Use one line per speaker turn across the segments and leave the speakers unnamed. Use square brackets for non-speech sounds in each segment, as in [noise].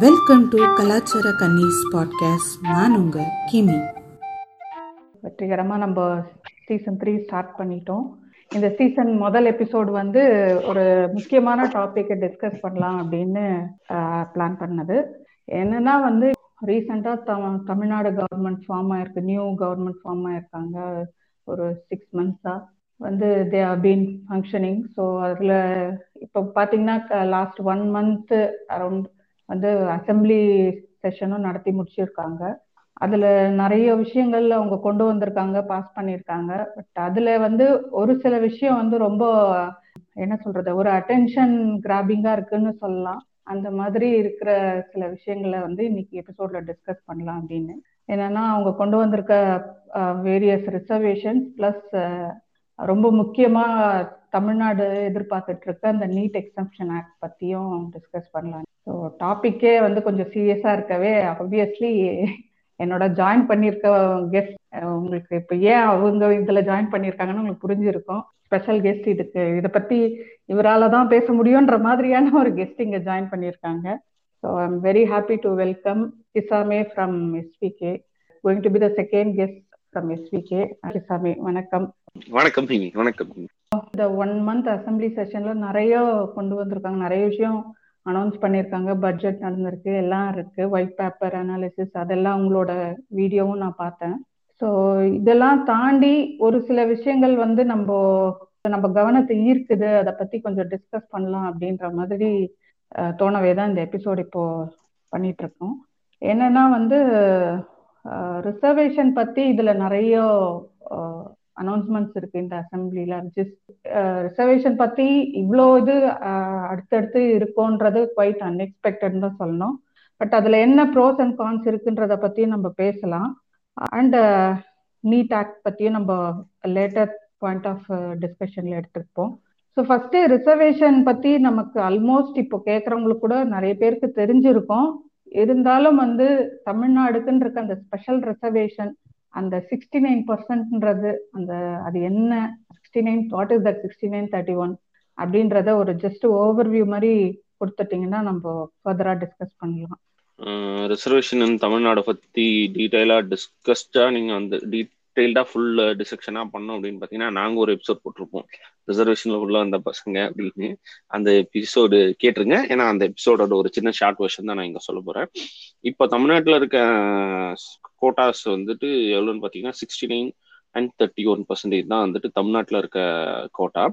Welcome to கலாச்சார கன்னிஸ் podcast நான் உங்க கிமி.
வெற்றிகரமாக நம்ம சீசன் த்ரீ ஸ்டார்ட் பண்ணிட்டோம். இந்த சீசன் முதல் எபிசோடு வந்து ஒரு முக்கியமான டாப்பிக்கை டிஸ்கஸ் பண்ணலாம் அப்படின்னு பிளான் பண்ணது. என்னன்னா வந்து ரீசெண்டாக த தமிழ்நாடு கவர்மெண்ட் ஃபார்ம் ஆயிருக்கு. நியூ கவர்மெண்ட் ஃபார்ம் ஆயிருக்காங்க. ஒரு சிக்ஸ் மந்த்ஸாக வந்து they are been functioning so அதில் இப்போ பார்த்தீங்கன்னா லாஸ்ட் ஒன் மந்த்து அரௌண்ட் வந்து அசம்பிளி செஷனும் நடத்தி முடிச்சிருக்காங்க. அதில் நிறைய விஷயங்கள் அவங்க கொண்டு வந்திருக்காங்க பாஸ் பண்ணியிருக்காங்க பட் அதில் வந்து ஒரு சில விஷயம் வந்து ரொம்ப என்ன சொல்றது ஒரு அட்டென்ஷன் கிராபிங்காக இருக்குன்னு சொல்லலாம். அந்த மாதிரி இருக்கிற சில விஷயங்களை வந்து இன்னைக்கு எபிசோட்ல டிஸ்கஸ் பண்ணலாம் அப்படின்னு. என்னன்னா அவங்க கொண்டு வந்திருக்க வேரியஸ் ரிசர்வேஷன்ஸ் பிளஸ் ரொம்ப முக்கியமா தமிழ்நாடு எதிர்பார்த்துட்டு இருக்க அந்த நீட் எக்ஸம்ஷன் ஆக்ட் பத்தியும் டிஸ்கஸ் பண்ணலாம். ஸோ டாபிக்கே வந்து கொஞ்சம் சீரியஸா இருக்கவே ஆப்வியஸ்லி என்னோட ஜாயின் பண்ணியிருக்க கெஸ்ட் உங்களுக்கு இப்போ ஏன் அவங்க இதுல ஜாயின் பண்ணியிருக்காங்கன்னு உங்களுக்கு புரிஞ்சிருக்கும். ஸ்பெஷல் கெஸ்ட் இதுக்கு. இதை பத்தி இவரால தான் பேச முடியுன்ற மாதிரியான ஒரு கெஸ்ட் இங்க ஜாயின் பண்ணியிருக்காங்க so I am very happy to welcome கிசாமே from SPK going to be the second guest from SPK கிசாமே வணக்கம்.
வணக்கம் வணக்கம்
இந்த ஒன் மந்த் அசம்பிளி செஷன்ல நிறைய கொண்டு வந்திருக்காங்க. நிறைய விஷயம் அனௌன்ஸ் பண்ணியிருக்காங்க பட்ஜெட் நடந்திருக்கு எல்லாம் இருக்கு ஒயிட் பேப்பர் அனாலிசிஸ் அதெல்லாம் உங்களோட வீடியோவும் நான் பார்த்தேன். ஸோ இதெல்லாம் தாண்டி ஒரு சில விஷயங்கள் வந்து நம்ம நம்ம கவனத்தை ஈர்க்குது அதை பத்தி கொஞ்சம் டிஸ்கஸ் பண்ணலாம் அப்படின்ற மாதிரி தோணவே தான் இந்த எபிசோட் இப்போ பண்ணிட்டு இருக்கோம். என்னன்னா வந்து ரிசர்வேஷன் பத்தி இதுல நிறைய அனௌன்ஸ்மெண்ட்ஸ் இருக்கு இந்த அசம்பிளில ரிசர்வேஷன் uh, பத்தி இவ்வளோ இது uh, அடுத்தடுத்து இருக்கும்ன்றது குவைட் அன்எக்ஸ்பெக்டட் தான் சொல்லணும். பட் அதுல என்ன ப்ரோஸ் அண்ட் கான்ஸ் இருக்குன்றத பத்தி நம்ம பேசலாம். அண்ட் நீட் ஆக்ட் பத்தியும் நம்ம லேட்டர் பாயிண்ட் ஆஃப் டிஸ்கஷன்ல எடுத்துருப்போம். ஸோ ஃபர்ஸ்ட் ரிசர்வேஷன் பத்தி நமக்கு ஆல்மோஸ்ட் இப்போ கேட்கறவங்களுக்கு கூட நிறைய பேருக்கு தெரிஞ்சிருக்கும். இருந்தாலும் வந்து தமிழ்நாடுக்குன்னு இருக்க அந்த ஸ்பெஷல் ரிசர்வேஷன் அந்த சிக்ஸ்டி நைன் பர்சன்ட்ன்றது அந்த அது என்ன sixty nine what is that sixty nine thirty one அப்படின்றத ஒரு ஜஸ்ட் ஓவர்வியூ மாதிரி கொடுத்துட்டீங்கன்னா நம்ம ஃபர்தரா டிஸ்கஸ் பண்ணலாம்
ரிசர்வேஷன் தமிழ்நாடு பத்தி டீடைலா டிஸ்கஸ்டா நீங்க வந்து டீட்டெயில்டா ஃபுல் டிஸ்கஷனா பண்ணோம் அப்படின்னு பாத்தீங்கன்னா நாங்க ஒரு எபிசோட் போட்டிருப்போம். ரிசர்வேஷன்ல உள்ள அந்த பசங்க அப்படின்னு அந்த எபிசோடு கேட்டிருங்க. ஏன்னா அந்த எபிசோடோட ஒரு சின்ன ஷார்ட் வெர்ஷன் தான் நான் இங்க சொல்ல போறேன். இப்போ தமிழ்நாட்டில் இருக்க uh, கோட்டாஸ் வந்துட்டு எவ்வளோன்னு பார்த்தீங்கன்னா sixty nine and thirty one percentage தான் வந்துட்டு தமிழ்நாட்டில் இருக்க quota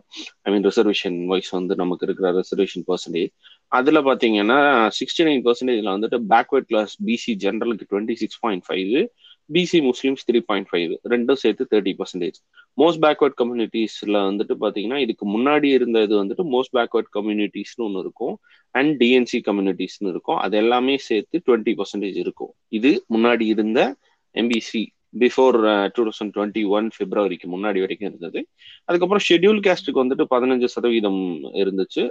I mean reservation wise வந்து நமக்கு இருக்கிற ரிசர்வேஷன் பர்சன்டேஜ் அதில் பார்த்தீங்கன்னா சிக்ஸ்டி நைன் பர்சன்டேஜில் வந்துட்டு backward class BC ஜென்ரலுக்கு twenty six point five BC Muslims three point five ரெண்டும் சேர்த்து தேர்ட்டி பர்சன்டேஜ் மோஸ்ட் பேக்வர்ட் கம்யூனிட்டிஸ்ல வந்துட்டு பாத்தீங்கன்னா இதுக்கு முன்னாடி இருந்த இது வந்துட்டு மோஸ்ட் பேக்வர்ட் கம்யூனிட்டிஸ்னு ஒன்று இருக்கும். அண்ட் டிஎன்சி கம்யூனிட்டிஸ்னு இருக்கும். அது எல்லாமே சேர்த்து டுவெண்ட்டி பர்சன்டேஜ் இருக்கும். இது முன்னாடி இருந்த MBC before two thousand twenty one பிப்ரவரிக்கு முன்னாடி வரைக்கும் இருந்தது. அதுக்கப்புறம் ஷெட்யூல் கேஸ்டுக்கு வந்துட்டு பதினஞ்சு சதவீதம் இருந்துச்சு.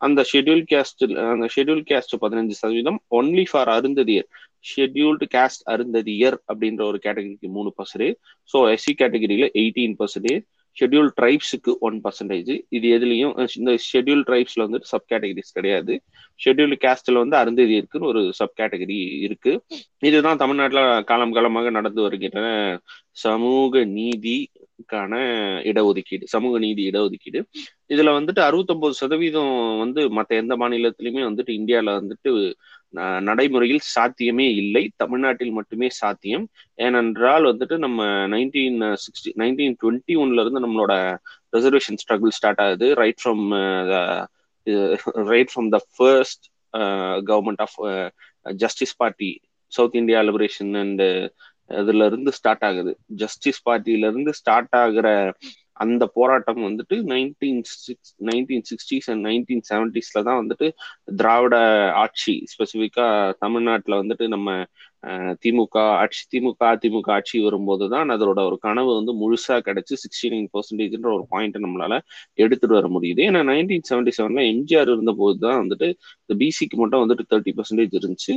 அந்த ஷெட்யூல் கேஸ்ட் அந்த ஷெட்யூல் கேஸ்ட் பதினஞ்சு சதவீதம் only for Arunthathiyar scheduled caste Arunthathiyar அப்படின்ற ஒரு கேட்டகரிக்கு மூணு பர்சன்டேஜ் ஸோ எஸ்சி கேட்டகரியில் எயிட்டீன் பர்சன்டேஜ் ஷெட்யூல் ட்ரைப்ஸுக்கு ஒன் பர்சன்டேஜ் இது எதுலையும் இந்த ஷெட்யூல் ட்ரைப்ஸ்ல வந்துட்டு சப் கேட்டகரிஸ் கிடையாது. ஷெட்யூல் கேஸ்ட்ல வந்து அருந்ததி இருக்குன்னு ஒரு சப் கேட்டகரி இருக்கு. இதுதான் தமிழ்நாட்டில் காலம் காலமாக நடந்து வருகின்ற சமூக நீதிக்கான இடஒதுக்கீடு சமூக நீதி இடஒதுக்கீடு. இதுல வந்துட்டு அறுபத்தொன்பது சதவீதம் வந்து மற்ற எந்த மாநிலத்திலுமே வந்துட்டு இந்தியாவில் வந்துட்டு நடைமுறையில் சாத்தியமே இல்லை. தமிழ்நாட்டில் மட்டுமே சாத்தியம். ஏனென்றால் வந்துட்டு நம்ம நைன்டீன் சிக்ஸ்டி நைன்டீன் டுவெண்ட்டி ஒன்ல இருந்து நம்மளோட ரிசர்வேஷன் ஸ்ட்ரகிள் ஸ்டார்ட் ஆகுது. Right from right from the first government of justice party south India liberation and இதுல இருந்து ஸ்டார்ட் ஆகுது. ஜஸ்டிஸ் பார்ட்டில இருந்து ஸ்டார்ட் ஆகுற அந்த போராட்டம் வந்துட்டு nineteen six nineteen sixties and nineteen செவன்டிஸ்ல தான் வந்துட்டு திராவிட ஆட்சி ஸ்பெசிஃபிக்கா தமிழ்நாட்டில் வந்துட்டு நம்ம திமுக ஆட்சி திமுக அதிமுக ஆட்சி வரும்போது தான் அதோட ஒரு கனவு வந்து முழுசா கிடைச்சு சிக்ஸ்டி நைன் பர்சன்டேஜ்ன்ற ஒரு பாயிண்ட் நம்மளால எடுத்துட்டு வர முடியுது. ஏன்னா நைன்டீன் செவன்டி செவன்ல எம்ஜிஆர் இருந்த போது தான் வந்துட்டு இந்த பிசிக்கு மட்டும் வந்துட்டு தேர்ட்டி பர்சன்டேஜ் இருந்துச்சு.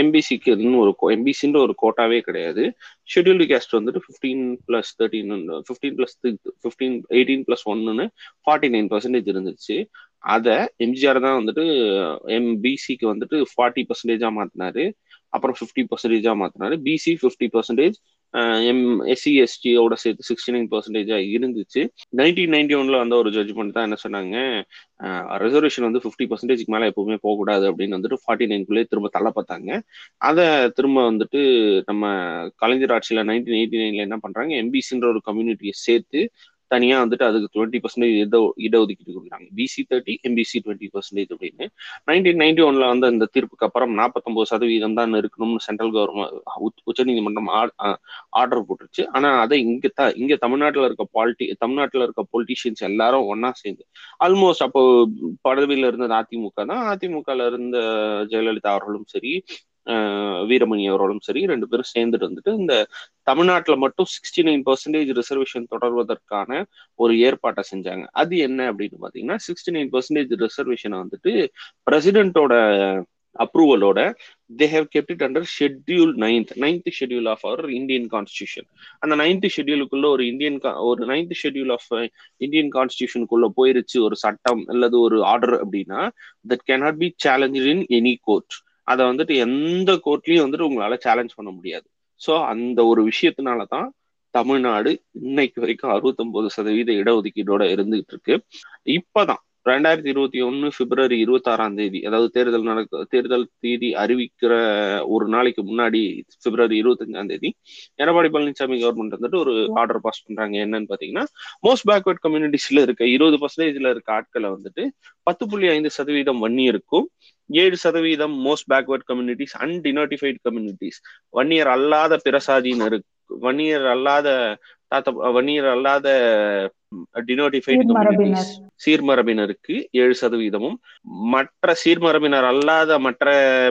எம்பிசிக்கு ஒரு எம்பிசின்ற ஒரு கோட்டாவே கிடையாது. ஷெட்யூல்டு கேஸ்ட் வந்துட்டு fifteen plus thirteen fifteen plus fifteen eighteen plus ஒன்னுன்னு forty nine percentage இருந்துச்சு. அதை எம்ஜிஆர் தான் வந்துட்டு எம்பிசிக்கு வந்துட்டு ஃபார்ட்டி பர்சன்டேஜா மாத்தினாரு. அப்புறம் ஃபிஃப்டி பர்சன்டேஜா மாற்றினாரு BC fifty percentage M SC எஸ்டியோட சேர்த்து சிக்ஸ்டி நைன் பர்சன்டேஜாக இருந்துச்சு. நைன்டீன் நைன்டி ஒன்ல வந்த ஒரு ஜட்ஜ்மெண்ட் தான் என்ன சொன்னாங்க ரிசர்வேஷன் வந்து ஃபிஃப்டி பர்சன்டேஜ்க்கு மேலே எப்பவுமே போகக்கூடாது அப்படின்னு வந்துட்டு ஃபார்ட்டி நைன்குள்ளே திரும்ப தள்ள பார்த்தாங்க. அதை திரும்ப வந்துட்டு நம்ம கலைஞர் ஆட்சியில் நைன்டீன் எயிட்டி நைன்ல என்ன பண்ணுறாங்க எம்பிசின்ற ஒரு கம்யூனிட்டியை சேர்த்து தனியா வந்துட்டு அதுக்கு டுவெண்ட்டி பர்சன்டேஜ் இட இடஒதுக்கீடு கொடுக்குறாங்க. BC thirty MBC twenty percentage அப்படின்னு. நைன்டீன் நைன்டி ஒன்ல வந்து அந்த தீர்ப்புக்கு அப்புறம் நாற்பத்தொன்பது சதவீதம் தான் இருக்கணும்னு சென்ட்ரல் கவர்மெண்ட் உச்சநீதிமன்றம் ஆர்டர் போட்டுருச்சு. ஆனா அதை இங்க த இங்க தமிழ்நாட்டில் இருக்க பாலிட்டி தமிழ்நாட்டில் இருக்க பொலிட்டீஷியன்ஸ் எல்லாரும் ஒன்னா சேர்ந்து ஆல்மோஸ்ட் அப்போ பதவியில இருந்தது அதிமுக தான். அதிமுகல இருந்த ஜெயலலிதா அவர்களும் சரி வீரமணி அவர்களும் சரி ரெண்டு பேரும் சேர்ந்துட்டு வந்துட்டு இந்த தமிழ்நாட்டில் மட்டும் சிக்ஸ்டி நைன் பர்சன்டேஜ் ரிசர்வேஷன் தொடர்வதற்கான ஒரு ஏற்பாட்டை செஞ்சாங்க. அது என்ன அப்படின்னு பார்த்தீங்கன்னா சிக்ஸ்டி நைன் பர்சன்டேஜ் ரிசர்வேஷனை வந்துட்டு பிரசிடென்ட்டோட அப்ரூவலோட they have kept it under schedule ninth ninth schedule of our Indian constitution அந்த நைன்த் ஷெட்யூலுக்குள்ள ஒரு இந்தியன் ஒரு நைன்த் ஷெட்யூல் ஆஃப் இந்தியன் கான்ஸ்டியூஷனுக்குள்ள போயிருச்சு ஒரு சட்டம் அல்லது ஒரு ஆர்டர் அப்படின்னா that cannot be challenge in any court அதை வந்துட்டு எந்த கோர்ட்லயும் வந்துட்டு உங்களால சேலஞ்ச் பண்ண முடியாது. ஸோ அந்த ஒரு விஷயத்தினால தான் தமிழ்நாடு இன்னைக்கு வரைக்கும் அறுபத்தொன்பது சதவீத இடஒதுக்கீடோட இருந்துகிட்டு இருக்கு. இப்பதான் ரெண்டாயிரத்தி இருபத்தி ஒன்னு பிப்ரவரி இருபத்தி ஆறாம் தேதி அதாவது தேர்தல் நடக்க தேர்தல் தேதி அறிவிக்கிற ஒரு நாளைக்கு முன்னாடி பிப்ரவரி இருபத்தஞ்சாம் தேதி எடப்பாடி பழனிசாமி கவர்மெண்ட் வந்துட்டு ஒரு ஆர்டர் பாஸ் பண்றாங்க. என்னன்னு பாத்தீங்கன்னா மோஸ்ட் பேக்வர்ட் கம்யூனிட்டிஸ்ல இருக்க இருபது பர்சன்டேஜ்ல இருக்க ஆட்களை வந்துட்டு பத்து புள்ளி ஐந்து சதவீதம் வன்னி இருக்கும் ஏழு சதவீதம் most backward communities and denotified communities Vanniyar அல்லாத பிறசாதியினர் வன்னியர் அல்லாத தாத்த வன்னியர் அல்லாத டினோட்டிஃபைட் கம்யூனிட்டிஸ் சீர்மரபினருக்கு ஏழு சதவீதமும். மற்ற சீர்மரபினர் அல்லாத மற்ற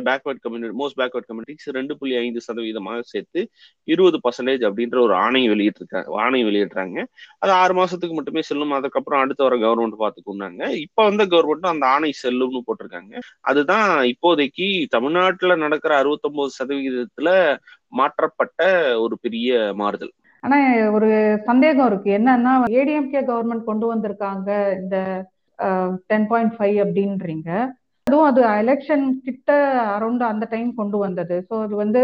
backward community most backward communities ரெண்டு புள்ளி ஐந்து சதவீதமாக சேர்த்து இருபது பர்சன்டேஜ் அப்படின்ற ஒரு ஆணை வெளியிட்டிருக்காங்க ஆணை வெளியிடுறாங்க. அது ஆறு மாசத்துக்கு மட்டுமே செல்லும். அதுக்கப்புறம் அடுத்த வர கவர்மெண்ட் பார்த்துக்கோங்க இப்ப வந்த கவர்மெண்ட் அந்த ஆணை செல்லும்னு போட்டிருக்காங்க. அதுதான் இப்போதைக்கு தமிழ்நாட்டுல நடக்கிற அறுபத்தொன்பது சதவீதத்துல மாற்றப்பட்ட ஒரு பெரிய மாறுதல்.
ஆனா ஒரு சந்தேகம் இருக்கு. என்னன்னா ஏடிஎம்கே கவர்மெண்ட் கொண்டு வந்திருக்காங்க இந்த டென் பாயிண்ட் ஃபைவ் அப்படின்றீங்க. அதுவும் அது எலெக்ஷன் கிட்ட அரௌண்ட் அந்த டைம் கொண்டு வந்தது. ஸோ அது வந்து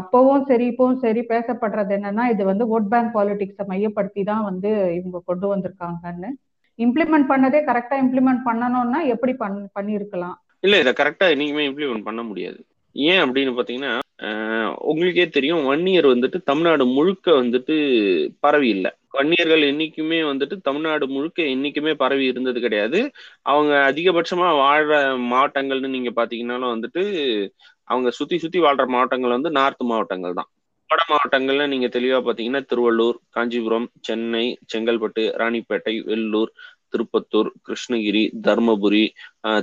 அப்பவும் சரி இப்பவும் சரி பேசப்படுறது என்னன்னா இது வந்து ஓட் பேங்க் பாலிடிக்ஸை மையப்படுத்தி தான் வந்து இவங்க கொண்டு வந்திருக்காங்கன்னு. இம்ப்ளிமெண்ட் பண்ணதே கரெக்டா இம்ப்ளிமெண்ட் பண்ணணும்னா எப்படி பண் பண்ணிருக்கலாம்?
இல்ல இதை கரெக்டா என்னைக்குமே இம்ப்ளிமெண்ட் பண்ண முடியாது. ஏன் அப்படின்னு பாத்தீங்கன்னா உங்களுக்கே தெரியும் வன்னியர் வந்துட்டு தமிழ்நாடு முழுக்க வந்துட்டு பரவி இல்லை. வன்னியர்கள் என்னைக்குமே வந்துட்டு தமிழ்நாடு முழுக்க என்னைக்குமே பரவி இருந்தது கிடையாது. அவங்க அதிகபட்சமா வாழ்ற மாவட்டங்கள்னு நீங்க பாத்தீங்கன்னாலும் வந்துட்டு அவங்க சுத்தி சுத்தி வாழ்ற மாவட்டங்கள் வந்து நார்த் மாவட்டங்கள் தான். வட மாவட்டங்கள்ல நீங்க தெளிவா பாத்தீங்கன்னா திருவள்ளூர் காஞ்சிபுரம் சென்னை செங்கல்பட்டு ராணிப்பேட்டை வெள்ளூர் திருப்பத்தூர் கிருஷ்ணகிரி தர்மபுரி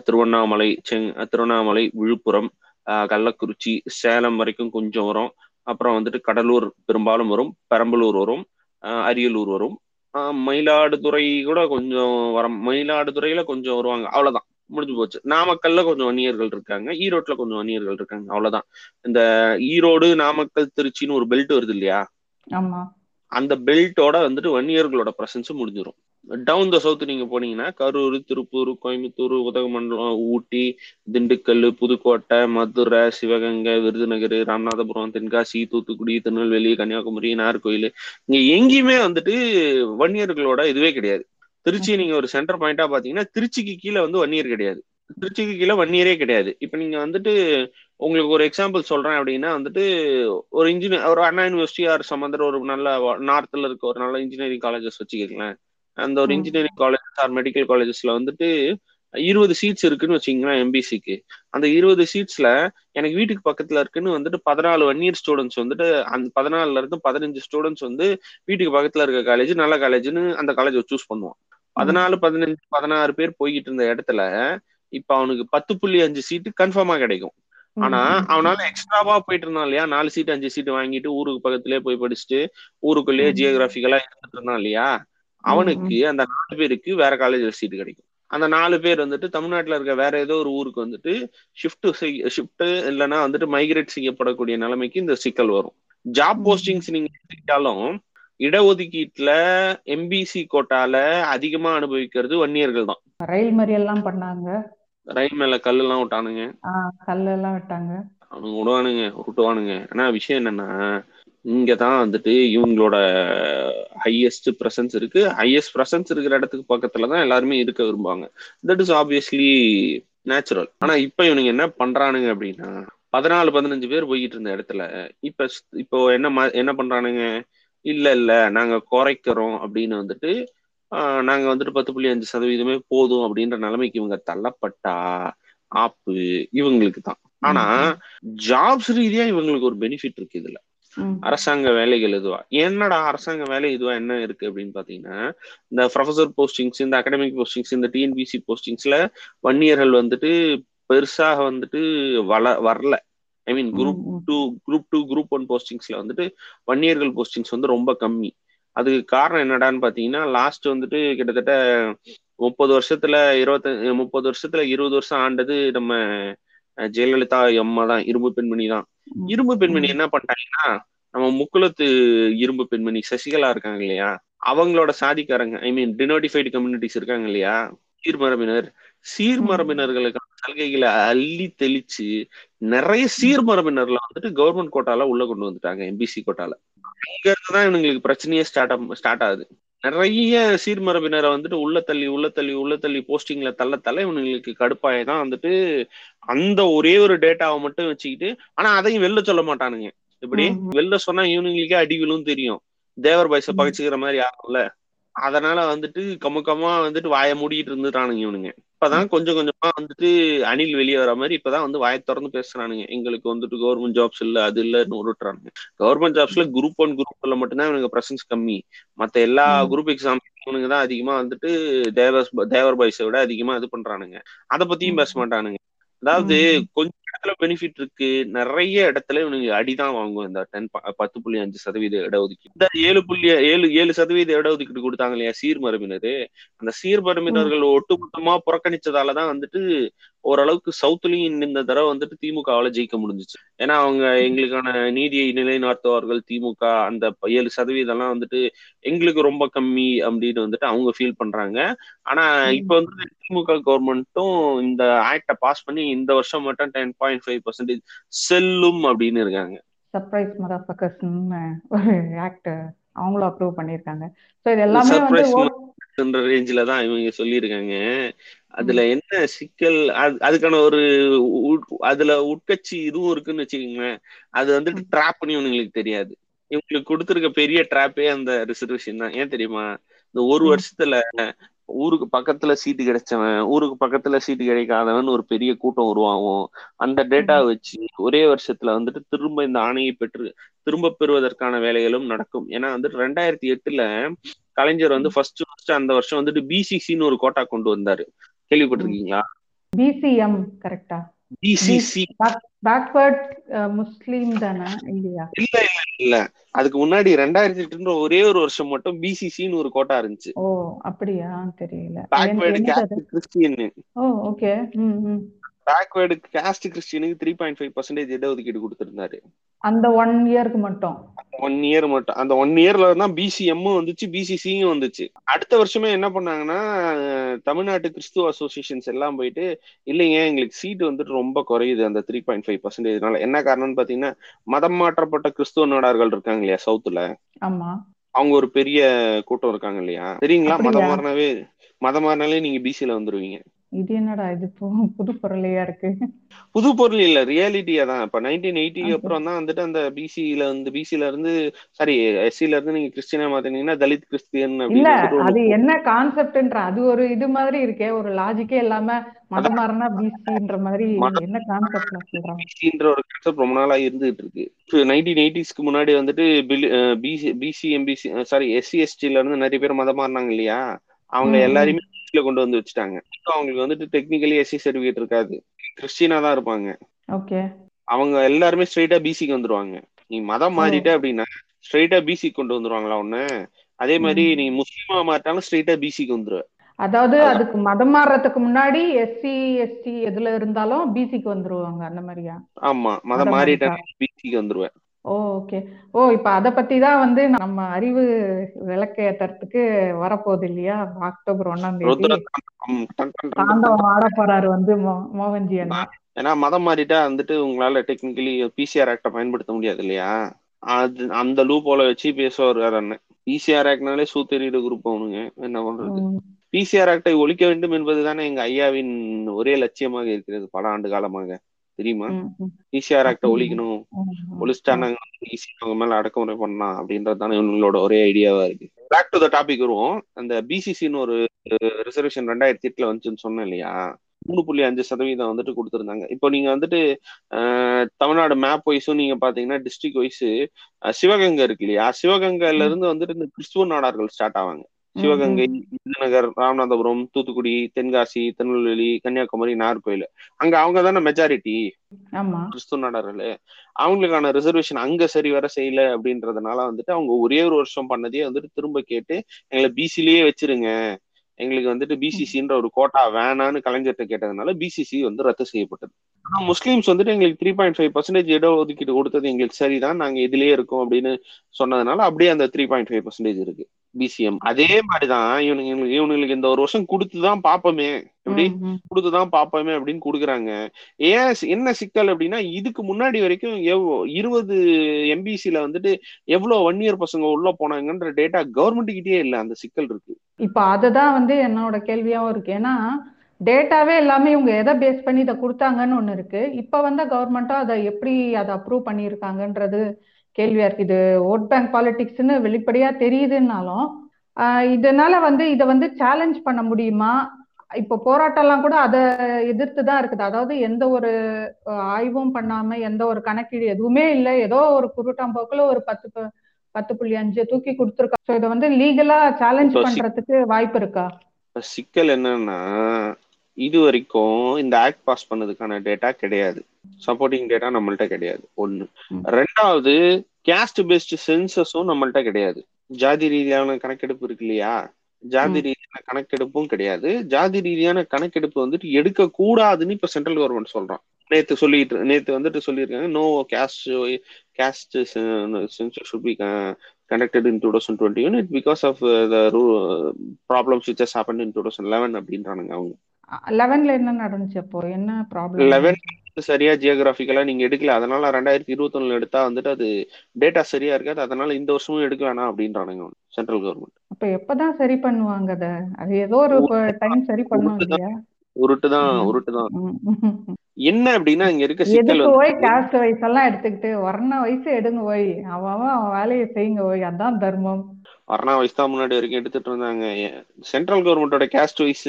திருவண்ணாமலை செங் திருவண்ணாமலை விழுப்புரம் கள்ளக்குறிச்சி சேலம் வரைக்கும் கொஞ்சம் வரும். அப்புறம் வந்துட்டு கடலூர் பெரும்பாலும் வரும். பெரம்பலூர் வரும். அரியலூர் வரும். மயிலாடுதுறை கூட கொஞ்சம் வர மயிலாடுதுறையில கொஞ்சம் வருவாங்க. அவ்வளவுதான். முடிஞ்சு போச்சு. நாமக்கல்ல கொஞ்சம் வன்னியர்கள் இருக்காங்க. ஈரோட்ல கொஞ்சம் வன்னியர்கள் இருக்காங்க. அவ்வளவுதான். இந்த ஈரோடு நாமக்கல் திருச்சின்னு ஒரு பெல்ட் வருது இல்லையா? அந்த பெல்ட்டோட வந்துட்டு வன்னியர்களோட பிரசன்ஸ் முடிஞ்சிடும் டவுன் த சவுத் நீங்க போனீங்கன்னா கரூர் திருப்பூர் கோயம்புத்தூர் உதகமண்டலம் ஊட்டி திண்டுக்கல் புதுக்கோட்டை மதுரை சிவகங்கை விருதுநகர் ராமநாதபுரம் தென்காசி தூத்துக்குடி திருநெல்வேலி கன்னியாகுமரி நாகர்கோயில். இங்க எங்கேயுமே வந்துட்டு வன்னியர்களோட இதுவே கிடையாது. திருச்சி நீங்க ஒரு சென்டர் பாயிண்டா பாத்தீங்கன்னா திருச்சிக்கு கீழே வந்து வன்னியர் கிடையாது. திருச்சிக்கு கீழே வன்னியரே கிடையாது. இப்ப நீங்க வந்துட்டு உங்களுக்கு ஒரு எக்ஸாம்பிள் சொல்றேன் அப்படின்னா வந்துட்டு ஒரு இன்ஜினியர் ஒரு அண்ணா யூனிவர்சிட்டி ஆர் சம்பந்தர் ஒரு நல்ல நார்த்ல இருக்க ஒரு நல்ல இன்ஜினியரிங் காலேஜஸ் வச்சுக்கோங்களேன். அந்த ஒரு இன்ஜினியரிங் காலேஜஸ் ஆர் மெடிக்கல் காலேஜஸ்ல வந்துட்டு இருபது சீட்ஸ் இருக்குன்னு வச்சுங்களேன் எம்பிசிக்கு அந்த இருபது சீட்ஸ்ல எனக்கு வீட்டுக்கு பக்கத்துல இருக்குன்னு வந்துட்டு பதினாலு ஒன் இயர் ஸ்டூடெண்ட்ஸ் வந்துட்டு அந்த பதினாலுல இருந்து பதினஞ்சு ஸ்டூடெண்ட்ஸ் வந்து வீட்டுக்கு பக்கத்துல இருக்க காலேஜ் நல்ல காலேஜ்னு அந்த காலேஜ் சூஸ் பண்ணுவான். பதினாலு பதினஞ்சு பதினாறு பேர் போய்கிட்டு இருந்த இடத்துல இப்ப அவனுக்கு பத்து புள்ளி அஞ்சு சீட்டு கன்ஃபார்மா கிடைக்கும். ஆனா அவனால எக்ஸ்ட்ராவா போயிட்டு இருந்தான் இல்லையா? நாலு சீட் அஞ்சு சீட் வாங்கிட்டு ஊருக்கு பக்கத்துலயே போய் படிச்சுட்டு ஊருக்குள்ளேயே ஜியோகிராபிக்கலா இருந்துட்டு இருந்தான் இல்லையா? அவனுக்கு அந்த நாலு பேருக்கு வேற காலேஜ்ல சீட் கிடைக்கும். அந்த நாலு பேர் வந்துட்டு தமிழ்நாட்டுல இருக்க வேற ஏதோ ஒரு ஊருக்கு வந்துட்டு ஷிஃப்ட் ஷிஃப்ட் இல்லைன்னா வந்துட்டு மைக்ரேட் செய்யப்படக்கூடிய நிலைமைக்கு இந்த சிக்கல் வரும். ஜாப் போஸ்டிங்ஸ் நீங்க எடுத்துக்கிட்டாலும் இடஒதுக்கீட்டுல எம்பிசி கோட்டால அதிகமா அனுபவிக்கிறது வன்னியர்கள் தான்.
ரயில் மறியல்லாம் பண்ணாங்க.
ரயில் மேல கல்லு எல்லாம் விட்டானுங்க.
ஆஹ் கல்லெல்லாம் விட்டாங்க.
அவனுங்க விடுவானுங்க விட்டுவானுங்க ஆனா விஷயம் என்னன்னா இங்கதான் வந்துட்டு இவங்களோட ஹையஸ்ட் பிரசன்ஸ் இருக்கு. ஹையஸ்ட் பிரசன்ஸ் இருக்கிற இடத்துக்கு பக்கத்துல தான் எல்லாருமே இருக்க விரும்புவாங்க. தட் இஸ் ஆப்வியஸ்லி நேச்சுரல் ஆனா இப்ப இவனுங்க என்ன பண்றானுங்க அப்படின்னா பதினாலு பதினஞ்சு பேர் போய்கிட்டு இருந்த இடத்துல இப்ப இப்போ என்ன என்ன பண்றானுங்க? இல்ல இல்ல நாங்க குறைக்கிறோம் அப்படின்னு வந்துட்டு நாங்க வந்துட்டு பத்து புள்ளி அஞ்சு சதவீதமே போதும் அப்படின்ற நிலைமைக்கு இவங்க தள்ளப்பட்டா ஆப்பு இவங்களுக்கு தான் ஆனா ஜாப்ஸ் ரீதியா இவங்களுக்கு ஒரு பெனிஃபிட் இருக்கு இதுல. அரசாங்க வேலைகள் இதுவா? என்னடா அரசாங்க வேலை இதுவா? என்ன இருக்கு அப்படின்னு பாத்தீங்கன்னா இந்த ப்ரொஃபசர் போஸ்டிங்ஸ் இந்த அகாடமிக் போஸ்டிங்ஸ் இந்த டிஎன்பிசி போஸ்டிங்ஸ்ல வன்னியர்கள் வந்துட்டு பெருசாக வந்துட்டு வள வரல. I mean group. Two group two group one போஸ்டிங்ஸ்ல வந்துட்டு வன்னியர்கள் போஸ்டிங்ஸ் வந்து ரொம்ப கம்மி. அதுக்கு காரணம் என்னடான்னு பாத்தீங்கன்னா லாஸ்ட் வந்துட்டு கிட்டத்தட்ட முப்பது வருஷத்துல இருபத்தி முப்பது வருஷத்துல இருபது வருஷம் ஆண்டது நம்ம ஜெயலலிதா அம்மா தான் இரும்பு பெண்மணி தான். இரும்பு பெண்மணி. என்ன பண்ணிட்டாங்கன்னா நம்ம முக்குளத்து இரும்பு பெண்மணி சசிகலா இருக்காங்க இல்லையா? அவங்களோட சாதிக்காரங்க ஐ மீன் டினோட்டிஃபைடு கம்யூனிட்டிஸ் இருக்காங்க இல்லையா? சீர்மரபினர். சீர்மரபினர்களுக்கான சலுகைகளை அள்ளி தெளிச்சு நிறைய சீர்மரபினர்ல வந்துட்டு கவர்மெண்ட் கோட்டால உள்ள கொண்டு வந்துட்டாங்க எம்பிசி கோட்டால. அங்க இருந்துதான் இவங்களுக்கு பிரச்சனையே ஸ்டார்ட் ஸ்டார்ட் ஆகுது. நிறைய சீர்மரபினரை வந்துட்டு உள்ள தள்ளி உள்ள தள்ளி உள்ள தள்ளி போஸ்டிங்ல தள்ள தள்ள இவங்களுக்கு கடுப்பாயே தான் வந்துட்டு அந்த ஒரே ஒரு டேட்டாவை மட்டும் வச்சுக்கிட்டு ஆனா அதையும் வெளில சொல்ல மாட்டானுங்க இப்படி. வெளில சொன்னா இவனுங்களுக்கே அடி விழும் தெரியும் தேவர் பாய்ஸ. பகைச்சுக்கிற மாதிரி ஆகும்ல அதனால வந்துட்டு கமுக்கமா வந்துட்டு வாயை மூடிட்டு இருந்துட்டானுங்க இவனுங்க. இப்பதான் கொஞ்சம் கொஞ்சமா வந்துட்டு அணில் வெளியே வர மாதிரி இப்பதான் வந்து வாயை திறந்து பேசுறானுங்க. எங்களுக்கு வந்துட்டு கவர்மெண்ட் ஜாப்ஸ் இல்ல அது இல்லன்னு விட்டுறானுங்க கவர்மெண்ட் ஜாப்ஸ்ல குரூப் ஒன் குரூப்ல மட்டும்தான் இவனுக்கு பிரசன்ஸ் கம்மி. மத்த எல்லா. குரூப் எக்ஸாம் இவனுங்க தான் அதிகமா வந்துட்டு தேவர் தேவர் பாய்ஸை விட அதிகமா இது பண்றானுங்க. அதை பத்தியும். பேச மாட்டானுங்க. அதாவது. கொஞ்ச இடத்துல பெனிஃபிட் இருக்கு. நிறைய இடத்துல இவனுங்க அடிதான் வாங்குவோம் இந்த டென் பத்து புள்ளி அஞ்சு சதவீத இடஒதுக்கீடு இந்த ஏழு புள்ளி ஏழு ஏழு சதவீத இடஒதுக்கீடு கொடுத்தாங்க இல்லையா? சீர்மரபினர் அந்த சீர்மரபினர்கள் ஒட்டுமொத்தமா புறக்கணிச்சதாலதான் வந்துட்டு ஓரளவுக்கு சவுத்துலயும் இந்த தடவை வந்துட்டு திமுகவால ஜெயிக்க முடிஞ்சுச்சு. ஏன்னா அவங்க எங்களுக்கான நீதியை நிலைநாட்டுவார்கள். திமுக அந்த ஏழு சதவீதம் எல்லாம் வந்துட்டு எங்களுக்கு ரொம்ப கம்மி அப்படின்னு வந்துட்டு அவங்க ஃபீல் பண்றாங்க. ஆனா. இப்ப வந்து திமுக கவர்மெண்ட்டும் இந்த ஆக்ட பாஸ் பண்ணி இந்த வருஷம் மட்டும் டென் பாயிண்ட் ஃபைவ் பர்சன்டேஜ் செல்லும் அப்படின்னு இருக்காங்க.
சர்ப்ரைஸ் மதர்ஃபக்கர்ஸ்னு ஒரு ஆக்ட் அவங்களும் அப்ரூவ் பண்ணியிருக்காங்க. ஸோ இது எல்லாமே வந்து
ரேஞ்சில தான் இவங்க சொல்லியிருக்காங்க. அதுல என்ன சிக்கல்? அது- அதுக்கான ஒரு அதுல உட்கட்சி இதுவும் இருக்குன்னு வச்சுக்கோங்களேன். அது வந்துட்டு ட்ராப் பண்ணி இவங்களுக்கு தெரியாது. இவங்களுக்கு கொடுத்துருக்க பெரிய ட்ராப்பே அந்த ரிசர்வேஷன் தான். ஏன் தெரியுமா? இந்த ஒரு. வருஷத்துல ஊருக்கு பக்கத்துல சீட்டு கிடைச்சவன் ஊருக்கு பக்கத்துல சீட்டு கிடைக்காதவன் ஒரு பெரிய கூட்டம் உருவாகும். அந்த டேட்டா வச்சு ஒரே வருஷத்துல வந்துட்டு திரும்ப இந்த ஆணையை பெற்று திரும்ப பெறுவதற்கான வேலைகளும் நடக்கும். ஏன்னா வந்துட்டு ரெண்டாயிரத்தி எட்டுல கலைஞர் வந்து ஃபர்ஸ்ட் ஃபர்ஸ்ட் அந்த வருஷம் வந்துட்டு பிசிசின்னு ஒரு கோட்டா கொண்டு வந்தாரு. கேள்விப்பட்டிருக்கீங்களா?
பிசிஎம் கரெக்டா
பிசிசி
பேக்வர்ட் முஸ்லீம் தானே இல்லையா
இல்ல இல்ல இல்ல. அதுக்கு முன்னாடி ரெண்டாயிரத்தி எட்டுன்ற ஒரே ஒரு வருஷம் மட்டும் பிசிசின்னு ஒரு கோட்டா இருந்துச்சு.
ஓ அப்படியா? தெரியல.
பேக்வேர்டு கிறிஸ்டியன்
ஓ ஓகே. ம்.
பேக்வேர்டு கேஸ்ட் கிறிஸ்டியனுக்கு த்ரீ பாயிண்ட் ஃபைவ் பர்சன்டேஜ் இடஒதுக்கீடு கொடுத்திருந்தாரு.
அந்த ஒன் இயருக்கு மட்டும்.
ஒன் இயர் மட்டும். அந்த ஒன் இயர்ல தான் பிசிஎம் வந்துச்சு பிசிசியும் வந்துச்சு. அடுத்த வருஷமே என்ன பண்ணாங்கன்னா தமிழ்நாட்டு கிறிஸ்துவ அசோசியேஷன்ஸ் எல்லாம் போயிட்டு இல்லைங்க எங்களுக்கு சீட் வந்துட்டு ரொம்ப குறையுது அந்த த்ரீ பாயிண்ட் ஃபைவ் பர்சன்டேஜ்னால என்ன காரணம்னு பாத்தீங்கன்னா மதம் மாற்றப்பட்ட கிறிஸ்துவ நாடார்கள் இருக்காங்க இல்லையா சவுத்துல
ஆமா.
அவங்க ஒரு பெரிய கூட்டம் இருக்காங்க இல்லையா? தெரியுங்களா?
அப்படியா?
மதம் மாறினாவே மதம் மாறினாலே நீங்க பிசில வந்துருவீங்க.
இது என்னடா இது புது பொருளையா இருக்கு?
புது பொருள் இல்ல ரியாலிட்டியா தான். இப்ப நைன்டீன் எயிட்டிக்கு. அப்புறம் தான் வந்துட்டு அந்த பிசில வந்து பிசில இருந்து சாரி எஸ்சில இருந்து நீங்க கிறிஸ்டியனா மாத்தினீங்கன்னா தலித் கிறிஸ்டியன்
இல்ல அது என்ன கான்செப்ட்ன்ற அது ஒரு இது மாதிரி இருக்கே. ஒரு லாஜிக்கே இல்லாம மதம் மாறினா பிசின்ற மாதிரி என்ன சொல்றாங்க?
பிசின்ற ஒரு கான்செப்ட் ரொம்ப நாளா இருந்துட்டு இருக்கு. நைன்டீன் எயிட்டிஸ்க்கு முன்னாடி வந்துட்டு BC BC MBC sorry SC எஸ்டில இருந்து நிறைய பேர் மதம் மாறினாங்க இல்லையா? அவங்க
ம்,
பிசில கொண்டு வந்து வச்சுட்டாங்க. அவங்களுக்கு வந்துட்டு டெக்னிக்கலி எஸ்சி சர்டிபிகேட் இருக்காது. கிறிஸ்டியனா தான் இருப்பாங்க.
ஓகே
அவங்க எல்லாருமே ஸ்ட்ரைட்டா பிசிக்கு வந்துருவாங்க. நீ மதம் மாறிட்ட அப்படின்னா ஸ்ட்ரைட்டா பிசி கொண்டு வந்துருவாங்களா ஒண்ணு அதே மாதிரி. நீ முஸ்லீமா மாறிட்டாலும் ஸ்ட்ரைட்டா பிசிக்கு வந்துருவ
அதாவது. அதுக்கு மதம் மாறுறதுக்கு முன்னாடி எஸ்சி எஸ்டி எதுல இருந்தாலும் பிசிக்கு வந்துருவாங்க அந்த மாதிரியா?
ஆமா. மதம்
மதம்
மாறிட்டா?
மாறிட்டா.
பிசிக்கு வந்துருவேன்.
ஓ ஓகே. ஓ இப்ப அத பத்தி தான் வந்து நம்ம அறிவு விளக்க ஏத்துறதுக்கு வரப்போகுது இல்லையா? அக்டோபர் ஒண்ணாம் தேதி
ருத்ர தாண்டவம் டன் டன் டன் டன்
தாண்டவம் ஆட போறாரு வந்து மோ- மோகன்ஜி அண்ணா.
நான் ஏன்னா மதம் மாறிட்டா வந்துட்டு உங்களால டெக்னிக்கலி பிசிஆர் ஆக்ட பயன்படுத்த முடியாது இல்லையா? அது அந்த லூப் போல வச்சு பேசுவார் அண்ணன். பிசிஆர் ஆக்ட்னாலே சூத்தெறியிட குரூப் அவனுங்க. என்ன பண்றது?
ம்,
பிசிஆர் ஆக்டை ஒழிக்க வேண்டும் என்பதுதானே எங்க ஐயாவின் ஒரே லட்சியமாக இருக்கிறது பல ஆண்டு காலமாக. தெரியுமா? பிசிஆர் ஆக்டை ஒழிக்கணும்.
ம், ம்,
ஒழிச்சிட்டா
ம்.
நாங்க ஈஸி அவங்க மேல அடக்குமுறை பண்ணலாம் அப்படின்றது தானே இவங்களோட ஒரே ஐடியாவா இருக்கு. பேக் டு த டாபிக் வருவோம். அந்த பிசிசின்னு ஒரு ரிசர்வேஷன் ரெண்டாயிரத்தி எட்டுல வந்துச்சுன்னு சொன்னேன் இல்லையா? மூணு புள்ளி அஞ்சு சதவீதம் வந்துட்டு கொடுத்துருந்தாங்க. இப்போ நீங்க வந்துட்டு தமிழ்நாடு மேப் வைஸும் நீங்க பாத்தீங்கன்னா டிஸ்ட்ரிக்ட் வைஸ் சிவகங்கை இருக்கு இல்லையா? சிவகங்கையில இருந்து வந்துட்டு இந்த கிறிஸ்துவ நாடார்கள் ஸ்டார்ட் ஆவாங்க. சிவகங்கை விருதுநகர் ராமநாதபுரம் தூத்துக்குடி தென்காசி திருநெல்வேலி கன்னியாகுமரி நாகர்கோயில் அங்க அவங்க தானே மெஜாரிட்டி கிறிஸ்துவ நாடார்கள் அவங்களுக்கான ரிசர்வேஷன் அங்க சரி வர செய்யல அப்படின்றதுனால வந்துட்டு அவங்க ஒரே ஒரு வருஷம் பண்ணதே வந்துட்டு திரும்ப கேட்டு எங்களை பிசிலேயே வச்சிருங்க. எங்களுக்கு வந்துட்டு பிசிசின்ற ஒரு கோட்டா வேணான்னு கலைஞர்கிட்ட கேட்டதுனால பிசிசி வந்து ரத்து செய்யப்பட்டது. ஆனா முஸ்லீம்ஸ் வந்துட்டு எங்களுக்கு த்ரீ பாயிண்ட் ஃபைவ் பர்சன்டேஜ் இட ஒதுக்கீடு கொடுத்தது எங்களுக்கு சரிதான் நாங்க இதுலயே இருக்கோம் அப்படின்னு சொன்னதுனால அப்படியே அந்த த்ரீ பாயிண்ட் ஃபைவ் பர்சன்டேஜ் இருக்கு. பிசிஎம் அதே மாதிரிதான் இவனுங்க- இவனுங்களுக்கு இந்த ஒரு வருஷம் கொடுத்துதான் பாப்போமே. எப்படி. கொடுத்துதான் பாப்போமே அப்படின்னு கொடுக்குறாங்க. ஏன் என்ன சிக்கல் அப்படின்னா இதுக்கு முன்னாடி வரைக்கும் இருபது எம்பிசில வந்துட்டு எவ்வளவு ஒன் இயர் பசங்க உள்ள போனாங்கன்ற டேட்டா கவர்மெண்ட் கிட்டயே இல்ல. அந்த சிக்கல் இருக்கு.
இப்ப அதுதான் வந்து என்னோட கேள்வியாவும் இருக்கு. ஏன்னா டேட்டாவே எல்லாமே இவங்க எதை பேஸ் பண்ணி இதை கொடுத்தாங்கன்னு ஒண்ணு இருக்கு. இப்ப வந்த கவர்மெண்ட்டும் அதை எப்படி அதை அப்ரூவ் பண்ணியிருக்காங்கன்றது கேள்வியா இருக்கு. இது ஓட் பேங்க் பாலிடிக்ஸ்னு வெளிப்படையா தெரியுதுன்னாலும் இதனால வந்து இதை வந்து சேலஞ்ச் பண்ண முடியுமா? இப்போ போராட்டம்லாம் கூட அதை எதிர்த்து தான் இருக்குது. அதாவது எந்த ஒரு ஆய்வும் பண்ணாம எந்த ஒரு கணக்கீடு எதுவுமே இல்லை. ஏதோ ஒரு குருட்டாம்போக்குல ஒரு பத்து பத்து புள்ளி அஞ்சு தூக்கி கொடுத்துருக்கா. ஸோ இதை வந்து லீகலா சேலஞ்ச் பண்றதுக்கு வாய்ப்பு இருக்கா?
சிக்கல் என்னன்னா இது வரைக்கும் இந்த ஆக்ட் பாஸ் பண்ணதுக்கான டேட்டா கிடையாது. சப்போர்ட்டிங் டேட்டா நம்மள்ட்ட கிடையாது. ஒண்ணு.
ம்.
ரெண்டாவது கேஸ்ட் பேஸ்டு சென்சஸும் நம்மள்ட்ட கிடையாது. ஜாதி ரீதியான கணக்கெடுப்பு இருக்கு இல்லையா? ஜாதி. ரீதியான கணக்கெடுப்பும் கிடையாது. ஜாதி ரீதியான கணக்கெடுப்பு வந்துட்டு எடுக்க கூடாதுன்னு இப்ப சென்ட்ரல் கவர்மெண்ட் சொல்றான். நேத்து சொல்லிட்டு நேத்து வந்துட்டு சொல்லியிருக்காங்க no caste caste census should be conducted in 2020 unit because of uh, the ru- problems which has happened in 2011 அப்படின்றானுங்க அவங்க.
லெவன்ல என்ன நடந்துச்சு அப்போ? என்ன ப்ராப்ளம்
லெவன் சரியா ஜியோகிராபிக்கலா நீங்க எடுக்கல. அதனால ரெண்டாயிரத்தி இருபத்தொன்னுல எடுத்தா வந்துட்டு அது டேட்டா சரியா இருக்காது. அதனால இந்த வருஷமும் எடுக்க வேணாம் அப்படின்றானுங்க சென்ட்ரல் கவர்மெண்ட்
அப்ப எப்பதான் சரி பண்ணுவாங்க அத? அது ஏதோ ஒரு டைம் சரி பண்ணும்
உருட்டு தான்.
இல்லையா
உருட்டு தான்.
ம்.
உருட்டு தான்.
ம், ம், ம்.
என்ன அப்படின்னா இங்க இருக்க சிக்கல்
போய் காஸ்ட் வைஸ் எல்லாம் எடுத்துக்கிட்டு வர்ண வயசு எடுங்க போய் அவன் அவன் வேலையை செய்யுங்க போய் அதான் தர்மம்.
அரணா வயசு தான் முன்னாடி வரைக்கும் எடுத்துட்டு இருந்தாங்க. சென்ட்ரல் கவர்மெண்டோட கேஸ்ட் வைஸ்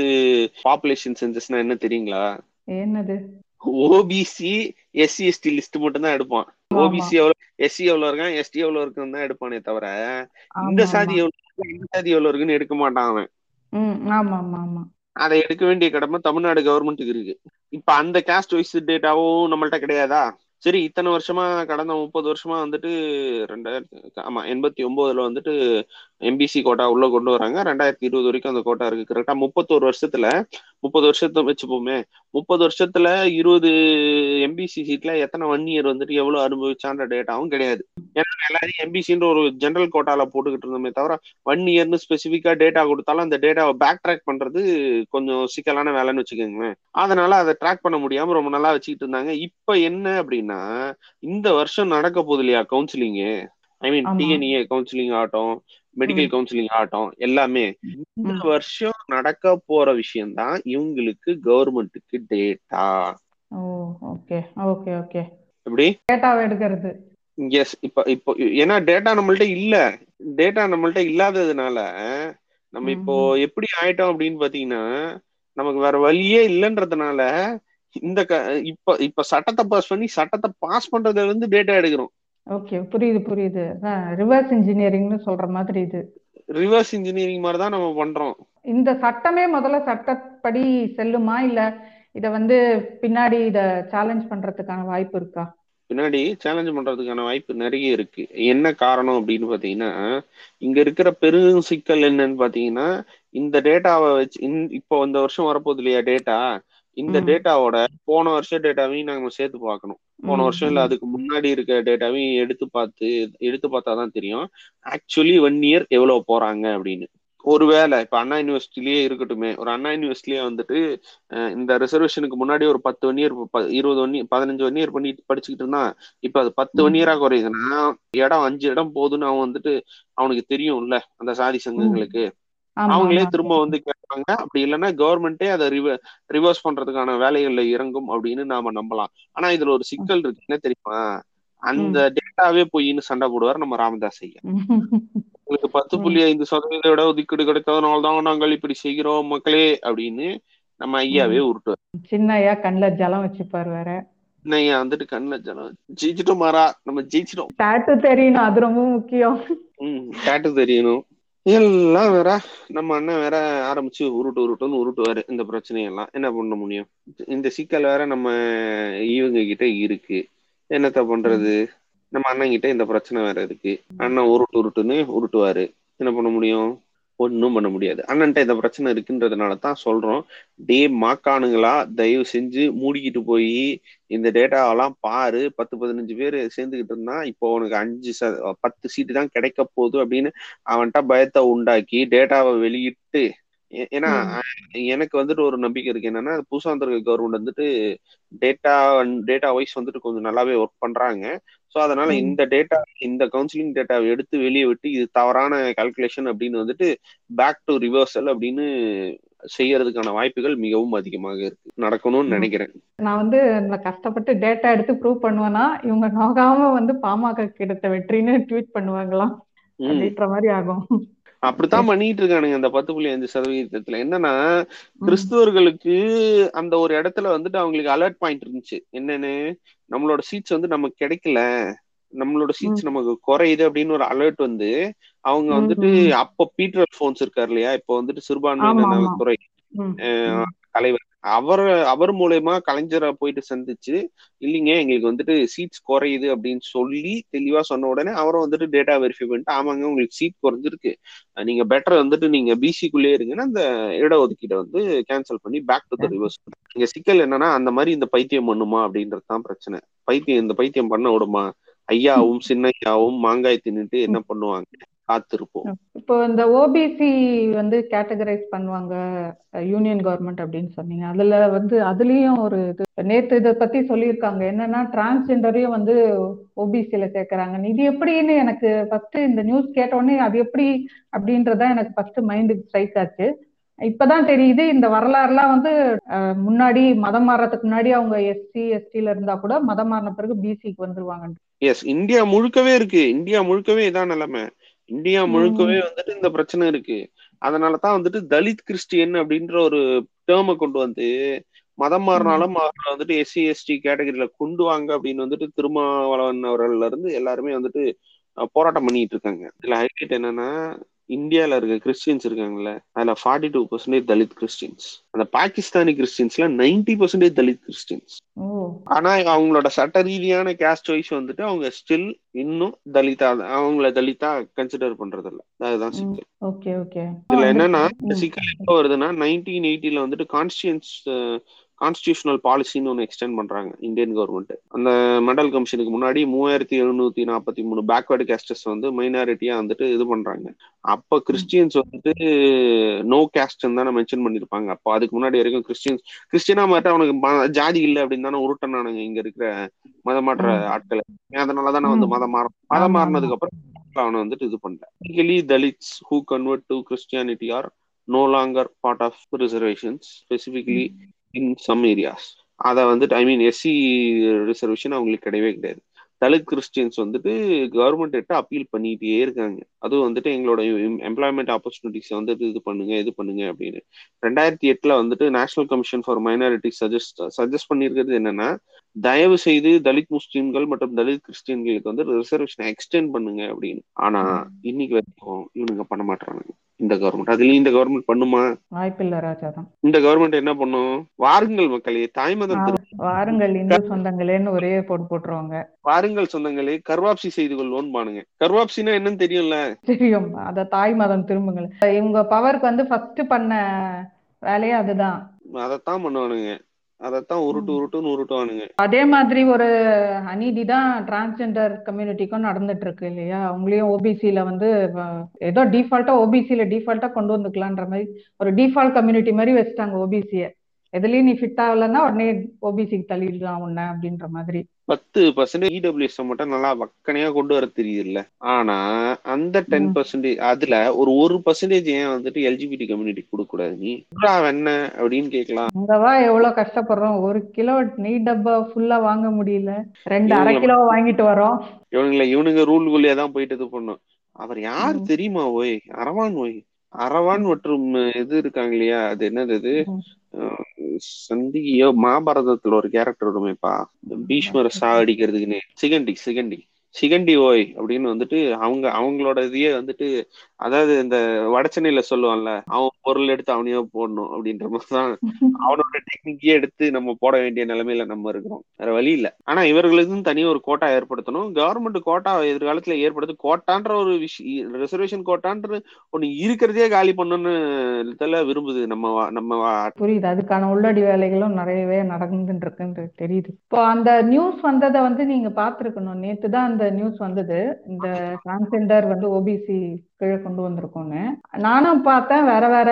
பாப்புலேஷன் சென்சஸ்னா என்ன தெரியுங்களா?
என்னது?
ஓபிசி எஸ்சி எஸ்டி லிஸ்ட் மட்டும் தான் எடுப்பான். ஓபிசி எவ்வளவு எஸ்சி எவ்வளவு இருக்கான் எஸ்டி எவ்வளவு இருக்குன்னு தான் எடுப்பானே தவிர இந்த சாதி. எவ்வளவு இந்த சாதி எவ்வளவு இருக்குன்னு எடுக்க மாட்டான் அவன்.
ஆமா ஆமா ஆமா.
அதை எடுக்க வேண்டிய கடமை தமிழ்நாடு கவர்மெண்ட்டுக்கு இருக்கு. இப்ப அந்த காஸ்ட் வைஸ் டேட்டாவும் நம்மள்ட்ட கிடையாதா? சரி இத்தனை வருஷமா கடந்த முப்பது வருஷமா வந்துட்டு ரெண்டாயிரத்தி ஆமா எண்பத்தி ஒன்பதுல வந்துட்டு எம்பிசி கோட்டா உள்ள கொண்டு வராங்க. ரெண்டாயிரத்தி இருபது வரைக்கும் அந்த கோட்டா இருக்கு. கரெக்டா முப்பத்தோரு வருஷத்துல முப்பது வருஷத்தை வச்சுப்போமே. முப்பது வருஷத்துல இருபது எம்பிசி சீட்ல எத்தனை ஒன் இயர் வந்துட்டு எவ்வளவு அனுபவிச்சான்ற டேட்டாவும் கிடையாது. ஏன்னா எல்லாரையும் எம்பிசின்ற ஒரு ஜெனரல் கோட்டால போட்டுக்கிட்டு இருந்தோமே தவிர ஒன் இயர்னு ஸ்பெசிஃபிக்கா டேட்டா கொடுத்தாலும் அந்த டேட்டாவை பேக் ட்ராக் பண்றது கொஞ்சம் சிக்கலான வேலைன்னு வச்சுக்கோங்களேன். அதனால அதை ட்ராக் பண்ண முடியாம ரொம்ப நல்லா வச்சுக்கிட்டு இருந்தாங்க. இப்ப என்ன அப்படின்னா இந்த வருஷம் நடக்க போகுது இல்லையா counselling I mean. TNEA counselling ஆகட்டும் மெடிக்கல். கவுன்சிலிங் ஆகட்டும் எல்லாமே. இந்த. வருஷம் நடக்க போற விஷயம்தான் இவங்களுக்கு கவர்மெண்ட்டுக்கு டேட்டா
ஓகே ஓகே ஓகே
எப்படி?
டேட்டாவை எடுக்கிறது.
எஸ் இப்ப இப்போ ஏன்னா டேட்டா நம்மள்ட்ட இல்ல. டேட்டா நம்மள்ட்ட இல்லாததுனால நம்ம இப்போ எப்படி ஆயிட்டோம் அப்படின்னு பாத்தீங்கன்னா நமக்கு வேற வழியே இல்லைன்றதுனால இந்த க இப்ப இப்ப சட்டத்தை பாஸ் பண்ணி சட்டத்தை பாஸ் பண்றதுல இருந்து டேட்டா எடுக்கிறோம்.
ஓகே புரியுது புரியுது. ரிவர்ஸ் இன்ஜினியரிங்னு சொல்ற மாதிரி இது.
ரிவர்ஸ் இன்ஜினியரிங் மாதிரி தான் நம்ம பண்றோம்.
இந்த சட்டமே முதல்ல சட்டப்படி செல்லுமா? இல்ல இத வந்து பின்னாடி இத சேலஞ்ச் பண்றதுக்கான வாய்ப்பு இருக்கா?
பின்னாடி சேலஞ்ச் பண்றதுக்கான வாய்ப்பு நிறைய இருக்கு. என்ன காரணம் அப்படின்னு பாத்தீங்கன்னா இங்க இருக்கிற பெரும் சிக்கல் என்னன்னு பாத்தீங்கன்னா இந்த டேட்டாவை வச்சு இப்போ இந்த வருஷம் வரப்போகுது இல்லையா டேட்டா இந்த. டேட்டாவோட போன வருஷ டேட்டாவையும் நம்ம சேர்த்து பார்க்கணும். போன வருஷம் இல்ல அதுக்கு முன்னாடி இருக்க டேட்டாவையும் எடுத்து பார்த்து எடுத்து பார்த்தா தான் தெரியும். ஆக்சுவலி ஒன் இயர் எவ்வளவு போறாங்க அப்படின்னு. ஒருவேளை இப்ப அண்ணா யூனிவர்சிட்டிலேயே இருக்கட்டுமே. ஒரு அண்ணா யூனிவர்சிட்டிலேயே வந்துட்டு இந்த ரிசர்வேஷனுக்கு முன்னாடி ஒரு பத்து ஒன் இயர் இருபது ஒன் பதினஞ்சு ஒன் இயர் பண்ணி படிச்சுக்கிட்டு இருந்தான். இப்ப அது பத்து ஒன் இயரா குறையுதுன்னா இடம் அஞ்சு இடம் போதுன்னு அவன் வந்துட்டு அவனுக்கு தெரியும்ல அந்த சாதி சங்கங்களுக்கு. அவங்களே திரும்ப வந்து கேட்பாங்க. அப்படி இல்லைன்னா கவர்மெண்டே அதை ரிவ ரிவர்ஸ் பண்றதுக்கான வேலைகள்ல இறங்கும் அப்படின்னு நாம நம்பலாம். ஆனா இதுல ஒரு சிக்கல் இருக்கு. என்ன தெரியுமா? அந்த டேட்டாவே போயின்னு சண்டை போடுவார் நம்ம ராமதாஸ் ஐயா. உங்களுக்கு பத்து புள்ளி ஐந்து சதவீத இட ஒதுக்கீடு கிடைத்ததுனால தான் நாங்கள் இப்படி செய்கிறோம் மக்களே அப்படின்னு நம்ம ஐயாவே உருட்டுவார்.
சின்ன ஐயா கண்ணுல ஜலம் வச்சுப்பாரு வேற.
ஐயா வந்துட்டு கண்ணுல ஜலம் ஜெயிச்சிட்டோம் மாறா நம்ம ஜெயிச்சிட்டோம்.
டேட்டு தெரியணும் அது ரொம்ப முக்கியம்.
டேட்டு தெரியணும். எல்லாம் வேற. நம்ம அண்ணன் வேற ஆரம்பிச்சு உருட்டு உருட்டுன்னு உருட்டுவாரு. இந்த பிரச்சனையெல்லாம். என்ன பண்ண முடியும்? இந்த சிக்கல் வேற நம்ம இவங்க கிட்ட இருக்கு. என்னத்த பண்றது? நம்ம அண்ணன் கிட்ட இந்த பிரச்சனை வேற இருக்கு. அண்ணன் உருட்டு உருட்டுன்னு உருட்டுவாரு. என்ன பண்ண முடியும்? ஒன்றும் பண்ண முடியாது. அண்ணன்ட்ட இந்த பிரச்சனை இருக்குன்றதுனால தான் சொல்றோம். டே மாக்கானுங்களா? தயவு செஞ்சு மூடிக்கிட்டு போய் இந்த டேட்டாவெல்லாம் பாரு. பத்து பதினஞ்சு பேர் சேர்ந்துக்கிட்டு இருந்தா இப்போ உனக்கு அஞ்சு ச பத்து சீட்டு தான் கிடைக்க போகுது அப்படின்னு அவன்கிட்ட பயத்தை உண்டாக்கி டேட்டாவை வெளியிட்டு ஏன்னா எனக்கு வந்துட்டு ஒரு நம்பிக்கை இருக்கு. என்னன்னா புதுசா வந்திருக்க கவர்மெண்ட் வந்துட்டு டேட்டா டேட்டா வைஸ் வந்துட்டு கொஞ்சம் நல்லாவே ஒர்க் பண்றாங்க. ஸோ அதனால இந்த டேட்டா இந்த கவுன்சிலிங் டேட்டாவை எடுத்து வெளியே விட்டு இது தவறான கால்குலேஷன் அப்படின்னு வந்துட்டு பேக் டு ரிவர்சல் அப்படின்னு செய்யறதுக்கான வாய்ப்புகள் மிகவும் அதிகமாக இருக்கு. நடக்கணும்னு நினைக்கிறேன்.
நான் வந்து கஷ்டப்பட்டு டேட்டா எடுத்து ப்ரூவ் பண்ணுவேன்னா இவங்க நோகாம வந்து பாமக கிடைத்த வெற்றின்னு ட்வீட் பண்ணுவாங்களாம். அப்படின்ற மாதிரி ஆகும்.
அப்படித்தான் பண்ணிட்டு இருக்கானுங்க அந்த பத்து புள்ளி அஞ்சு சதவீதத்துல. என்னன்னா கிறிஸ்துவர்களுக்கு அந்த ஒரு இடத்துல வந்துட்டு அவங்களுக்கு அலர்ட் பாயிண்ட் இருந்துச்சு. என்னன்னு? நம்மளோட சீட்ஸ் வந்து நமக்கு கிடைக்கல. நம்மளோட சீட்ஸ் நமக்கு குறையுது அப்படின்னு ஒரு அலர்ட் வந்து அவங்க வந்துட்டு அப்ப பீட்டர் போன்ஸ் இருக்காரு இல்லையா? இப்ப வந்துட்டு சிறுபான்மையினர் துறை தலைவர். அவர் அவர் மூலயமா கலைஞரை போயிட்டு சந்திச்சு இல்லைங்க எங்களுக்கு வந்துட்டு சீட்ஸ் குறையுது அப்படின்னு சொல்லி தெளிவா சொன்ன உடனே அவரும் வந்துட்டு டேட்டா வெரிஃபை பண்ணிட்டு ஆமாங்க உங்களுக்கு சீட் குறைஞ்சிருக்கு. நீங்க பெட்டர் வந்துட்டு நீங்க பிசிக்குள்ளே இருங்கன்னா அந்த இட ஒதுக்கீடை வந்து கேன்சல் பண்ணி பேக் டு த ரிவர்ஸ் இங்க சிக்கல் என்னன்னா அந்த மாதிரி இந்த பைத்தியம் பண்ணுமா அப்படின்றது தான் பிரச்சனை. பைத்தியம் இந்த பைத்தியம் பண்ண விடுமா? ஐயாவும் சின்னையாவும் மாங்காய் தின்னுட்டு என்ன பண்ணுவாங்க? காத்திருப்போம்.
இப்போ இந்த ஓபிசி வந்து கேட்டகரைஸ் பண்ணுவாங்க யூனியன் கவர்மெண்ட் அப்படின்னு சொன்னீங்க. அதுல வந்து அதுலயும் ஒரு இது. நேத்து இதை பத்தி சொல்லியிருக்காங்க. என்னன்னா டிரான்ஸ்ஜெண்டரையும் வந்து ஓபிசியில சேர்க்கறாங்க. இது எப்படின்னு எனக்கு ஃபர்ஸ்ட் இந்த நியூஸ் கேட்டோடனே அது எப்படி அப்படின்றத எனக்கு ஃபர்ஸ்ட் மைண்டுக்கு ஸ்ட்ரைக் ஆச்சு. இப்பதான் தெரியுது இந்த வரலாறுலாம் வந்து முன்னாடி மதம் மாறதுக்கு முன்னாடி அவங்க எஸ்சி எஸ்டில இருந்தா கூட மதம் மாறின பிறகு பிசிக்கு வந்துருவாங்க
எஸ் இந்தியா முழுக்கவே இருக்கு. இந்தியா முழுக்கவே இதான் நிலைமை. இந்தியா முழுக்கவே வந்துட்டு இந்த பிரச்சனை இருக்கு. அதனாலதான் வந்துட்டு தலித் கிறிஸ்டியன் அப்படின்ற ஒரு டேர்மை கொண்டு வந்து மதம் மாறினாலும் வந்துட்டு எஸ்சி எஸ்டி கேட்டகரியில கொண்டு வாங்க அப்படின்னு வந்துட்டு திருமாவளவன் அவர்கள்ல இருந்து எல்லாருமே வந்துட்டு போராட்டம் பண்ணிட்டு இருக்காங்க. இதுல ஹைலைட் என்னன்னா இந்தியால இருக்க கிறிஸ்டியன்ஸ் இருக்காங்கல்ல அதுல forty two percentage Dalit Christians. அந்த பாகிஸ்தானி கிறிஸ்டியன்ஸ்ல நைன்டி பர்சன்டேஜ் தலித் கிறிஸ்டியன்ஸ். ஆனா அவங்களோட சட்ட ரீதியான கேஸ்ட் வைஸ் வந்துட்டு அவங்க ஸ்டில் இன்னும் தலிதா அவங்கள தலிதா கன்சிடர் பண்றது இல்ல அதுதான் சிக்கல்.
Okay okay.
இதுல என்னன்னா சிக்கல் எப்போ வருதுன்னா நைன்டீன் எயிட்டில வந்துட்டு கான்ஸ்டியன்ஸ் கான்ஸ்டியூஷனல் பாலிசின்னு ஒன்று எக்ஸ்டெண்ட் பண்றாங்க இந்தியன் கவர்மெண்ட் அந்த மெடல் கமிஷனுக்கு முன்னாடி மூவாயிரத்தி எழுநூத்தி நாற்பத்தி மூணு பேக்வேர்டு கேஸ்டஸ் வந்து மைனாரிட்டியா வந்துட்டு இது பண்றாங்க. அப்ப கிறிஸ்டியன்ஸ் வந்துட்டு நோ கேஸ்ட் தானே மென்ஷன் பண்ணிருப்பாங்க. அப்போ அதுக்கு முன்னாடி வரைக்கும் கிறிஸ்டியன்ஸ் கிறிஸ்டியனா மாட்ட அவனுக்கு ஜாதி இல்லை அப்படின்னு தானே உருட்டனானுங்க இங்க இருக்கிற மதமாற்ற ஆட்களை. அதனாலதானே வந்து மதம் மாற மதம் மாறினதுக்கு அப்புறம் அவனை வந்துட்டு இது பண்ணல Dalits who convert to Christianity are no longer part of reservations specifically in some areas அதை வந்துட்டு ஐ மீன் எஸ்சி ரிசர்வேஷன் அவங்களுக்கு கிடையவே கிடையாது. தலித் கிறிஸ்டியன்ஸ் வந்துட்டு கவர்மெண்ட் கிட்ட அப்பீல் பண்ணிட்டே இருக்காங்க. அதுவும் வந்துட்டு எங்களோட எம்ப்ளாய்மெண்ட் ஆப்பர்ச்சுனிட்டிஸ் வந்துட்டு இது பண்ணுங்க இது பண்ணுங்க அப்படின்னு. ரெண்டாயிரத்தி எட்டுல வந்துட்டு national commission for minority suggest suggest பண்ணியிருக்கிறது என்னன்னா தயவு செய்து தலித் முஸ்லீம்கள் மற்றும் தலித் கிறிஸ்டியன்களுக்கு வந்து ரிசர்வேஷன் எக்ஸ்டெண்ட் பண்ணுங்க அப்படின்னு. ஆனா இன்னைக்கு வரைக்கும் இவனுங்க பண்ண மாட்டாங்க இந்த கவர்மெண்ட் அதுலயும் இந்த கவர்மெண்ட் பண்ணுமா?
வாய்ப்பில்ல ராஜாதான்
இந்த கவர்மெண்ட் என்ன பண்ணும்? வாருங்கள் மக்களே தாய்மதம்
வாருங்கள் இந்து சொந்தங்களேன்னு ஒரே போட்டு போட்டுருவாங்க.
வாருங்கள் சொந்தங்களே கர்வாப்சி செய்து கொள்வோம் பானுங்க. கர்வாப்சினா என்னன்னு தெரியும்ல?
தெரியும். அத தாய் மதம் திரும்புங்கள். இவங்க பவருக்கு வந்து ஃபர்ஸ்ட் பண்ண வேலையே அதுதான்.
அதத்தான் பண்ணுவானுங்க. அதத்தான் உருட்டு உருட்டுன்னு உருட்டுவானுங்க.
அதே மாதிரி ஒரு அநீதி தான் டிரான்ஸ்ஜெண்டர் கம்யூனிட்டிக்கும் நடந்துட்டு இருக்கு இல்லையா? அவங்களையும் ஓபிசியில வந்து ஏதோ டிஃபால்ட்டா ஓபிசியில டிஃபால்ட்டா கொண்டு வந்துக்கலான்ற மாதிரி ஒரு டிஃபால்ட் கம்யூனிட்டி மாதிரி வச்சுட்டாங்க ஓபிசிய எதுலயும் நீ ஃபிட் ஆகலன்னா உடனே ஓபிசிக்கு தள்ளிடலாம் உன்ன அப்படின்ற மாதிரி.
பத்து பர்சன்டேஜ் இடபிள்யூஎஸ் மட்டும் நல்லா வக்கனையா கொண்டு வர தெரியுதுல்ல. ஆனா அந்த டென். பர்சன்டேஜ் அதுல ஒரு ஒரு பர்சன்டேஜ் ஏன் வந்துட்டு எல்ஜிபிடி கம்யூனிட்டி கொடுக்க கூடாது நீ "என்னடா என்ன அப்படின்னு கேட்கலாம்.
அங்கவா எவ்வளவு கஷ்டப்படுறோம். ஒரு கிலோ நெய் டப்பா ஃபுல்லா வாங்க முடியல. ரெண்டு அரை கிலோ வாங்கிட்டு வரோம்.
இவனுங்களை இவனுங்க ரூல்குள்ளேயே தான் போயிட்டு இது பண்ணும். அவர் யார். தெரியுமா ஓய்? அரவான் ஓய். அரவான் மற்றும் இது இருக்காங்க இல்லையா? அது என்னது சந்தியோ மகாபாரதத்துல ஒரு கேரக்டர் வருமேப்பா. பீஷ்மரை சாவடிக்கிறதுக்குன்னு சிகண்டி சிகண்டி. சிகண்டி ஓய் அப்படின்னு வந்துட்டு அவங்க அவங்களோட இதையே வந்துட்டு அதாவது இந்த வடச்சென்னையில சொல்லுவான்ல அவன் பொருள் எடுத்து அவனையோ போடணும் அப்படின்ற மாதிரிதான் அவனோட டெக்னிக்கே எடுத்து நம்ம போட வேண்டிய நிலைமையில நம்ம இருக்கிறோம். வேற வழி இல்ல. ஆனா இவர்களுக்கும் தனி ஒரு கோட்டா ஏற்படுத்தணும். கவர்மெண்ட் கோட்டா எதிர்காலத்துல ஏற்படுத்த கோட்டான்ற ஒரு விஷயம் ரிசர்வேஷன் கோட்டான்ற ஒண்ணு இருக்கிறதே காலி பண்ணணும்னு விரும்புது நம்ம நம்ம
புரியுது. அதுக்கான உள்ளடி வேலைகளும் நிறையவே நடந்துட்டு இருக்குன்னு தெரியுது. இப்போ அந்த நியூஸ் வந்ததை வந்து நீங்க பாத்துருக்கணும் நேத்து தான் அந்த நியூஸ் வந்தது. இந்த டிரான்ஸ்ஜெண்டர் வந்து ஓபிசி கீழே கொண்டு வந்திருக்கோன்னு. நானும் பார்த்தேன். வேற வேற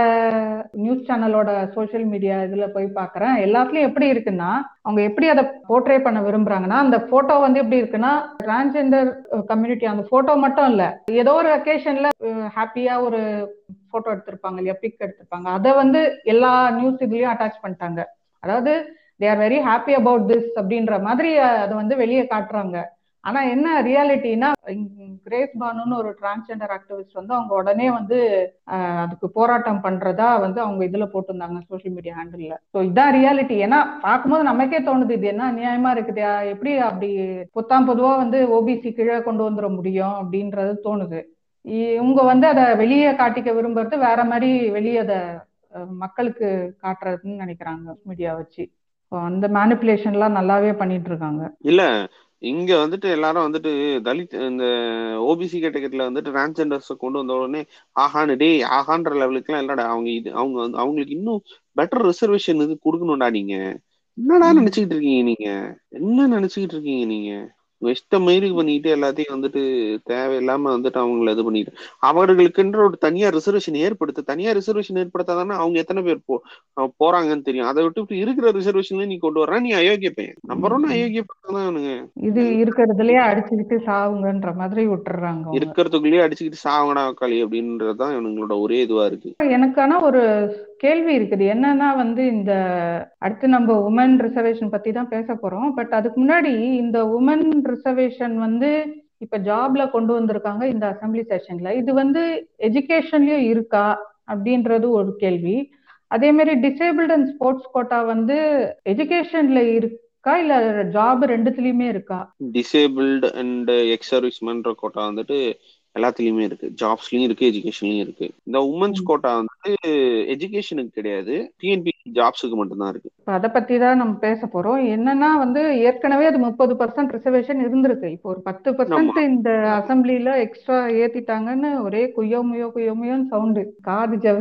நியூஸ் சேனலோட சோசியல் மீடியா இதுல போய் பாக்குறேன் எல்லாத்துலயும் எப்படி இருக்குன்னா அவங்க எப்படி அதை போர்ட்ரே பண்ண விரும்புறாங்கன்னா அந்த போட்டோ வந்து எப்படி இருக்குன்னா டிரான்ஸ்ஜெண்டர் கம்யூனிட்டி அந்த போட்டோ மட்டும் இல்ல ஏதோ ஒரு அக்கேஷன்ல ஹாப்பியா ஒரு போட்டோ எடுத்திருப்பாங்க இல்லையா? பிக் எடுத்திருப்பாங்க. அதை வந்து எல்லா நியூஸ் இதுலயும் அட்டாச் பண்ணிட்டாங்க. அதாவது they are very happy about this அப்படின்ற மாதிரி அதை வந்து வெளியே காட்டுறாங்க. ஆனா என்ன ரியாலிட்டினா கிரேஸ் பானுன்னு ஒரு டிரான்ஸ்ஜெண்டர் ஆக்டிவிஸ்ட் வந்து அவங்க உடனே வந்து அதுக்கு போராட்டம் பண்றதா வந்து அவங்க இதுல போட்டிருந்தாங்க சோசியல் மீடியா ஹேண்டில் ஸோ இதான் ரியாலிட்டி ஏன்னா பார்க்கும்போது நமக்கே தோணுது இது என்ன நியாயமா இருக்குது? எப்படி அப்படி புத்தாம் பொதுவா வந்து ஓபிசி கீழே கொண்டு வந்துட முடியும் அப்படின்றது தோணுது. இவங்க வந்து அதை வெளியே காட்டிக்க விரும்புறது வேற மாதிரி வெளியே அதை மக்களுக்கு காட்டுறதுன்னு நினைக்கிறாங்க மீடியா வச்சு. அந்த அந்த மேனிப்புலேஷன்லாம் நல்லாவே பண்ணிட்டு இருக்காங்க.
இல்ல இங்க வந்துட்டு எல்லாரும் வந்துட்டு தலித் இந்த ஓபிசி கேட்டகரியில வந்துட்டு டிரான்ஸ்ஜெண்டர்ஸ் கொண்டு வந்த உடனே ஆஹான்னு டேய் ஆஹான்ற லெவலுக்கு எல்லாம் இல்லடா அவங்க இது அவங்க வந்து அவங்களுக்கு இன்னும் பெட்டர் ரிசர்வேஷன் இது கொடுக்கணும்டா நீங்க. என்னடா. நினைச்சுக்கிட்டு இருக்கீங்க நீங்க? என்ன நினைச்சுக்கிட்டு இருக்கீங்க நீங்க? இஷ்டம் மாரி பண்ணிட்டு எல்லாத்தையும் வந்துட்டு தேவையில்லாம வந்துட்டு அவங்கள இது பண்ணிட்டு அவர்களுக்குன்ற ஒரு தனியா ரிசர்வேஷன் ஏற்படுத்த தனியா ரிசர்வேஷன் ஏற்படுத்தாதானே அவங்க எத்தனை பேர் போ போறாங்கன்னு தெரியும். அதை விட்டு இருக்கிற ரிசர்வேஷன்ல நீ கொண்டு வர்ற? நீ அயோக்கிய பையன். நம்பர் ஒன் அயோக்கிய பையன் தான் அவனுங்க
இது இருக்கிறதுலயே அடிச்சுக்கிட்டு சாவுங்கன்ற மாதிரி விட்டுறாங்க.
இருக்கிறதுக்குள்ளேயே அடிச்சுக்கிட்டு சாவங்கடா களி அப்படின்றதுதான் இவனுங்களோட ஒரே இதுவா இருக்கு.
எனக்கான ஒரு கேள்வி இருக்குது. என்னன்னா வந்து இந்த அடுத்து நம்ம உமன் ரிசர்வேஷன் பத்தி தான் பேச போறோம். பட் அதுக்கு முன்னாடி இந்த உமன் ரிசர்வேஷன் வந்து இப்ப ஜாப்ல கொண்டு வந்திருக்காங்க இந்த அசம்பிளி செஷன்ல இது வந்து எஜுகேஷன்லயும் இருக்கா அப்படின்றது ஒரு கேள்வி. அதே மாதிரி டிசேபிள்ட் அண்ட் ஸ்போர்ட்ஸ் கோட்டா வந்து எஜுகேஷன்ல இருக்கா இல்ல ஜாப் ரெண்டுத்துலயுமே இருக்கா?
டிசேபிள்ட் அண்ட் எக்ஸ் சர்வீஸ்மேன்ற கோட்டா வந்துட்டு எல்லாத்துலயுமே இருக்கு. ஜாப்ஸ்லயும் இருக்கு எஜுகேஷன்லயும் இருக்கு. இந்த உமன்ஸ். கோட்டா வந்துட்டு எஜுகேஷனுக்கு கிடையாது. டிஎன்பி ஜாப்ஸுக்கு மட்டும்தான் இருக்கு.
அதை பத்தி தான் நம்ம பேச போறோம். என்னன்னா வந்து ஏற்கனவே அது முப்பது பர்சன்ட் ரிசர்வேஷன் இருந்திருக்கு. இப்போ ஒரு பத்து பர்சன்ட் இந்த அசம்பிளில எக்ஸ்ட்ரா ஏத்திட்டாங்கன்னு ஒரே குய்யோ முயோ குய்யோ முயோன்னு சவுண்டு காது ஜவ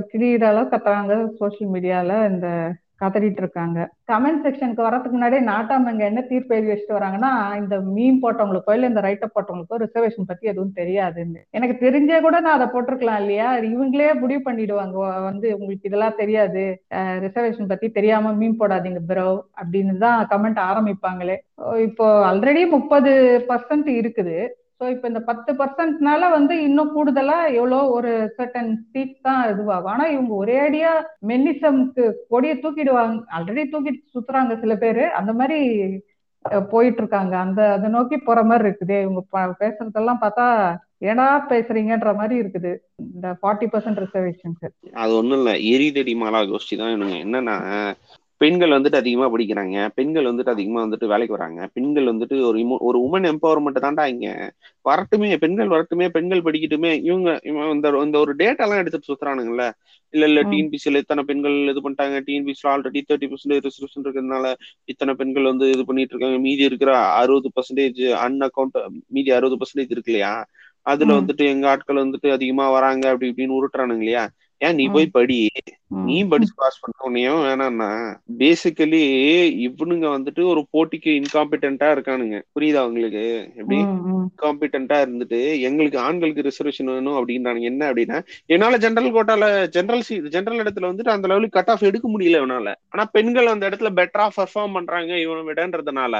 அளவு கத்துறாங்க சோஷியல் மீடியால இந்த கதறிட்டு இருக்காங்க கமெண்ட் செக்ஷனுக்கு வரதுக்கு முன்னாடியே நாட்டாமங்க என்ன தீர்ப்பு எழுதி வச்சுட்டு வராங்கன்னா இந்த மீன் போட்டவங்களுக்கோ இல்ல இந்த ரைட்டப் போட்டவங்களுக்கோ ரிசர்வேஷன் பத்தி எதுவும் தெரியாதுன்னு. எனக்கு தெரிஞ்சே கூட நான் அதை போட்டிருக்கலாம் இல்லையா? இவங்களே முடிவு பண்ணிடுவாங்க. வந்து உங்களுக்கு இதெல்லாம் தெரியாது. ரிசர்வேஷன் பத்தி தெரியாம மீன் போடாதீங்க ப்ரோ அப்படின்னு தான் கமெண்ட் ஆரம்பிப்பாங்களே. இப்போ ஆல்ரெடி முப்பது பர்சன்ட் இருக்குது. ஸோ இப்போ இந்த பத்து பர்சன்ட்னால வந்து இன்னும் கூடுதலா எவ்வளோ ஒரு சர்டன் சீட் தான் இதுவாகும். ஆனா இவங்க ஒரே அடியா மெல்லிசம்க்கு கொடியை தூக்கிடுவாங்க. ஆல்ரெடி தூக்கிட்டு சுத்துறாங்க சில பேரு. அந்த மாதிரி போயிட்டு இருக்காங்க அந்த அதை நோக்கி போற மாதிரி இருக்குது. இவங்க பேசுறதெல்லாம் பார்த்தா ஏடா பேசுறீங்கன்ற மாதிரி இருக்குது. இந்த ஃபார்ட்டி பர்சன்ட் ரிசர்வேஷன்ஸ்
அது ஒண்ணும் இல்ல. எரிதடி மாலா கோஷ்டி தான் என்னன்னா பெண்கள் வந்துட்டு அதிகமா படிக்கிறாங்க. பெண்கள் வந்துட்டு அதிகமா வந்துட்டு வேலைக்கு வராங்க. பெண்கள் வந்துட்டு ஒரு இமோ- ஒரு உமன் எம்பவர்மெண்ட் தான்டா இங்க வரட்டுமே பெண்கள் வரட்டுமே பெண்கள் படிக்கட்டுமே இவங்க இந்த இந்த ஒரு டேட்டா எல்லாம் எடுத்துட்டு சுத்துறானுங்கல்ல. இல்ல இல்ல
ம்.
டிஎன்பிசில இத்தனை பெண்கள் இது பண்ணிட்டாங்க. டிஎன்பிசில ஆல்ரெடி தேர்ட்டி பர்சன்டேஜ் ரிசர்வேஷன் இருக்கிறதுனால இத்தனை பெண்கள் வந்து இது பண்ணிட்டு இருக்காங்க. மீதி இருக்கிற அறுபது பர்சன்டேஜ் அன் அக்கௌண்ட் மீதி அறுபது பர்சன்டேஜ் இருக்கு இல்லையா? அதுல. வந்துட்டு எங்க ஆட்கள் வந்துட்டு அதிகமா வராங்க அப்படி இப்படின்னு உருட்டுறானுங்க இல்லையா? ஏன் நீ போய் படி? நீ படிச்சு பாஸ் பண்ண உன்னையும் வேணாம்னா. பேசிக்கலி இவனுங்க வந்துட்டு ஒரு போட்டிக்கு இன்காம்பிட்டன்டா இருக்கானுங்க. புரியுதா உங்களுக்கு? எப்படி? இன்காம்பிட்டன்டா இருந்துட்டு எங்களுக்கு ஆண்களுக்கு ரிசர்வேஷன் வேணும் அப்படின்றானுங்க. என்ன அப்படின்னா என்னால ஜென்ரல் கோட்டால ஜென்ரல் ஜென்ரல் இடத்துல வந்துட்டு அந்த லெவலுக்கு கட் ஆஃப் எடுக்க முடியல இவனால. ஆனா பெண்கள் அந்த இடத்துல பெட்டரா பர்ஃபார்ம் பண்றாங்க இவனை விடன்றதுனால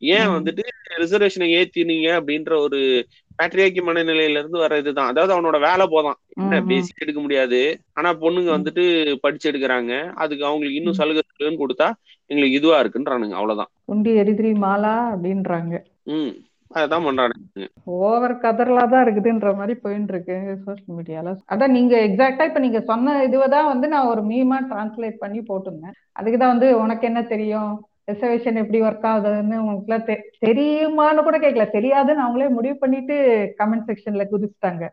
ஏன் வந்துட்டு ரிசர்வேஷனை ஏத்தினீங்க அப்படின்ற ஒரு பேட்ரியாக்கி மனநிலையில இருந்து வர இதுதான். அதாவது அவனோட வேலை போதான். என்ன பேசிக் எடுக்க முடியாது. ஆனா பொண்ணுங்க வந்துட்டு படிச்சு எடுக்கிறாங்க. அதுக்கு அவங்களுக்கு இன்னும் சலுகை கொடுத்தா எங்களுக்கு இதுவா இருக்குன்றானுங்க. அவ்வளவுதான்.
குண்டி எரிதிரி மாலா அப்படின்றாங்க.
உம் அதான் பண்றானுங்க.
ஓவர் கதர்லா தான் இருக்குதுன்ற மாதிரி போயிட்டு இருக்கு சோசியல் மீடியால அதான் நீங்க எக்ஸாக்டா இப்ப நீங்க சொன்ன இதுவதான் வந்து நான் ஒரு மீமா டிரான்ஸ்லேட் பண்ணி போட்டிருந்தேன். அதுக்குதான் வந்து உனக்கு என்ன தெரியும்? ரிசர்வேஷன் எப்படி ஒர்க் ஆகுதுன்னு உங்களுக்குலாம் தெரியுமான்னு கூட கேட்கல தெரியாதுன்னு அவங்களே முடிவு பண்ணிட்டு கமெண்ட் செக்ஷன்ல குதிச்சுட்டாங்க.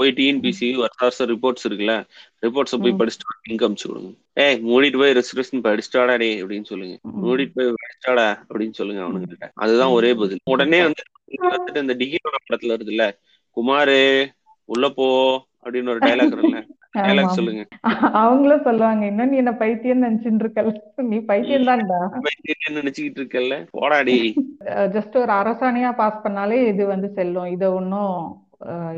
போய் டிஎன்பிசி ரிப்போர்ட்ஸ் இருக்குல்ல. ரிப்போர்ட்ஸ் போய் படிச்சுட்டு லிங்க் அமிச்சு கொடுங்க. ஏய் மூடிட்டு போய் ரிசர்வேஷன் படிச்சுட்டாடா டே அப்படின்னு சொல்லுங்க. மூடிட்டு போய் படிச்சாடா அப்படின்னு சொல்லுங்க அவனுங்கிட்ட அதுதான் ஒரே பதில். உடனே வந்து வந்துட்டு இந்த டிகிரி படத்துல இருக்குல்ல குமாரு உள்ள போ அப்படின்னு ஒரு டைலாக் இருக்குல்ல
அவங்களும் சொல்லுவாங்க இன்னும் நீ என்ன பைத்தியம் நினைச்சிட்டு இருக்கல நீ பைத்தியம் தான்டா. [laughs]
பைத்தியம் நினைச்சுக்கிட்டு இருக்கல போடாடி. [laughs]
ஜஸ்ட் ஒரு அரசாணையா பாஸ் பண்ணாலே இது வந்து செல்லும். இத ஒன்னும்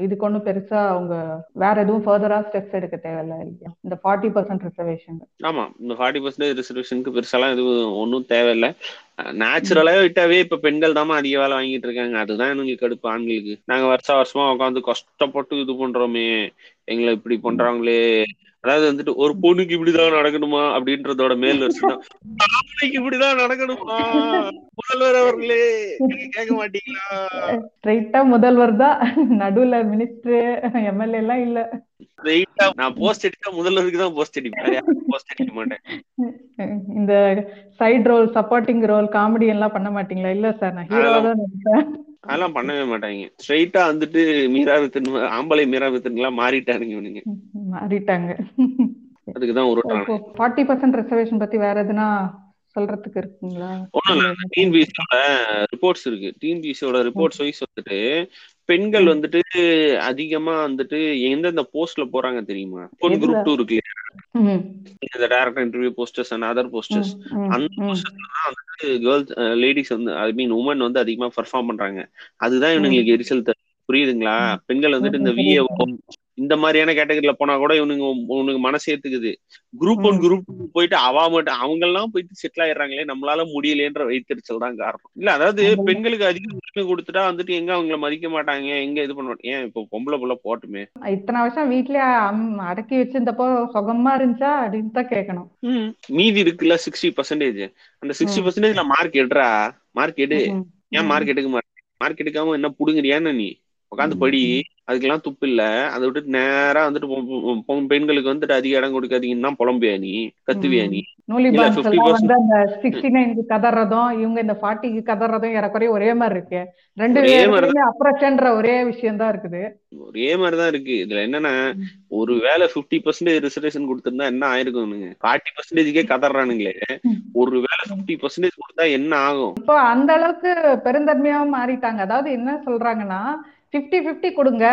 இதுக்கு ஒன்றும் பெருசா அவங்க வேற எதுவும் ஃபர்தரா ஸ்டெப்ஸ் எடுக்க தேவையில்ல. இல்லையா இந்த ஃபார்ட்டி பர்சன்ட் ரிசர்வேஷன்
ஆமா. இந்த ஃபார்ட்டி பர்சன்டேஜ் ரிசர்வேஷனுக்கு பெருசாலாம் எதுவும் ஒன்றும் தேவையில்லை. நேச்சுரலாவே விட்டாவே இப்ப பெண்கள் தாமா அதிக வேலை வாங்கிட்டு இருக்காங்க. அதுதான் எங்களுக்கு கடுப்பு ஆண்களுக்கு. நாங்க வருஷ வருஷமா உட்காந்து கஷ்டப்பட்டு இது பண்றோமே. எங்களை இப்படி பண்றாங்களே. அதாவது வந்துட்டு ஒரு பொண்ணுக்கு இப்படிதான் நடக்கணுமா அப்படின்றதோட மேல் [laughs] ஆம்பளைக்கு இப்படிதான் நடக்கணுமா? முதல்வர் அவர்களே கேட்க மாட்டீங்களா?
ஸ்ட்ரைட்டா முதல்வர் தான். நடுவுல மினிஸ்டர் எம்எல்ஏ எல்லாம் இல்ல.
ஸ்ட்ரைட்டா நான் போஸ்ட் அடிச்சா முதல்வருக்கு தான் போஸ்ட் அடிப்பேன். போஸ்ட் அடிக்க மாட்டேன்.
இந்த side role supporting role comedy எல்லாம் பண்ண மாட்டீங்களா? இல்ல சார் நான் ஹீரோ தான்
அதெல்லாம் பண்ணவே மாட்டாங்க. ஸ்ட்ரைட்டா வந்துட்டு மீரா வித்தன் ஆம்பளை மீரா வித்தன்லாம் மாறிட்டானுங்க இவனுங்க.
மாறிட்டாங்க.
அதுக்குதான் ஒரு
ஃபார்ட்டி பர்சன்ட் ரிசர்வேஷன் பத்தி வேற எதுனா சொல்றதுக்கு இருக்குங்களா?
ஒண்ணும் இல்ல டிஎன்பிசியோட ரிப்போர்ட்ஸ் இருக்கு. டிஎன்பிசியோட ரிப்போர்ட்ஸ் வைஸ் வந்துட்டு பெண்கள் வந்துட்டு அதிகமா வந்துட்டு எந்தெந்த போஸ்ட்ல போறாங்க தெரியுமா? பொன் குரூப் டூ இருக்கு இந்த director interview posters and other posters அந்த போஸ்டர்ஸ்ல தான் வந்துட்டு கேர்ள்ஸ் லேடிஸ் வந்து ஐ மீன் உமன் வந்து அதிகமா பெர்ஃபார்ம் பண்றாங்க. அதுதான் இவனுங்களுக்கு எரிச்சல் புரியுதுங்களா? பெண்கள் வந்துட்டு இந்த விஏஓ இந்த மாதிரியான கேட்டகரியில போனா கூட இவனுங்க உனக்கு மனசு ஏத்துக்குது. குரூப் ஒன் குரூப் போயிட்டு அவா மட்டும் அவங்க எல்லாம் போயிட்டு செட்டில் ஆயிடுறாங்களே நம்மளால முடியலன்ற வைத்தறிச்சல் தான் காரணம். இல்ல அதாவது பெண்களுக்கு அதிக உரிமை கொடுத்துட்டா வந்துட்டு எங்க அவங்கள மதிக்க மாட்டாங்க எங்க இது பண்ண ஏன் இப்போ பொம்பளை புள்ள போட்டுமே?
இத்தனை வருஷம் வீட்லயே அடக்கி வச்சிருந்தப்போ சுகமா இருந்துச்சா அப்படின்னு தான் கேட்கணும்
மீதி இருக்குல்ல சிக்ஸ்டி பர்சன்டேஜ் அந்த சிக்ஸ்டி பர்சன்டேஜ்ல மார்க் எடுறா? மார்க் எடு. ஏன் மார்க் எடுக்க மாட்டேன்? மார்க் எடுக்காம என்ன புடுங்குறியான்னு நீ? உட்காந்து படி. அதுக்கெல்லாம் துப்பு இல்ல. அதை விட்டு நேரா வந்துட்டு பெண்களுக்கு வந்துட்டு அதிக இடம் கொடுக்காதீங்கன்னா புலம்பியா நீ? கத்துவியா நீ?
கதறதும் இவங்க இந்த ஃபார்ட்டிக்கு கதறதும் ஏறக்குறைய ஒரே மாதிரி இருக்கு. ரெண்டு பேருமே அப்ரச்சன்ற ஒரே விஷயம் தான் இருக்குது.
ஒரே மாதிரிதான் இருக்கு. இதுல என்னன்னா ஒரு வேலை பிப்டி பர்சன்டேஜ் ரிசர்வேஷன் கொடுத்திருந்தா என்ன ஆயிருக்கும் ஃபார்ட்டி பர்சன்டேஜ்க்கே கதறானுங்களே. ஒரு வேலை பிப்டி பர்சன்டேஜ் கொடுத்தா என்ன ஆகும்?
இப்போ அந்த அளவுக்கு பெருந்தன்மையாவும் மாறிட்டாங்க. அதாவது என்ன சொல்றாங்கன்னா பிப்டி பிப்டி கொடுங்க.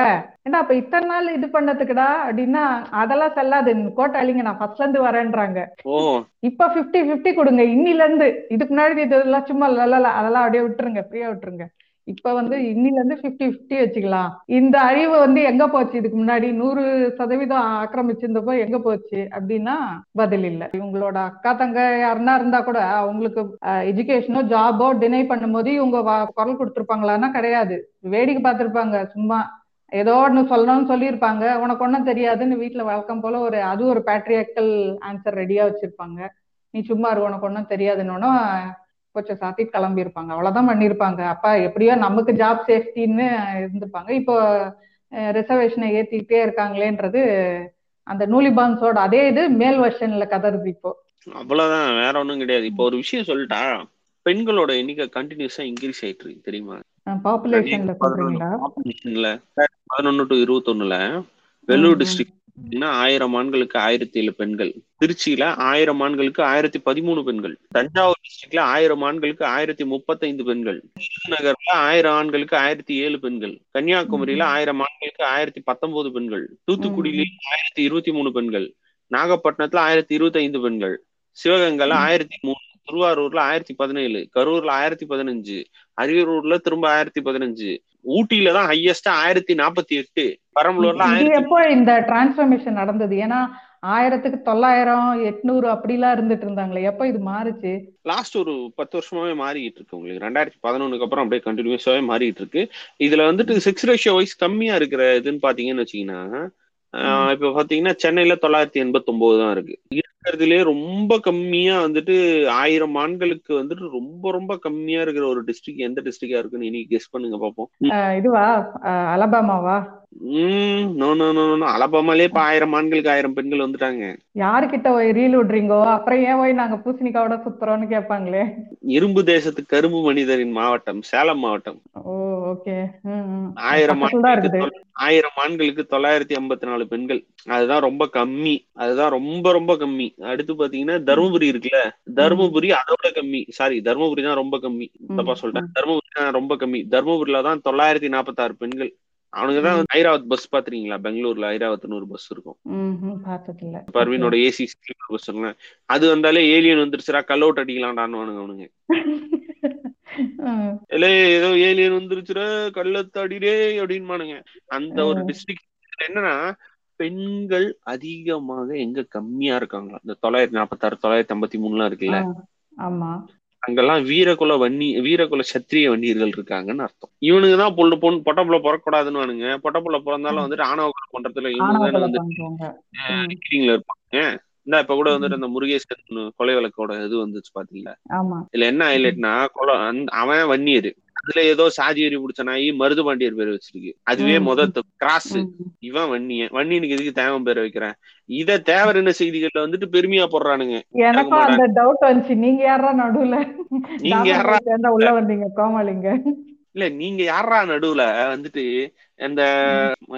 ஏன்னா அப்ப இத்தனை நாள் இது பண்ணதுக்குடா அப்படின்னா அதெல்லாம் செல்லாது. கோட்டாளிங்க நான் ஃபர்ஸ்ட்ல இருந்து வரேன்றாங்க. இப்ப பிப்டி பிப்டி கொடுங்க. இன்னில இருந்து இதுக்கு முன்னாடி இதெல்லாம் சும்மா அதெல்லாம் அப்படியே விட்டுருங்க ஃப்ரீயா விட்டுருங்க. இப்ப வந்து இன்னில இருந்து பிப்டி பிப்டி வச்சுக்கலாம். இந்த அழிவு வந்து எங்க போச்சு? இதுக்கு முன்னாடி நூறு சதவீதம் ஆக்கிரமிச்சிருந்தப்போ எங்க போச்சு? அப்படின்னா பதில் இல்ல. இவங்களோட அக்கா தங்க யாருன்னா இருந்தா கூட அவங்களுக்கு எஜுகேஷனோ ஜாபோ டினை பண்ணும்போது இவங்க குரல் கொடுத்துருப்பாங்களான்னா கிடையாது. வேடிக்கை பார்த்திருப்பாங்க. சும்மா ஏதோ ஒன்று சொல்லணும்னு சொல்லியிருப்பாங்க. உனக்கு ஒன்றும் தெரியாதுன்னு வீட்டில் வழக்கம் போல ஒரு அது ஒரு பேட்ரியாக்கல் ஆன்சர் ரெடியா வச்சிருப்பாங்க. நீ சும்மா இரு உனக்கு ஒன்றும் தெரியாதுன்னு கொஞ்சம் சாத்தி கிளம்பி இருப்பாங்க அவ்வளவுதான் பண்ணிருப்பாங்க. அப்ப எப்படியோ நமக்கு ஜாப் சேஃப்டின்னு இருந்திருப்பாங்க. இப்போ ரிசர்வேஷனை ஏத்திக்கிட்டே இருக்காங்களேன்றது அந்த நூலிபான்ஸோட அதே இது மேல் வெர்ஷன்ல கதறுது இப்போ.
அவ்வளவுதான். வேற ஒண்ணும் கிடையாது. இப்போ ஒரு விஷயம் சொல்லிட்டா பெண்களோட எண்ணிக்கை கண்டினியூஸா இன்க்ரீஸ் ஆயிட்டு இருக்கு தெரியுமா?
பாப்புலேஷன்ல
பாப்புலேஷன்ல பதினொன்னு டு இருபத்தொன்னுல வெள்ளூர் டிஸ்ட்ரிக்ட் ஆயிரம் ஆண்களுக்கு ஆயிரத்தி ஏழு பெண்கள்? திருச்சியில ஆயிரம் ஆண்களுக்கு ஆயிரத்தி பதிமூணு பெண்கள். தஞ்சாவூர் டிஸ்ட்ரிக்ட்ல ஆயிரம் ஆண்களுக்கு ஆயிரத்தி முப்பத்தைந்து பெண்கள். நகர்ல ஆயிரம் ஆண்களுக்கு ஆயிரத்தி ஏழு பெண்கள். கன்னியாகுமரியில ஆயிரம் ஆண்களுக்கு ஆயிரத்தி பத்தொன்பது பெண்கள். தூத்துக்குடியில ஆயிரத்தி இருபத்தி மூணு பெண்கள். நாகப்பட்டினத்துல ஆயிரத்தி இருபத்தி ஐந்து பெண்கள் சிவகங்கைல ஆயிரத்தி மூணு திருவாரூர்ல ஆயிரத்தி பதினேழு கரூர்ல ஆயிரத்தி பதினஞ்சு அரியலூர்ல திரும்ப ஆயிரத்தி பதினஞ்சு ஊட்டியில தான் ஹையஸ்டா ஆயிரத்தி நாற்பத்தி எட்டு பெரம்பலூர்ல
எப்போ இந்த டிரான்ஸ்ஃபர்மேஷன் நடந்தது? ஏன்னா ஆயிரத்துக்கு தொள்ளாயிரம் எட்நூறு அப்படிலாம் இருந்துட்டு இருந்தாங்களே. எப்போ இது மாறுச்சு?
லாஸ்ட் ஒரு பத்து வருஷமாவே மாறிட்டு இருக்கு உங்களுக்கு. ரெண்டாயிரத்தி பதினொன்னுக்கு அப்புறம் அப்படியே கண்டினியூஸாவே மாறிட்டு இருக்கு. இதுல வந்துட்டு செக்ஸ் ரேஷியோ வைஸ் கம்மியா இருக்கிற இதுன்னு பாத்தீங்கன்னு வச்சீங்கன்னா இப்ப பாத்தீங்கன்னா சென்னையில தொள்ளாயிரத்தி எண்பத்தி ஒன்பது தான் இருக்கு. இருக்கிறதுலே ரொம்ப கம்மியா வந்துட்டு ஆயிரம் ஆண்களுக்கு வந்துட்டு ரொம்ப ரொம்ப கம்மியா இருக்கிற ஒரு டிஸ்ட்ரிக்ட் எந்த டிஸ்ட்ரிக்டா இருக்குன்னு இன்னைக்கு கெஸ் பண்ணுங்க பாப்போம்.
இதுவா? அலபாமாவா?
Um no no no no அலபாமாலே இப்ப ஆயிரம் ஆண்களுக்கு ஆயிரம் பெண்கள் வந்துட்டாங்க.
யாருக்கிட்ட ரீல் விடுறீங்கோ? அப்புறம் ஏன் போய் நாங்க பூசணிக்காவோட சுத்துறோம்னு கேட்பாங்களே?
இரும்பு தேசத்து கரும்பு மனிதரின் மாவட்டம் சேலம் மாவட்டம்.
ஓ ஓகே
ஆயிரம் ஆயிரம் ஆண்களுக்கு தொள்ளாயிரத்தி ஐம்பத்தி நாலு பெண்கள். அதுதான் ரொம்ப கம்மி. அதுதான் ரொம்ப ரொம்ப கம்மி. அடுத்து பாத்தீங்கன்னா தருமபுரி இருக்குல்ல? தருமபுரி அதோட கம்மி. சாரி தருமபுரி தான் ரொம்ப கம்மி. தப்பா சொல்லிட்டேன் தருமபுரி தான் ரொம்ப கம்மி. தருமபுரியில தான் தொள்ளாயிரத்தி நாற்பத்தாறு பெண்கள். அவனுக்கு தான் வந்து ஐராவத் பஸ் பாத்துறீங்களா பெங்களூர்ல ஐராவத்னு ஒரு பஸ் இருக்கும். பர்வீனோட ஏசி ஸ்லீப்பர் பஸ் அது வந்தாலே ஏலியன் வந்துருச்சுடா கல் அவுட் அடிக்கலாம்டான்னு அவனுங்க. [laughs] இல்ல ஏதோ ஏலியன் வந்துருச்சுடா கள்ளத்தாடிடே அப்படின்பானுங்க அந்த ஒரு டிஸ்ட்ரிக்ட் என்னன்னா பெண்கள் அதிகமாக எங்க கம்மியா இருக்காங்க? இந்த தொள்ளாயிரத்தி நாற்பத்தாறு தொள்ளாயிரத்தி ஐம்பத்தி மூணுலாம் இருக்குல்ல
ஆமா.
அங்கெல்லாம் வீரகுல வன்னி வீரகுல சத்திரிய வன்னியர்கள் இருக்காங்கன்னு அர்த்தம். இவனுங்க தான் பொண்ணு பொண்ணு பொட்டப்புள்ள பிறக்கூடாதுன்னு பொட்டப்புள்ள பிறந்தாலும் வந்துட்டு ஆணவ பண்றதுல இவங்க வந்து இருப்பாங்க. இந்த இப்ப கூட வந்துட்டு அந்த முருகேசன் கொலை வழக்கோட இது வந்துச்சு பாத்தீங்களா? இதுல என்ன ஹைலைட்னா அவன் வன்னியர். அதுல ஏதோ சாதி வெறி பிடிச்ச நாய் மருது பாண்டியர் பேர் வச்சிருக்கு. அதுவே. முத கிராஸ். இவன் வன்னியன். வன்னியனுக்கு எதுக்கு தேவன் பேரை வைக்கிறேன்? இத தேவர் என்ன செய்திகள்ல வந்துட்டு பெருமையா போடுறானுங்க.
எனக்கும் அந்த டவுட் வந்துச்சு. நீங்க யாரா நடுவுல?
நீங்க யாரா?
உள்ள வந்தீங்க கோமாளிங்க.
இல்ல நீங்க யாரா நடுவுல? வந்துட்டு அந்த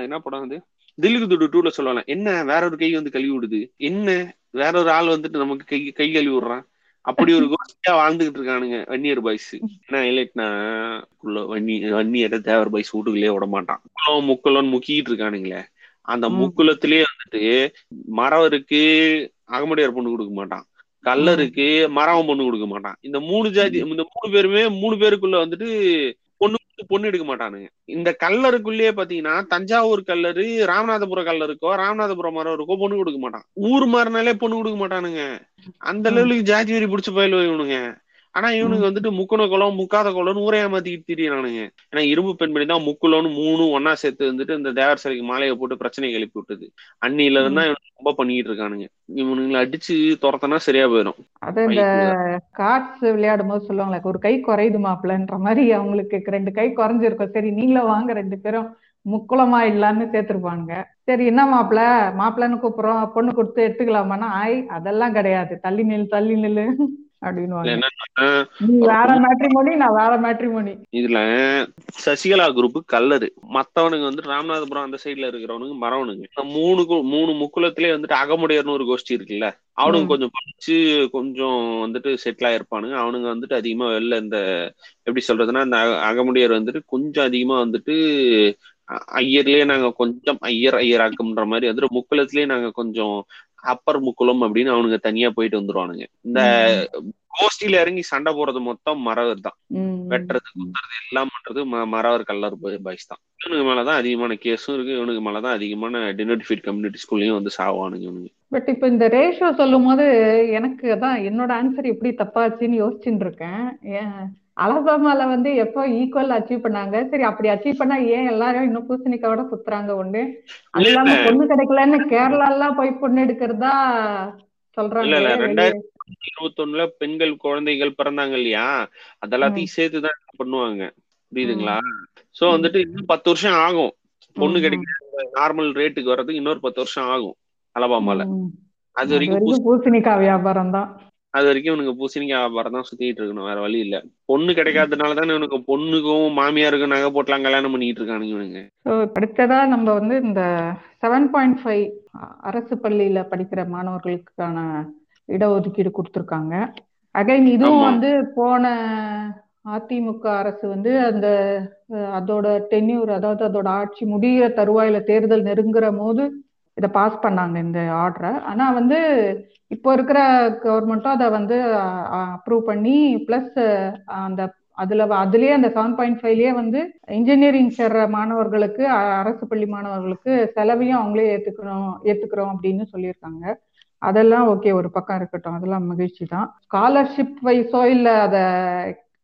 என்ன படம் வந்து தில்லுக்கு துடு டூல சொல்லுவாங்க. என்ன? வேற ஒரு கை வந்து கழுவி விடுது. என்ன? வேற ஒரு ஆள் வந்துட்டு நமக்கு கை கை கழுவி விடுறான். அப்படி ஒரு கோஷ்டியா வாழ்ந்துகிட்டு இருக்கானுங்க வன்னியர் பாய்ஸ் என்ன ஹைலைட்னா வன்னி வன்னியரை தேவர் பாய்ஸ் வீட்டுக்குள்ளேயே விட மாட்டான். முக்குளம் முக்குளம்னு முக்கிட்டு இருக்கானுங்களே. அந்த
ம்.
முக்குளத்திலேயே வந்துட்டு மறவருக்கு அகமுடையார் பொண்ணு கொடுக்க மாட்டான். கல்லருக்கு மரவன் பொண்ணு கொடுக்க மாட்டான். இந்த மூணு ஜாதி இந்த மூணு பேருமே மூணு பேருக்குள்ள வந்துட்டு பொண்ணு எடுக்க மாட்டானுங்க. இந்த கல்லருக்குள்ளேயே பாத்தீங்கன்னா தஞ்சாவூர் கல்லரு ராமநாதபுரம் கல்லருக்கோ ராமநாதபுரம் மரவருக்கோ பொண்ணு கொடுக்க மாட்டான். ஊர் மாறினாலே பொண்ணு கொடுக்க மாட்டானுங்க. அந்த லெவலுக்கு ஜாதி வெறி பிடிச்ச பயில இவனுங்க. ஆனா இவனுக்கு வந்துட்டு முக்குன குளம் முக்காத குளம்னு ஊரே ஏமாத்திக்கிட்டு திரியறானுங்க ஏன்னா இரும்பு பெண்மணி தான் முக்குளம்னு மூணு ஒன்னா சேர்த்து வந்துட்டு இந்த தேவர் சிலைக்கு மாலையை போட்டு பிரச்சனை எழுப்பி விட்டது. அன்னில இருந்தா இவனுக்கு ரொம்ப பண்ணிட்டு இருக்கானுங்க. இவனுங்களை அடிச்சு துரத்தனா சரியா போயிடும்.
அது இந்த கார்ட்ஸ் விளையாடும் போது சொல்லுவாங்களே ஒரு கை குறையுது மாப்பிள்ளன்ற மாதிரி அவங்களுக்கு ரெண்டு கை குறைஞ்சிருக்கும். சரி நீங்களும் வாங்க. ரெண்டு பேரும் முக்குளமா இல்லான்னு சேர்த்திருப்பானுங்க. சரி என்ன மாப்பிள்ள? மாப்பிள்ளன்னு கூப்பிடுறோம். பொண்ணு கொடுத்து எடுத்துக்கலாமான்னா ஆய் அதெல்லாம் கிடையாது. தள்ளி நில்லு தள்ளி நில்லு.
இதுல சசிகலா குரூப் கல்லரு. மத்தவனுங்க வந்துட்டு ராமநாதபுரம் அந்த சைடுல இருக்கிறவனுங்க மரவனுங்க இந்த மூணு கு- மூணு முக்குலத்திலே வந்துட்டு அகமுடையர்னு ஒரு கோஷ்டி இருக்குல்ல அவனுங்க. கொஞ்சம் படிச்சு கொஞ்சம் வந்துட்டு செட்டில் ஆயிருப்பானுங்க. அவனுங்க வந்துட்டு அதிகமா வெளில இந்த எப்படி சொல்றதுன்னா இந்த அக- அகமுடையர் வந்துட்டு கொஞ்சம் அதிகமா வந்துட்டு ஐயர்லயே நாங்க கொஞ்சம் ஐயர் ஐயராக்குன்ற மாதிரி வந்துட்டு முக்குலத்திலேயே நாங்க கொஞ்சம் அப்பர் முக்குளம் அப்படின்னு அவனுங்க தனியா போயிட்டு வந்துருவானுங்க. இந்த கோஷ்டியில இறங்கி சண்டை போறது மொத்தம் மறவர் தான். வெட்டுறது குத்துறது எல்லாம் பண்றது ம- மறவர் கல்லர் பாய்ஸ் தான். இவனுக்கு மேலதான் அதிகமான கேஸும் இருக்கு. இவனுக்கு மேலதான் அதிகமான டினோட்டிஃபைட் கம்யூனிட்டி ஸ்கூல்லயும் வந்து சாவானுங்க இவனுங்க.
பட் இப்ப இந்த ரேஷியோ சொல்லும் போது எனக்கு அதான் என்னோட ஆன்சர் எப்படி தப்பாச்சுன்னு யோசிச்சுட்டு இருக்கேன். அலபாமால வந்து எப்போ ஈக்குவல் அச்சீவ் பண்ணாங்க? சரி அப்படி அச்சீவ் பண்ணா ஏன் எல்லாரும் இன்னும் பூசணிக்காவோட சுத்துறாங்க ஒண்ணு அது இல்லாம. பொண்ணு கிடைக்கலன்னு கேரளா எல்லாம் போய் பொண்ணு எடுக்கிறதா சொல்றாங்க.
ரெண்டாயிரத்தி இருபத்தொன்னுல பெண்கள் குழந்தைகள் பிறந்தாங்க இல்லையா? அதெல்லாத்தையும் சேர்த்துதான் பண்ணுவாங்க. புரியுதுங்களா? சோ வந்துட்டு இன்னும் பத்து வருஷம் ஆகும். பொண்ணு கிடைக்கிற நார்மல் ரேட்டுக்கு வர்றதுக்கு இன்னொரு பத்து வருஷம் ஆகும். அலபாமால. அது வரைக்கும்
பூசணிக்காய் வியாபாரம் தான்.
அது வரைக்கும் இவனுக்கு பூசணிக்காய் வியாபாரம் தான் சுத்திட்டு இருக்கணும். வேற வழி இல்ல. பொண்ணு கிடைக்காதனால தானே இவனுக்கு பொண்ணுக்கும் மாமியாருக்கும் நகை போட்டலாம் கல்யாணம் பண்ணிட்டு இருக்கானுங்க இவனுங்க.
அடுத்ததா நம்ம வந்து இந்த செவன் பாயிண்ட் ஃபைவ் அரசு பள்ளியில படிக்கிற மாணவர்களுக்கான இடஒதுக்கீடு கொடுத்துருக்காங்க. அகைன் இதுவும். வந்து போன அதிமுக அரசு வந்து அந்த அதோட டென்யூர் அதாவது அதோட ஆட்சி முடிகிற தருவாயில தேர்தல் நெருங்குற போது இதை பாஸ் பண்ணாங்க இந்த ஆர்டரை ஆனால் வந்து இப்போ இருக்கிற கவர்மெண்ட்டும் அதை வந்து அப்ரூவ் பண்ணி ப்ளஸ் அந்த அதுல அதுலயே அந்த செவன் பாயிண்ட் ஃபைவ்லயே வந்து இன்ஜினியரிங் சேர்ற மாணவர்களுக்கு அ- அரசு பள்ளி மாணவர்களுக்கு செலவையும் அவங்களே ஏத்துக்கணும் ஏத்துக்கிறோம் அப்படின்னு சொல்லியிருக்காங்க. அதெல்லாம் ஓகே ஒரு பக்கம் இருக்கட்டும். அதெல்லாம் மகிழ்ச்சி தான். ஸ்காலர்ஷிப் வைஸோ இல்ல அத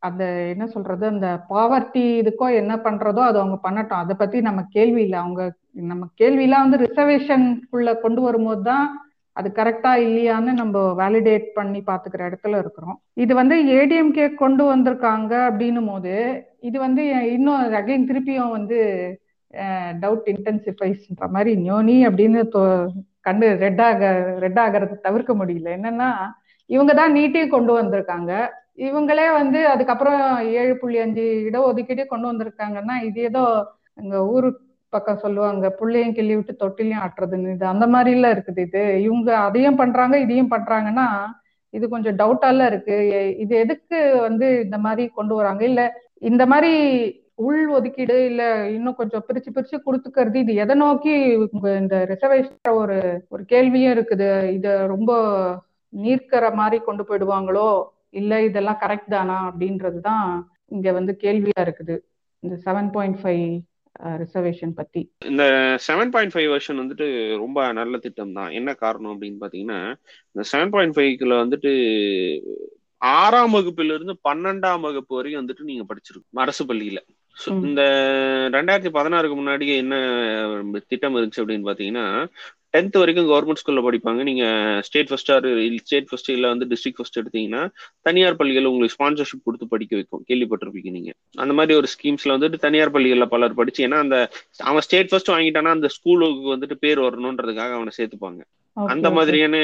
அந்த என்ன சொல்றது அந்த பாவர்ட்டி இதுக்கோ என்ன பண்றதோ அது அவங்க பண்ணட்டும். அதை பத்தி நம்ம கேள்வி இல்லை. அவங்க நம்ம கேள்விலாம் வந்து ரிசர்வேஷனுக்குள்ள கொண்டு வரும்போது தான் அது கரெக்டா இல்லையான்னு நம்ம வேலிடேட் பண்ணி பாத்துக்கிற இடத்துல இருக்கிறோம். இது வந்து ஏடிஎம்கே கொண்டு வந்திருக்காங்க அப்படின்னும் போது இது வந்து இன்னும் அகைன் திருப்பியும் வந்து டவுட் இன்டென்சிஃபைஸ்ன்ற மாதிரி ஞோனி அப்படின்னு கண்டு ரெட் ஆக ரெட் ஆகிறத தவிர்க்க முடியல. என்னன்னா இவங்க தான் நீட்டையும் கொண்டு வந்திருக்காங்க. இவங்களே வந்து அதுக்கப்புறம் ஏழு புள்ளி அஞ்சு இடஒதுக்கீடே கொண்டு வந்திருக்காங்கன்னா இது ஏதோ எங்க ஊருக்கு பக்கம் சொல்லுவாங்க புள்ளையும் கிள்ளி விட்டு தொட்டிலையும் ஆட்டுறதுன்னு. இது அந்த மாதிரி எல்லாம் இருக்குது இது. இவங்க அதையும் பண்றாங்க இதையும் பண்றாங்கன்னா இது கொஞ்சம் டவுட்டால இருக்கு. இது எதுக்கு வந்து இந்த மாதிரி கொண்டு வராங்க? இல்ல இந்த மாதிரி உள் ஒதுக்கீடு இல்ல இன்னும் கொஞ்சம் பிரிச்சு பிரிச்சு கொடுத்துக்கிறது இது எதை நோக்கி இந்த ரிசர்வேஷன் ஒரு ஒரு கேள்வியும் இருக்குது. இத ரொம்ப நீர்க்கிற மாதிரி கொண்டு போயிடுவாங்களோ? இல்ல இதெல்லாம் கரெக்ட் தானா? அப்படின்றதுதான் இங்க வந்து கேள்வியா இருக்குது. இந்த செவன் பாயிண்ட் ஃபைவ் ரிசர்வேஷன் பத்தி.
இந்த செவன் பாயிண்ட் ஃபைவ் வெர்ஷன் வந்துட்டு ரொம்ப நல்ல திட்டம் தான் என்ன காரணம் அப்படின்னு பாத்தீங்கன்னா இந்த செவன் பாயிண்ட் ஃபைவ்ல வந்துட்டு ஆறாம் வகுப்புல இருந்து பன்னெண்டாம் வகுப்பு வரைக்கும் வந்துட்டு நீங்க படிச்சிருக்கோம் அரசு பள்ளியில. இந்த ரெண்டாயிரத்தி பதினாறுக்கு முன்னாடி என்ன திட்டம் இருந்துச்சு அப்படின்னு பாத்தீங்கன்னா டென்த் வரைக்கும் கவர்மெண்ட் ஸ்கூல்ல படிப்பாங்க. நீங்க state first or state first இல்ல வந்து டிஸ்ட்ரிக்ட் ஃபர்ஸ்ட் எடுத்தீங்கன்னா தனியார் பள்ளிகள் உங்களுக்கு ஸ்பான்சர்ஷிப் கொடுத்து படிக்க வைக்கும். கேள்விப்பட்டிருப்பீங்க நீங்க. அந்த மாதிரி ஒரு ஸ்கீம்ஸ்ல வந்துட்டு தனியார் பள்ளிகள்ல பலர் படிச்சு ஏன்னா அந்த அவன் ஸ்டேட் ஃபர்ஸ்ட் வாங்கிட்டானா அந்த ஸ்கூலுக்கு வந்துட்டு பேர் வரணுன்றதுக்காக அவனை சேர்த்துப்பாங்க. அந்த மாதிரியான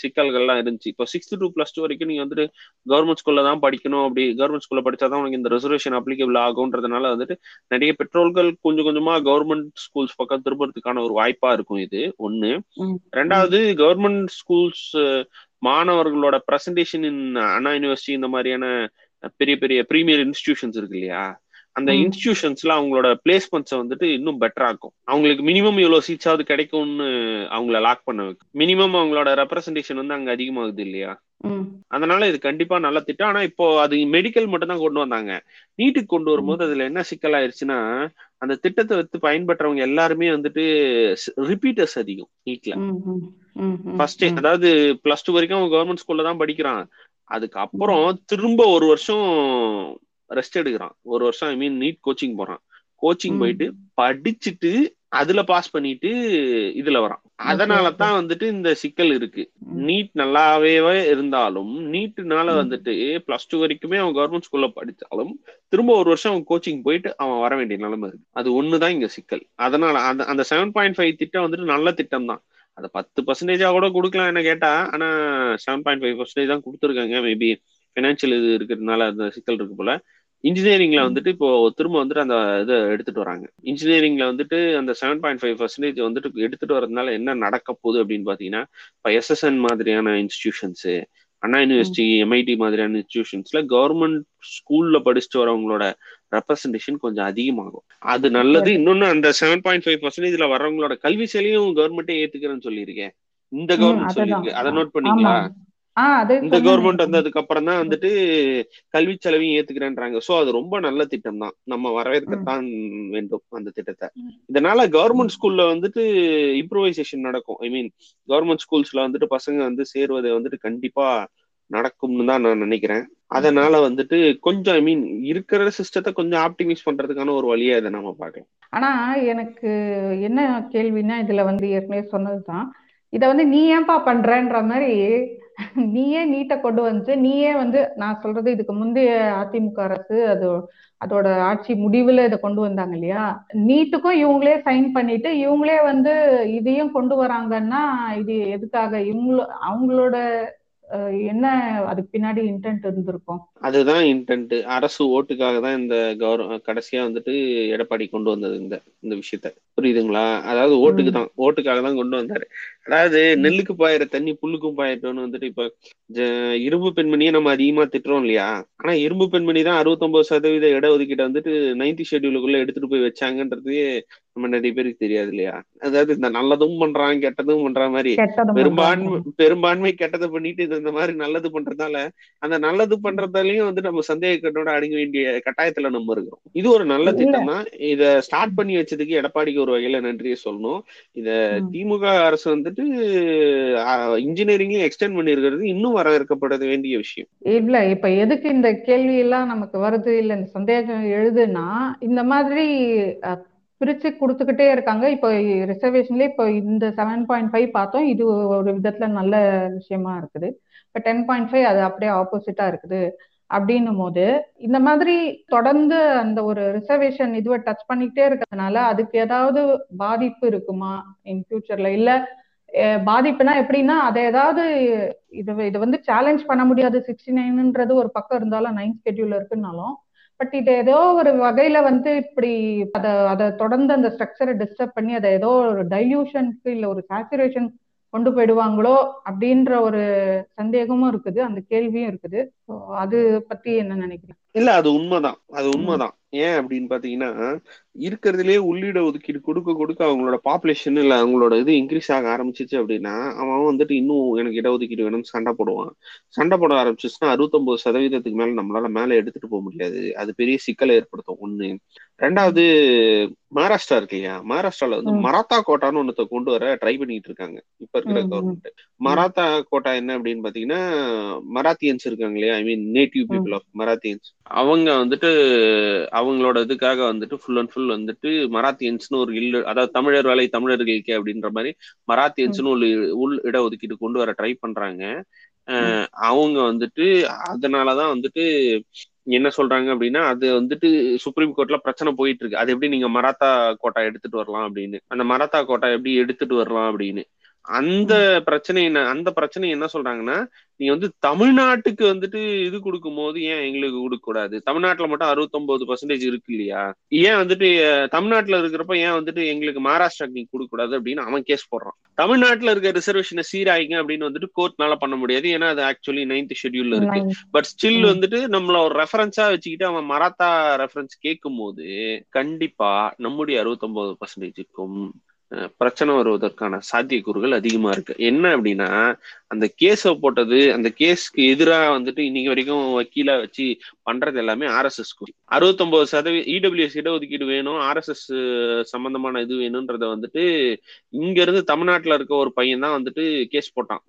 சிக்கல்கள்லாம் இருந்துச்சு. இப்போ சிக்ஸ்த் டு பிளஸ் டூ வரைக்கும் நீங்க வந்துட்டு கவர்மெண்ட் ஸ்கூல்ல தான் படிக்கணும். அப்படி கவர்மெண்ட் ஸ்கூல்ல படிச்சாதான் உனக்கு இந்த ரெசர்வேஷன் அப்ளிகபிள் ஆகுன்றதுனால வந்துட்டு நிறைய பெற்றோர்கள் கொஞ்சம் கொஞ்சமா கவர்மெண்ட் ஸ்கூல்ஸ் பக்கம் திரும்புறதுக்கான ஒரு வாய்ப்பா இருக்கும் இது. ஒண்ணு. ரெண்டாவது கவர்மெண்ட் ஸ்கூல்ஸ் மாணவர்களோட பிரசன்டேஷன் இன் அண்ணா யூனிவர்சிட்டி இந்த மாதிரியான பெரிய பெரிய ப்ரீமியர் இன்ஸ்டிடியூஷன்ஸ் இருக்கு இல்லையா? அந்த. இன்ஸ்டிடியூஷன்ஸ்ல அவங்களோட பிளேஸ்மெண்ட்ஸை வந்துட்டு இன்னும் பெட்டரா இருக்கும். அவங்களுக்கு மினிமம் இவ்வளவு சீட்ஸாவது கிடைக்கும்னு அவங்கள லாக் பண்ண வைக்கும். மினிமம் அவங்களோட ரெப்ரசன்டேஷன் வந்து அங்க அதிகமாகுது இல்லையா. அதனால இது கண்டிப்பா நல்ல திட்டம். ஆனா இப்போ அது மெடிக்கல் மட்டும் தான் கொண்டு வந்தாங்க. நீட்டுக்கு கொண்டு வரும்போது அதுல என்ன சிக்கல் ஆயிருச்சுன்னா அந்த திட்டத்தை வைத்து பயன்பெற்றவங்க எல்லாருமே வந்துட்டு ரிப்பீட்டர்ஸ் அதிகம் நீட்ல ஃபர்ஸ்ட். அதாவது பிளஸ் டூ வரைக்கும் அவன் கவர்மெண்ட் ஸ்கூல்ல தான் படிக்கிறான். அதுக்கப்புறம் திரும்ப ஒரு வருஷம் ரெஸ்ட் எடுக்கிறான். ஒரு வருஷம் ஐ மீன் நீட் கோச்சிங் போறான். கோச்சிங். போயிட்டு படிச்சுட்டு அதுல பாஸ் பண்ணிட்டு இதுல வரான். அதனால தான் வந்துட்டு இந்த சிக்கல் இருக்கு. நீட் நல்லாவே இருந்தாலும் நீட்னால. வந்துட்டு பிளஸ் டூ வரைக்குமே அவன் கவர்மெண்ட் ஸ்கூல்ல படிச்சாலும் திரும்ப ஒரு வருஷம் அவன் கோச்சிங் போயிட்டு அவன் வர வேண்டிய நிலைமை இருக்கு. அது ஒண்ணுதான் இங்க சிக்கல். அதனால அந்த அந்த செவன் பாயிண்ட் ஃபைவ் திட்டம் வந்துட்டு நல்ல திட்டம் தான். அதை பத்து பர்சன்டேஜா கூட கொடுக்கலாம் என்ன கேட்டா ஆனா செவன் பாயிண்ட் ஃபைவ் பர்சன்டேஜ் தான் கொடுத்துருக்காங்க. மேபி ஃபினான்ஷியல் இது இருக்கிறதுனால அந்த சிக்கல் இருக்கு போல. இன்ஜினியரிங்ல வந்துட்டு இப்போ திரும்ப வந்துட்டு அந்த இதை எடுத்துட்டு வராங்க. இன்ஜினியரிங்ல வந்துட்டு அந்த செவன் பாயிண்ட் ஃபைவ் பர்சன்டேஜ் வந்துட்டு எடுத்துட்டு வரதுனால என்ன நடக்க போகுது அப்படின்னு பாத்தீங்கன்னா இப்போ எஸ்எஸ்என் மாதிரியான இன்ஸ்டிடியூஷன்ஸ் அண்ணா யூனிவர்சிட்டி எம்ஐடி மாதிரியான இன்ஸ்டிடியூஷன்ஸ்ல கவர்மெண்ட் ஸ்கூல்ல படிச்சுட்டு வரவங்களோட ரெப்ரசன்டேஷன் கொஞ்சம் அதிகமாகும். அது நல்லது. இன்னொன்னு அந்த செவன் பாயிண்ட் ஃபைவ் பர்சன்டேஜ்ல வர்றவங்களோட கல்வி செலையும் கவர்மெண்ட்டே ஏத்துக்கிறேன்னு சொல்லியிருக்கேன். இந்த கவர்மெண்ட். சொல்லியிருக்கு. அதை நோட் பண்ணீங்களா? இந்த. கவர்மெண்ட் வந்ததுக்கு அப்புறம் தான் வந்துட்டு கல்வி செலவையும் ஏத்துக்கிறேன்றாங்க. சோ அது ரொம்ப நல்ல திட்டம் தான் நம்ம வரவேற்கத்தான் வேண்டும் அந்த திட்டத்தை. இதனால கவர்மெண்ட் ஸ்கூல்ல வந்துட்டு இம்ப்ரூவைசேஷன் நடக்கும். ஐ மீன் கவர்மெண்ட் ஸ்கூல்ஸ்ல வந்துட்டு பசங்க வந்து சேருவதை வந்துட்டு கண்டிப்பா நடக்கும்னு தான் நான் நினைக்கிறேன். அதனால வந்துட்டு கொஞ்சம் ஐ மீன் இருக்கிற சிஸ்டத்தை கொஞ்சம் ஆப்டிமைஸ் பண்றதுக்கான ஒரு வழியா இதை நம்ம பார்க்கலாம்.
ஆனா எனக்கு என்ன கேள்வின்னா இதுல வந்து ஏற்கனவே சொன்னதுதான். இத வந்து நீ ஏன்பா பண்றன்ற மாதிரி நீயே நீட்டை கொண்டு வந்து நீயே வந்து நான் சொல்றது இதுக்கு முந்தைய அதிமுக அரசு அது அதோட ஆட்சி முடிவுல இதை கொண்டு வந்தாங்க இல்லையா? நீட்டுக்கும் இவங்களே சைன் பண்ணிட்டு இவங்களே வந்து இதையும் கொண்டு வராங்கன்னா இது எதுக்காக? இவங்கள அவங்களோட என்ன அதுக்கு பின்னாடி இன்டென்ட் இருந்திருக்கும்?
அதுதான் இன்டென்ட் அரசு ஓட்டுக்காக தான் இந்த கவர்மெண்ட் கடைசியா வந்துட்டு எடப்பாடி கொண்டு வந்தது இந்த இந்த விஷயத்த. புரியுதுங்களா? அதாவது ஓட்டுக்கு தான் ஓட்டுக்காக தான் கொண்டு வந்தாரு. அதாவது நெல்லுக்கு பாயிற தண்ணி புல்லுக்கும் பாயிட்டோம்னு வந்துட்டு இப்ப இரும்பு பெண்மணியை நம்ம அதிகமா திட்டுறோம் இல்லையா? ஆனா இரும்பு பெண்மணி தான் அறுபத்தொன்பது சதவீத இடஒதுக்கீட்டை வந்துட்டு நைன்டி ஷெட்யூலுக்குள்ள எடுத்துட்டு போய் வச்சாங்கன்றதே நம்ம நிறைய பேருக்கு தெரியாது இல்லையா? அதாவது இந்த நல்லதும் பண்றான் கெட்டதும் பண்ற மாதிரி பெரும்பான்மை பெரும்பான்மை கெட்டதை பண்ணிட்டு இந்த மாதிரி நல்லது பண்றதால அந்த நல்லது பண்றதாலயும் வந்து நம்ம சந்தேக கட்டோட அடங்க வேண்டிய கட்டாயத்துல நம்ம இருக்கிறோம். இது ஒரு நல்ல திட்டம் தான் இத ஸ்டார்ட் பண்ணி வச்சதுக்கு எடப்பாடிக்கு ஒரு வகையில நன்றியை சொல்லணும். இத திமுக அரசு வந்துட்டு இன்ஜினியரிங்லயும் எக்ஸ்டெண்ட் பண்ணிருக்கிறது இன்னும் வரவேற்கப்பட வேண்டிய விஷயம்.
இல்ல இப்ப எதுக்கு இந்த கேள்வி எல்லாம் நமக்கு வருது இல்ல இந்த சந்தேகம் எழுதுனா இந்த மாதிரி பிரிச்சு கொடுத்துக்கிட்டே இருக்காங்க. இப்போ ரிசர்வேஷன்லேயே இப்போ இந்த செவன் பாயிண்ட் ஃபைவ் பார்த்தோம். இது ஒரு விதத்துல நல்ல விஷயமா இருக்குது. இப்போ டென் பாயிண்ட் ஃபைவ் அது அப்படியே ஆப்போசிட்டா இருக்குது. அப்படின்னும் போது இந்த மாதிரி தொடர்ந்து அந்த ஒரு ரிசர்வேஷன் இதுவை டச் பண்ணிக்கிட்டே இருக்கிறதுனால அதுக்கு ஏதாவது பாதிப்பு இருக்குமா இன் ஃபியூச்சர்ல இல்ல பாதிப்புனா எப்படின்னா அதை ஏதாவது இது இது வந்து சேலஞ்ச் பண்ண முடியாது. சிக்ஸ்டி நைன்ன்றது ஒரு பக்கம் இருந்தாலும் நைன் ஸ்கெட்யூல் இருக்குன்னாலும் பட் இது ஏதோ ஒரு வகையில வந்து இப்படி அதை அதை தொடர்ந்து அந்த ஸ்ட்ரக்சரை டிஸ்டர்ப் பண்ணி அதை ஏதோ ஒரு டைல்யூஷனுக்கு இல்லை ஒரு சேச்சுரேஷன் கொண்டு போயிடுவாங்களோ அப்படின்ற ஒரு சந்தேகமும் இருக்குது. அந்த கேள்வியும் இருக்குது. அது பத்தி என்ன நினைக்கிறேன்
இல்ல அது உண்மைதான். அது உண்மைதான். ஏன் அப்படின்னு பாத்தீங்கன்னா இருக்கிறதுலயே உள்ளிட ஒதுக்கீடு கொடுக்க கொடுக்க அவங்களோட பாப்புலேஷன் இல்ல அவங்களோட இது இன்க்ரீஸ் ஆக ஆரம்பிச்சிச்சு அப்படின்னா அவன் வந்துட்டு இன்னும் எனக்கு இடஒதுக்கீடு வேணும்னு சண்டை போடுவான். சண்டை போட ஆரம்பிச்சிச்சுன்னா அறுபத்தொன்பது சதவீதத்துக்கு மேல நம்மளால மேல எடுத்துட்டு போக முடியாது. அது பெரிய சிக்கலை ஏற்படுத்தும். ஒண்ணு ரெண்டாவது மகாராஷ்டிரா இருக்கு இல்லையா மகாராஷ்டிரால வந்து மராத்தா கோட்டான்னு ஒன்னத்தை கொண்டு வர ட்ரை பண்ணிட்டு இருக்காங்க. இப்ப இருக்கிற கவர்மெண்ட் மராத்தா கோட்டா என்ன அப்படின்னு பாத்தீங்கன்னா மராத்தியன்ஸ் இருக்காங்க இல்லையா? I mean native people of Marathians. அவங்க வந்துட்டு அவங்களோட இதுக்காக வந்துட்டு ஃபுல் அண்ட் ஃபுல் வந்துட்டு மராத்தியன்ஸ்னு ஒரு இல்லு அதாவது தமிழர் வேலை தமிழர்களுக்கே அப்படின்ற மாதிரி மராத்தியன்ஸ்னு ஒரு உள் இடஒதுக்கீடு கொண்டு வர ட்ரை பண்றாங்க. அவங்க வந்துட்டு அதனாலதான் வந்துட்டு என்ன சொல்றாங்க அப்படின்னா அது வந்துட்டு சுப்ரீம் கோர்ட்ல பிரச்சனை போயிட்டு இருக்கு. அது எப்படி நீங்க மராத்தா கோட்டா எடுத்துட்டு வரலாம் அப்படின்னு. அந்த மராத்தா கோட்டா எப்படி எடுத்துட்டு வரலாம் அப்படின்னு. அந்த பிரச்சனை என்ன அந்த பிரச்சனை என்ன சொல்றாங்கன்னா நீ வந்து தமிழ்நாட்டுக்கு வந்துட்டு இது கொடுக்கும் போது ஏன் எங்களுக்கு கொடுக்க கூடாது தமிழ்நாட்டுல மட்டும் அறுபத்தொன்பது பர்சன்டேஜ் இருக்கு இல்லையா? ஏன் வந்துட்டு தமிழ்நாட்டுல இருக்கிறப்ப ஏன் வந்துட்டு எங்களுக்கு மகாராஷ்டிராக்கு நீ கொடுக்க கூடாது அப்படின்னு அவன் கேஸ் போடுறான். தமிழ்நாட்டுல இருக்க ரிசர்வேஷனை சீராயிங்க அப்படின்னு வந்துட்டு கோர்ட்னால பண்ண முடியாது. ஏன்னா அது ஆக்சுவலி நைன்த் ஷெட்யூல்ல இருக்கு. பட் ஸ்டில் வந்துட்டு நம்மள ஒரு ரெஃபரன்ஸா வச்சுக்கிட்டு அவன் மராத்தா ரெஃபரன்ஸ் கேட்கும் போது கண்டிப்பா நம்முடைய அறுபத்தொன்பது பர்சன்டேஜுக்கும் பிரச்சனை வருவதற்கான சாத்தியக்கூறுகள் அதிகமா இருக்கு. என்ன அப்படின்னா அந்த கேஸ போட்டது அந்த கேஸ்க்கு எதிராக வந்துட்டு இன்னைக்கு வரைக்கும் வக்கீலா வச்சு பண்றது எல்லாமே ஆர்எஸ்எஸ் அறுபத்தொன்பது சதவீத இடபிள்யூஎஸ் இடஒதுக்கீடு வேணும் ஆர்எஸ்எஸ் சம்பந்தமான இது வேணும்ன்றத வந்துட்டு இங்க இருந்து தமிழ்நாட்டுல இருக்க ஒரு பையன் தான் வந்துட்டு கேஸ் போட்டான்.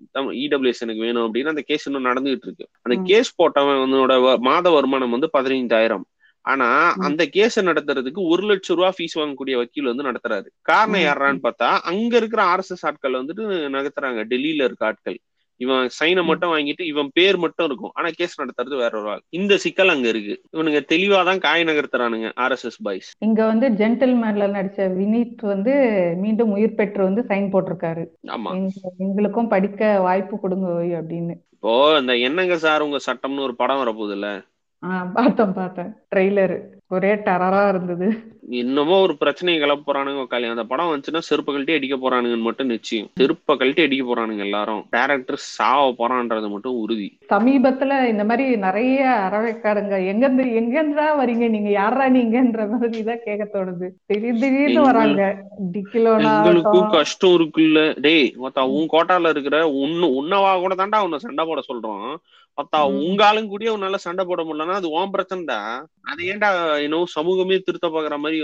இடபிள்யூஎஸ் எனக்கு வேணும் அப்படின்னு அந்த கேஸ் இன்னும் நடந்துகிட்டு இருக்கு. அந்த கேஸ் போட்டவனோட மாத வருமானம் வந்து பதினைந்தாயிரம். ஆனா அந்த கேஸ நடத்துறதுக்கு ஒரு லட்சம் ரூபா ஃபீஸ் வாங்கக்கூடிய வக்கீல் வந்து நடத்துறாரு. காரணம் யாரான்னு பார்த்தா அங்க இருக்கிற ஆர்எஸ்எஸ் ஆட்கள் வந்துட்டு நகர்த்துறாங்க. டெல்லியில இருக்க ஆட்கள். இவன் சைனை மட்டும் வாங்கிட்டு இவன் பேர் மட்டும் இருக்கும். ஆனா கேஸ் நடத்துறது வேற ஒரு ஆள். இந்த சிக்கல் அங்க இருக்கு. இவனுங்க தெளிவாதான் காய் நகர்த்துறானுங்க ஆர் எஸ் எஸ் பாய்ஸ்
இங்க வந்து ஜென்டில்மேன்ல நடிச்ச வினீத் வந்து மீண்டும் உயிர் பெற்று வந்து சைன் போட்டிருக்காரு.
ஆமா.
எங்களுக்கும் படிக்க வாய்ப்பு கொடுங்க அப்படின்னு.
இப்போ இந்த என்னங்க சார் உங்க சட்டம்னு ஒரு படம் வரப்போகுது இல்ல
ஆஹ் பார்த்தேன் பார்த்தேன். ட்ரெய்லர் ஒரே டரரா இருந்தது.
இன்னமோ ஒரு பிரச்சனையை கிளப்ப போறானுங்க உக்காலி அந்த படம் வந்துச்சுன்னா செருப்ப கழட்டி அடிக்க போறானுங்கன்னு மட்டும் நிச்சயம். செருப்ப கழட்டி அடிக்க போறானுங்க எல்லாரும். டேரக்டர் சாவ போறான்றது மட்டும் உறுதி.
சமீபத்துல இந்த மாதிரி நிறைய அறவைக்காரங்க எங்கிருந்து எங்கிருந்தா வரீங்க? நீங்க யாரா நீங்கன்ற மாதிரி தான் கேட்க தோணுது. திடீர் திடீர்னு வராங்க. டிக்கிலோனா
எங்களுக்கும் கஷ்டம் இருக்குல்ல. டேய் மொத்தா உன் கோட்டால இருக்கிற உன்னு உன்னவா கூட தாண்டா உன்னை சண்டை போட சொல்றோம். பத்தா உங்க ஆளுங்க கூடயே உன்னால சண்டை போட முடியலன்னா அது உன் பிரச்சனைடா. அது ஏன்டா இன்னும் சமூகமே திருத்த பாக்குற மாதிரி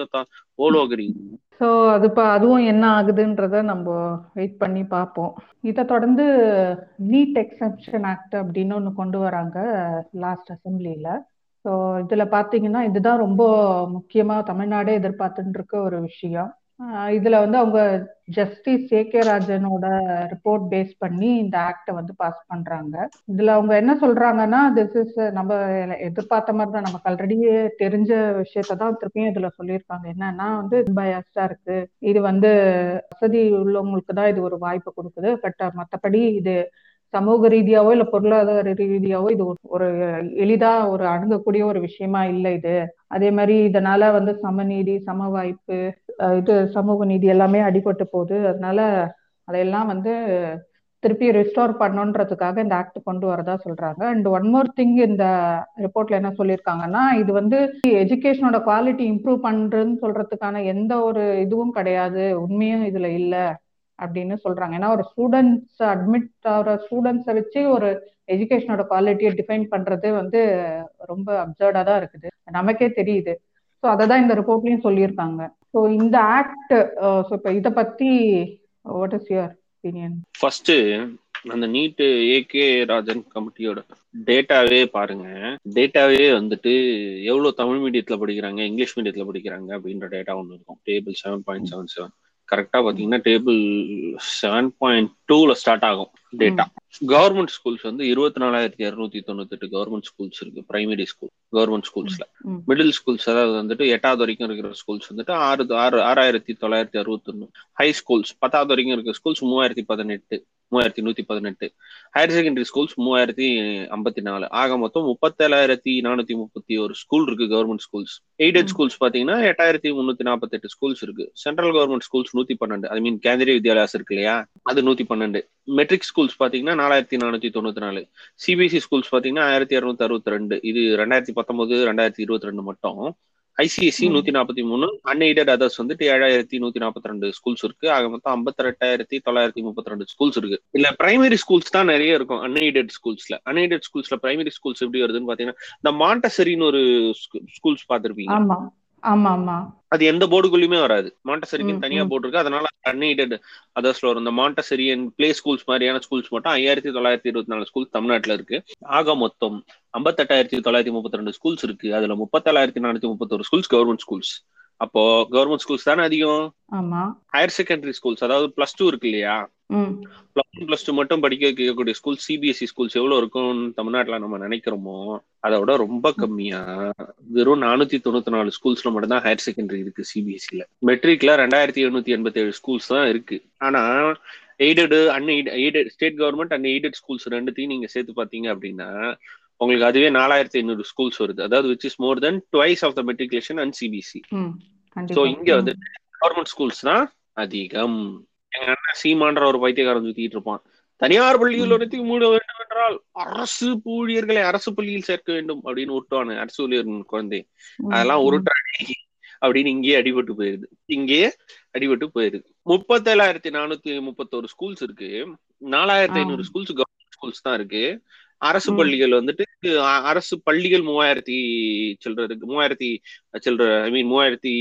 ஓலோகிறீங்க
ஸோ அது இப்போ அதுவும் என்ன ஆகுதுன்றத நம்ம வெயிட் பண்ணி பார்ப்போம். இதை தொடர்ந்து நீட் எக்ஸப்ஷன் ஆக்ட் அப்படின்னு ஒன்று கொண்டு வராங்க லாஸ்ட் அசம்பிளியில் ஸோ இதில் பார்த்தீங்கன்னா இதுதான் ரொம்ப முக்கியமாக தமிழ்நாடே எதிர்பார்த்துட்டு இருக்க ஒரு விஷயம். இதுல வந்து அவங்க ஜஸ்டிஸ் ஏ கே ராஜனோட ரிப்போர்ட் பேஸ் பண்ணி இந்த ஆக்டை வந்து பாஸ் பண்றாங்க. இதுல அவங்க என்ன சொல்றாங்கன்னா திஸ் இஸ் நம்ம எதிர்பார்த்த மாதிரி தான் நமக்கு ஆல்ரெடியே தெரிஞ்ச விஷயத்தான் திருப்பியும் இதுல சொல்லியிருக்காங்க. என்னன்னா வந்து பயாஸ்டா இருக்கு. இது வந்து வசதி உள்ளவங்களுக்கு தான் இது ஒரு வாய்ப்பு கொடுக்குது. பட் மற்றபடி இது சமூக ரீதியாவோ இல்ல பொருளாதார ரீதியாவோ இது ஒரு எளிதா ஒரு அணுகக்கூடிய ஒரு விஷயமா இல்லை இது. அதே மாதிரி இதனால வந்து சமநீதி சம வாய்ப்பு இது சமூக நீதி எல்லாமே அடிபட்டு போகுது. அதனால அதையெல்லாம் வந்து திருப்பி ரிஸ்டோர் பண்ணுன்றதுக்காக இந்த ஆக்ட் கொண்டு வரதா சொல்றாங்க. அண்ட் ஒன் மோர் திங் இந்த ரிப்போர்ட்ல என்ன சொல்லியிருக்காங்கன்னா இது வந்து எஜுகேஷனோட குவாலிட்டி இம்ப்ரூவ் பண்றதுன்னு சொல்றதுக்கான எந்த ஒரு இதுவும் கிடையாது. உண்மையும் இதுல இல்லை. அப்படின்னு சொல்றாங்க. ஏன்னா ஒரு ஸ்டூடெண்ட்ஸ் அட்மிட் ஆகிற ஸ்டூடெண்ட்ஸை வச்சு ஒரு எஜுகேஷனோட குவாலிட்டியை டிஃபைன் பண்றது வந்து ரொம்ப அப்சர்டா தான் இருக்குது. நமக்கே தெரியுது. ஸோ அதை தான் இந்த ரிப்போர்ட்லயும் சொல்லியிருக்காங்க. ஸோ இந்த ஆக்ட் ஸோ இப்போ இதை பத்தி what is your opinion
first அந்த நீட் ஏகே ராஜன் கமிட்டியோட டேட்டாவே பாருங்க. டேட்டாவே வந்துட்டு எவ்வளவு தமிழ் மீடியத்துல படிக்கிறாங்க இங்கிலீஷ் மீடியத்துல படிக்கிறாங்க அப்படின்ற டேட்டா ஒன்று இருக்கும். Table seven point seven seven கரெக்டா பாத்தீங்கன்னா டேபிள் செவன் பாயிண்ட் டூல ஸ்டார்ட் ஆகும் டேட்டா கவர்மெண்ட் ஸ்கூல்ஸ் வந்து இருபத்தி நாலாயிரத்தி இருநூத்தி தொண்ணூத்தி எட்டு கவர்மெண்ட் ஸ்கூல்ஸ் இருக்கு பிரைமரி ஸ்கூல் கவர்மெண்ட் ஸ்கூல்ஸ்ல மிடில் ஸ்கூல்ஸ் அதாவது வந்துட்டு எட்டாவது வரைக்கும் இருக்கிற ஸ்கூல்ஸ் வந்துட்டு ஆறு ஆறு ஆறாயிரத்தி தொள்ளாயிரத்தி அறுபத்தி ஒண்ணு ஹை ஸ்கூல்ஸ் பத்தாவது வரைக்கும் இருக்கிற ஸ்கூல்ஸ் மூவாயிரத்தி பதினெட்டு. மூவாயிரத்தி நூத்தி பதினெட்டு. ஹையர் செகண்டரி ஸ்கூல்ஸ் மூவாயிரத்தி ஐம்பத்தி நாலு. ஆக மொத்தம் முப்பத்தேழாயிரத்தி நானூத்தி முப்பத்தி ஒரு ஸ்கூல் இருக்கு கவர்மெண்ட் ஸ்கூல்ஸ் எய்டட் ஸ்கூல்ஸ் பாத்தீங்கன்னா எட்டாயிரத்தி முன்னூத்தி நாற்பத்தி எட்டு ஸ்கூல்ஸ் இருக்கு. சென்ட்ரல் கவர்மெண்ட் ஸ்கூல்ஸ் நூத்தி பன்னெண்டு. ஐ மீன் கேந்திரிய வித்யாலயாஸ் இருக்கு இல்லையா? அது நூத்தி பன்னெண்டு. மெட்ரிக் ஸ்கூல்ஸ் பாத்தீங்கன்னா நாலாயிரத்தி நானூத்தி தொண்ணூத்தி நாலு. சிபிஎஸ்சி ஸ்கூல்ஸ் பாத்தீங்கன்னா ஆயிரத்தி இரநூத்தி அறுபத்தி ரெண்டு. இது ரெண்டாயிரத்தி பத்தொன்பது ரெண்டாயிரத்தி இருபத்தி ரெண்டு மட்டும். ஐசிஎஸ்சி நூத்தி நாற்பத்தி மூணு அன்எய்டட் அதர்ஸ் வந்துட்டு ஏழாயிரத்தி நூத்தி நாற்பத்தி ரெண்டு ஸ்கூல்ஸ் இருக்கு. ஆக மொத்தம் ஐம்பத்தி ரெண்டாயிரத்தி தொள்ளாயிரத்தி முப்பத்தி ரெண்டு ஸ்கூல்ஸ் இருக்கு. இல்ல பிரைமரி ஸ்கூல்ஸ் தான் நிறைய இருக்கும் அன்எய்டட் ஸ்கூல்ஸ்ல அன்எய்டட் ஸ்கூல்ஸ்ல பிரைமரி ஸ்கூல்ஸ் எப்படி வருதுன்னு பாத்தீங்கன்னா இந்த மாண்டசரின்னு ஒரு ஸ்கூல்ஸ் பாத்திருப்பீங்க
ஆமா ஆமா
அது எந்த போர்டுக்குள்ளயுமே வராது. மாண்டசரிக்கு தனியா போர்டு இருக்கு அதனால அன்எய்டட் அதர்ஸ்ல வரும் இந்த மாண்டசரி அண்ட் பிளே ஸ்கூல்ஸ் மாதிரியான ஸ்கூல்ஸ் மட்டும் ஐயாயிரத்தி தொள்ளாயிரத்தி இருபத்தி நாலு ஸ்கூல் தமிழ்நாட்டுல இருக்கு. ஆக மொத்தம் ஐம்பத்தெட்டாயிரத்தி தொள்ளாயிரத்தி முப்பத்தி ரெண்டு ஸ்கூல்ஸ் இருக்கு. அதுல முப்பத்தேழாயிரத்தி நானூத்தி முப்பத்தொரு ஸ்கூல்ஸ் கவர்மெண்ட் ஸ்கூல்ஸ் அப்போ கவர்மெண்ட் ஸ்கூல்ஸ் தானே அதிகம்? ஹையர் செகண்டரி ஸ்கூல்ஸ் அதாவது பிளஸ் டூ இருக்கு இல்லையா? பிளஸ் ஒன் பிளஸ் டூ மட்டும் படிக்க வைக்கக்கூடிய ஸ்கூல் சிபிஎஸ்சி ஸ்கூல்ஸ் எவ்வளவு இருக்கும்னு தமிழ்நாட்டுல நம்ம நினைக்கிறோமோ அதை விட ரொம்ப கம்மியா. வெறும் நானூத்தி தொண்ணூத்தி நாலு ஸ்கூல்ஸ்ல மட்டும் தான் ஹையர் செகண்டரி இருக்கு சிபிஎஸ்சில மெட்ரிக்ல ரெண்டாயிரத்தி எழுநூத்தி எண்பத்தி ஏழு ஸ்கூல்ஸ் தான் இருக்கு. ஆனா aided unaided state government and aided schools ரெண்டுத்தையும் நீங்க சேர்த்து பாத்தீங்க அப்படின்னா உங்களுக்கு அதுவே நாலாயிரத்தி ஐநூறு ஸ்கூல்ஸ் வருது. அதாவது which is more than twice of the matriculation and CBSE so இங்க வந்து கவர்மெண்ட் ஸ்கூல்ஸ் தான் அதிகம். எங்க அண்ணன் சீமான்ற ஒரு பைத்தியக்காரன் சுத்திட்டு இருப்பான். தனியார் பள்ளிகள் ஒன்றுத்தையும் மூட வேண்டும் என்றால் அரசு ஊழியர்களை அரசு பள்ளியில் சேர்க்க வேண்டும் அப்படின்னு விட்டுவானு அரசு ஊழியர் குழந்தை. அதெல்லாம் உருட்டாடி அப்படின்னு இங்கேயே அடிபட்டு போயிருது. இங்கேயே அடிபட்டு போயிருது. முப்பத்தேழாயிரத்தி நானூத்தி முப்பத்தோரு ஸ்கூல்ஸ் இருக்கு. நாலாயிரத்தி ஐநூறு ஸ்கூல்ஸ் கவர்மெண்ட் ஸ்கூல்ஸ் தான் இருக்கு. அரசு பள்ளிகள் வந்துட்டு அரசு பள்ளிகள் மூவாயிரத்தி சில்லற இருக்கு மூவாயிரத்தி சில்லற ஐ மீன் மூவாயிரத்தி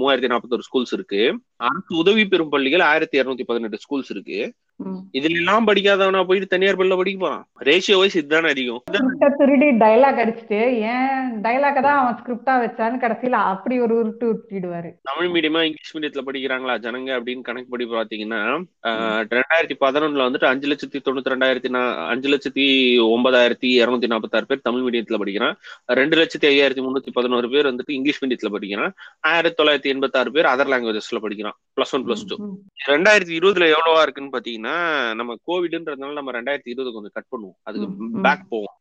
மூவாயிரத்தி நாற்பத்தொரு ஸ்கூல்ஸ் இருக்கு. அரசு உதவி பெறும் பள்ளிகள் ஆயிரத்தி இருநூத்தி பதினெட்டு ஸ்கூல்ஸ் இருக்கு. இதுல எல்லாம் படிக்காதவனா போயிட்டு தனியார் பள்ளியில படிக்க போறான். ரேஷியோ வைஸ் இதுதானே அதிகம்.
திருடி டைலாக் அடிச்சுட்டு ஏன் டைலாக தான் அவன் ஸ்கிரிப்டா வச்சான்னு கடைசியில அப்படி ஒரு உருட்டு உருட்டிடுவாரு.
தமிழ் மீடியமா இங்கிலீஷ் மீடியத்துல படிக்கிறாங்களா ஜனங்க அப்படின்னு கணக்கு படி பாத்தீங்கன்னா ரெண்டாயிரத்தி பதினொன்னுல வந்துட்டு அஞ்சு லட்சத்தி தொண்ணூத்தி ரெண்டாயிரத்தி அஞ்சு லட்சத்தி ஒன்பதாயிரத்தி இருநூத்தி நாற்பத்தாறு பேர் தமிழ் மீடியத்துல படிக்கிறான். ரெண்டு லட்சத்தி ஐயாயிரத்தி முன்னூத்தி பதினோரு பேர் வந்துட்டு இங்கிலீஷ் மீடியத்துல படிக்கிறான். ஆயிரத்தி தொள்ளாயிரத்தி எண்பத்தி ஆறு பேர் அதர் லாங்குவேஜஸ்ல படிக்கிறான். பிளஸ் ஒன் பிளஸ் டூ ரெண்டாயிரத்தி இருபதுல எவ்வளவா இருக்குன்னு பாத்தீங்கன்னா நம்ம கோவிட்ன்றதுனால நம்ம ரெண்டாயிரத்தி இருபது கொஞ்சம் கட் பண்ணுவோம். அதுக்கு பேக் போவோம்.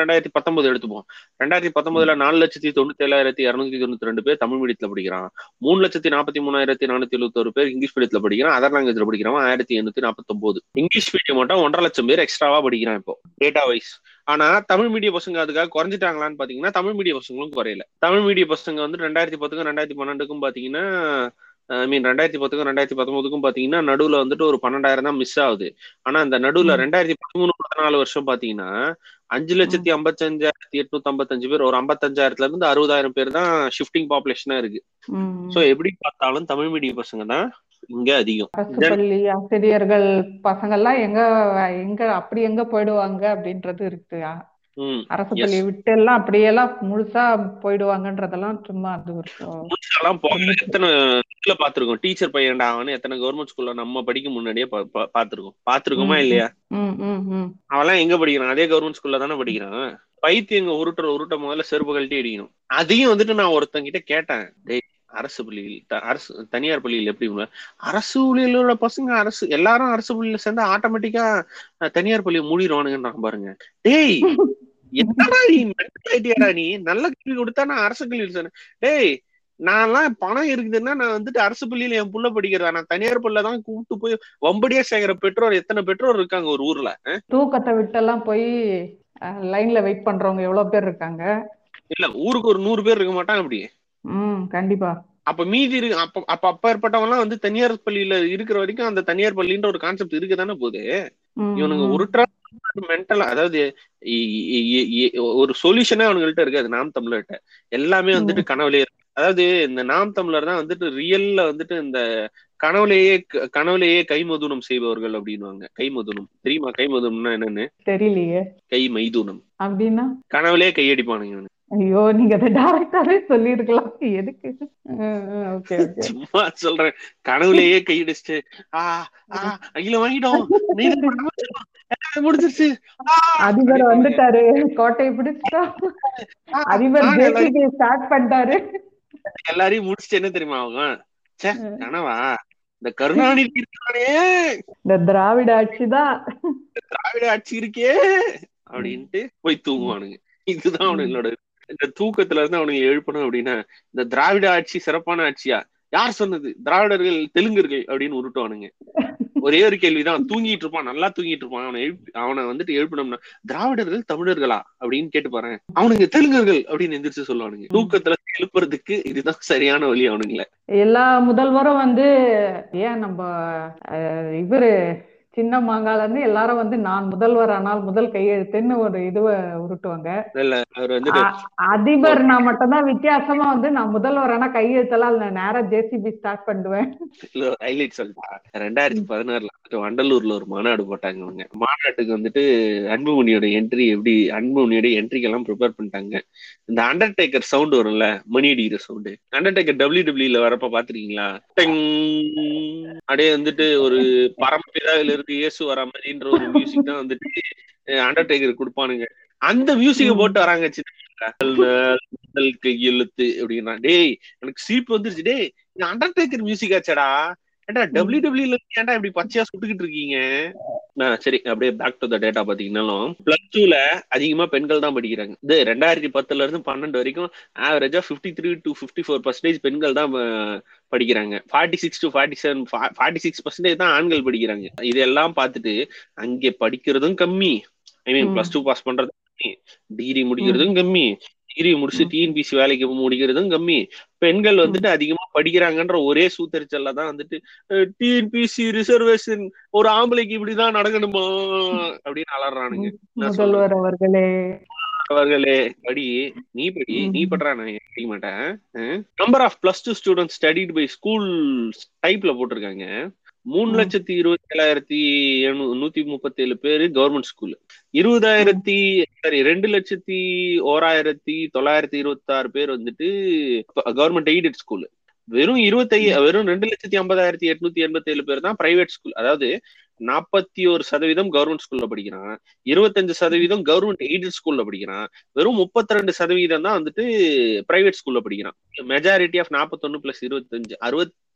ரெண்டாயிரத்தி பத்தொன்பது எடுத்துப்போம். ரெண்டாயிரத்தி பத்தொன்பதுல நாலு லட்சத்தி தொண்ணூத்தி ஏழாயிரத்தி இருநூத்தி தொண்ணூத்தி ரெண்டு பேர் தமிழ் மீடியத்துல படிக்கிறான். மூணு லட்சத்தி நாற்பத்தி மூணாயிரத்தி நானூத்தி எழுபத்தொரு பேர் இங்கிலீஷ் மீடியத்துல படிக்கிறான். அதர் லாங்குவேஜ்ல படிக்கிறான் ஆயிரத்தி எண்ணூத்தி நாற்பத்தி ஒன்பது இங்கிலீஷ் மீடியம் மட்டும் ஒன்றரை லட்சம் பேர் எக்ஸ்ட்ராவா படிக்கிறான் இப்போ டேட்டா வைஸ் ஆனா தமிழ் மீடிய பசங்க அதுக்காக குறைஞ்சிட்டாங்களான்னு பாத்தீங்கன்னா தமிழ் மீடிய பசங்களும் குறையல. தமிழ் மீடிய பசங்க வந்து ரெண்டாயிரத்தி பத்துக்கும் ரெண்டாயிரத்தி பன்னெண்டுக்கும் பாத்தீங்கன்னா ஐ மீன் ரெண்டாயிரத்தி பத்துக்கும் ரெண்டாயிரத்தி பத்தொன்பதுக்கும் பாத்தீங்கன்னா நடுவுல வந்துட்டு ஒரு பன்னெண்டாயிரம் தான் மிஸ் ஆகுது. ஆனா அந்த நடுவுல ரெண்டாயிரத்தி பதிமூணு பதினாலு வருஷம் பாத்தீங்கன்னா அஞ்சு லட்சத்தி ஐம்பத்தஞ்சாயிரத்தி எட்நூத்தி ஐம்பத்தஞ்சு பேர் ஒரு ஐம்பத்தஞ்சாயிரத்துல இருந்து அறுபதாயிரம் பேர் தான் ஷிஃப்டிங் பாப்புலேஷனா இருக்கு. சோ எப்படி பார்த்தாலும் தமிழ் மீடிய பசங்க தான் இங்க அதிகம்.
பள்ளி ஆசிரியர்கள் பசங்க எல்லாம் எங்க எங்க அப்படி எங்க போயிடுவாங்க அப்படின்றது இருக்கு. அரசு பள்ளி விட்டு எல்லாம் அப்படியெல்லாம் முழுசா போயிடுவாங்கன்றதெல்லாம் சும்மா அது
ஸ்கூல்ல பாத்துருக்கோம்? டீச்சர் பையன்டா அவனு எத்தனை கவர்மெண்ட் ஸ்கூல்ல நம்ம படிக்க முன்னாடியே பாத்துருக்கோம். பாத்துருக்கோமா இல்லையா? அவெல்லாம் எங்க படிக்கிறான்? அதே கவர்மெண்ட் ஸ்கூல்ல தானே படிக்கிறான். பைத்தியங்க உருட்டுற உருட்ட முதல்ல செருப்பு கழட்டி அடிக்கணும். அதையும் வந்துட்டு நான் ஒருத்தங்கிட்ட கேட்டேன். டேய் அரசு பள்ளியில் அரசு தனியார் பள்ளியில் எப்படி அரசு உள்ள பசங்க அரசு எல்லாரும் அரசு பள்ளியில சேர்ந்தா ஆட்டோமேட்டிக்கா தனியார் பள்ளியை மூடிடுவானுங்கன்றாங்க பாருங்க. டேய் என்னடா நீ நீ? நல்ல கல்வி கொடுத்தா நான் அரசு கல்வியில் சேர்ந்தேன் டேய் நான்லாம் பணம் இருக்குதுன்னா நான் வந்துட்டு அரசு பள்ளியில என் புள்ள படிக்கிறதா? நான் தனியார் பள்ளியில தான் கூப்பிட்டு போய் வம்படியா சேர்க்கிற பெற்றோர் எத்தனை பெற்றோர் இருக்காங்க ஒரு ஊர்ல?
தூக்கத்தை விட்டெல்லாம் போய் லைன்ல வெயிட் பண்றவங்க எவ்வளவு பேர் இருக்காங்க?
இல்ல ஊருக்கு ஒரு நூறு பேர் இருக்க மாட்டாங்க அப்படி.
ம் கண்டிப்பா.
அப்ப மீதி இருக்கு அப்ப அப்ப அப்ப ஏற்பட்டவங்க எல்லாம் வந்து தனியார் பள்ளியில இருக்கிற வரைக்கும் அந்த தனியார் பள்ளின்ற ஒரு கான்செப்ட் இருக்குதானே போகுது இவனுங்க
ம்.
ஒரு மென்டலா அதாவது ஒரு சொல்யூஷனே அவனுங்கள்ட்ட இருக்காது நாம் தமிழர்கிட்ட. எல்லாமே வந்துட்டு கனவுலயே அதாவது இந்த நாம் தமிழர் தான் வந்துட்டு ரியல்ல வந்துட்டு இந்த கனவுலேயே கனவுலேயே கைமதுனம் செய்பவர்கள் அப்படின்னுவாங்க. கைமதுனம். தெரியுமா? கைமதுனம்னா என்னன்னு?
தெரியலையே.
கை மைதுனம்
அப்படின்னா?
கனவுலயே கையடிப்பானுங்க.
ஐயோ நீங்க அதை டைரக்டாவே சொல்லிருக்கலாம் எதுக்கு?
சும்மா சொல்றேன். கனவுலயே கையடிச்சுட்டு ஆ ஆ அகில வாங்கிட்டோம். முடிஞ்சிருச்சு.
அதிபர் வந்துட்டாரு. கோட்டையை பிடிச்சிட்டா.
ஆ,
அதிபர் ஸ்டார்ட் பண்ணிட்டாரு.
எல்லாரையும் முடிச்சுட்டு என்ன தெரியுமா அவங்க கனவா? இந்த கருணாநிதி இருக்கானே
இந்த திராவிட ஆட்சி தான்.
திராவிட ஆட்சி இருக்கே அப்படின்ட்டு போய் தூங்குவானுங்க. இதுதான் அவனுங்களோட இந்த தூக்கத்துல இருந்து அவனுங்க எழுப்பணும் அப்படின்னா இந்த திராவிட ஆட்சி சிறப்பான ஆட்சியா? யார் சொன்னது? திராவிடர்கள் தெலுங்கர்கள் அப்படின்னு உருட்டுவானுங்க. ஒரே ஒரு கேள்விதான். தூங்கிட்டு இருப்பான் நல்லா தூங்கிட்டு இருப்பான். அவனை எழுப்பி அவனை வந்துட்டு எழுப்பினோம்னா திராவிடர்கள் தமிழர்களா? அப்படின்னு கேட்டு பாரு அவனுங்க தெலுங்கர்கள் அப்படின்னு எந்திரிச்சு சொல்லுவானுங்க. தூக்கத்துல எழுப்புறதுக்கு இதுதான் சரியான வழி அவனுங்கள.
எல்லா முதல்வரும் வந்து ஏன் நம்ம இவரு சின்ன மாங்கால இருந்து எல்லாரும் வந்து நான் முதல்வர் ஆனால் முதல் கையெழுத்துன்னு ஒரு இதுவை உருட்டுவாங்க. அதிபர் நான் மட்டும்தான் வித்தியாசமா வந்து நான் முதல்வர் ஆனா கையெழுத்தெல்லாம் நேரா ஜேசிபி ஸ்டார்ட் பண்ணுவேன்.
ஹைலைட் சொல்லிட்டா ரெண்டாயிரத்தி பதினாறுல வந்துட்டு வண்டலூர்ல ஒரு மாநாடு போட்டாங்க அவங்க மாநாட்டுக்கு வந்துட்டு அன்புமணியோட என்ட்ரி எப்படி அன்புமணியோட என்ட்ரிக்கு எல்லாம் ப்ரிப்பேர் பண்ணிட்டாங்க. இந்த அண்டர்டேக்கர் சவுண்ட் வரும்ல மணி அடிக்கிற சவுண்ட் அண்டர்டேக்கர் டபிள்யூ டபிள்யூல வரப்ப பாத்திருக்கீங்களா? அப்படியே வந்துட்டு ஒரு பரம்பிதாவில இருந்து இயேசு வர மாதிரின்ற ஒரு மியூசிக் தான் வந்துட்டு அண்டர்டேக்கர் கொடுப்பானுங்க. அந்த மியூசிக்க போட்டு வராங்க கையெழுத்து அப்படின்னா டேய் எனக்கு சீப் வந்துருச்சு டேய் இது அண்டர்டேக்கர் மியூசிக் ஆச்சடா. ஏன்டா டபிள்யூ டபிள்யூல ஏன்டா இப்படி பச்சையா சுட்டுக்கிட்டு இருக்கீங்க? சரி அப்படியே பேக் டு த டேட்டா பாத்தீங்கன்னாலும் பிளஸ் டூல அதிகமா பெண்கள் தான் படிக்கிறாங்க. இது ரெண்டாயிரத்தி பத்துல இருந்து பன்னெண்டு வரைக்கும் ஆவரேஜா fifty three to fifty four percentage பெண்கள் தான் படிக்கிறாங்க. Forty six to forty seven forty six percentage தான் ஆண்கள் படிக்கிறாங்க. இதெல்லாம் பார்த்துட்டு அங்கே படிக்கிறதும் கம்மி. I mean. Plus two pass பண்றதும் கம்மி. டிகிரி முடிக்கிறதும் கம்மி. டிகிரி முடிச்சு டிஎன்பிசி வேலைக்கு முடிக்கிறதும் கம்மி. பெண்கள் வந்துட்டு அதிகமா படிக்கிறாங்கன்ற ஒரே சூத்தரிச்சல்ல தான் வந்துட்டு டிஎன்பிசி ரிசர்வேஷன் ஒரு ஆம்பளைக்கு இப்படிதான் நடக்கணுமா? அப்படின்னு அலறானுங்க. நான்
முதல்வர் அவர்களே.
அவர்களே படி நீ படி நீ படுறா நான் படிக்க மாட்டேன். Number of plus two student studied by school டைப்ல போட்டிருக்காங்க. மூணு. லட்சத்தி இருபத்தி ஏழாயிரத்தி நூத்தி முப்பத்தி ஏழு பேரு கவர்மெண்ட் ஸ்கூல் இருபதாயிரத்தி சாரி ரெண்டு லட்சத்தி ஓராயிரத்தி தொள்ளாயிரத்தி இருபத்தி ஆறு பேர் வந்துட்டு கவர்மெண்ட் எய்டட் ஸ்கூல் வெறும் இருபத்தி வெறும் ரெண்டு லட்சத்தி ஐம்பதாயிரத்தி எட்நூத்தி எண்பத்தி ஏழு பேர் தான் பிரைவேட் ஸ்கூல் அதாவது நாற்பத்தி ஒரு சதவீதம் கவர்மெண்ட் ஸ்கூல்ல படிக்கிறான். இருபத்தஞ்சு சதவீதம் கவர்மெண்ட் எய்டட் ஸ்கூல்ல படிக்கிறான். வெறும் முப்பத்தி ரெண்டு சதவீதம் தான் வந்துட்டு பிரைவேட் ஸ்கூல்ல படிக்கிறான். மெஜாரிட்டி ஆஃப் நாற்பத்தொன்னு பிளஸ் இருபத்தஞ்சு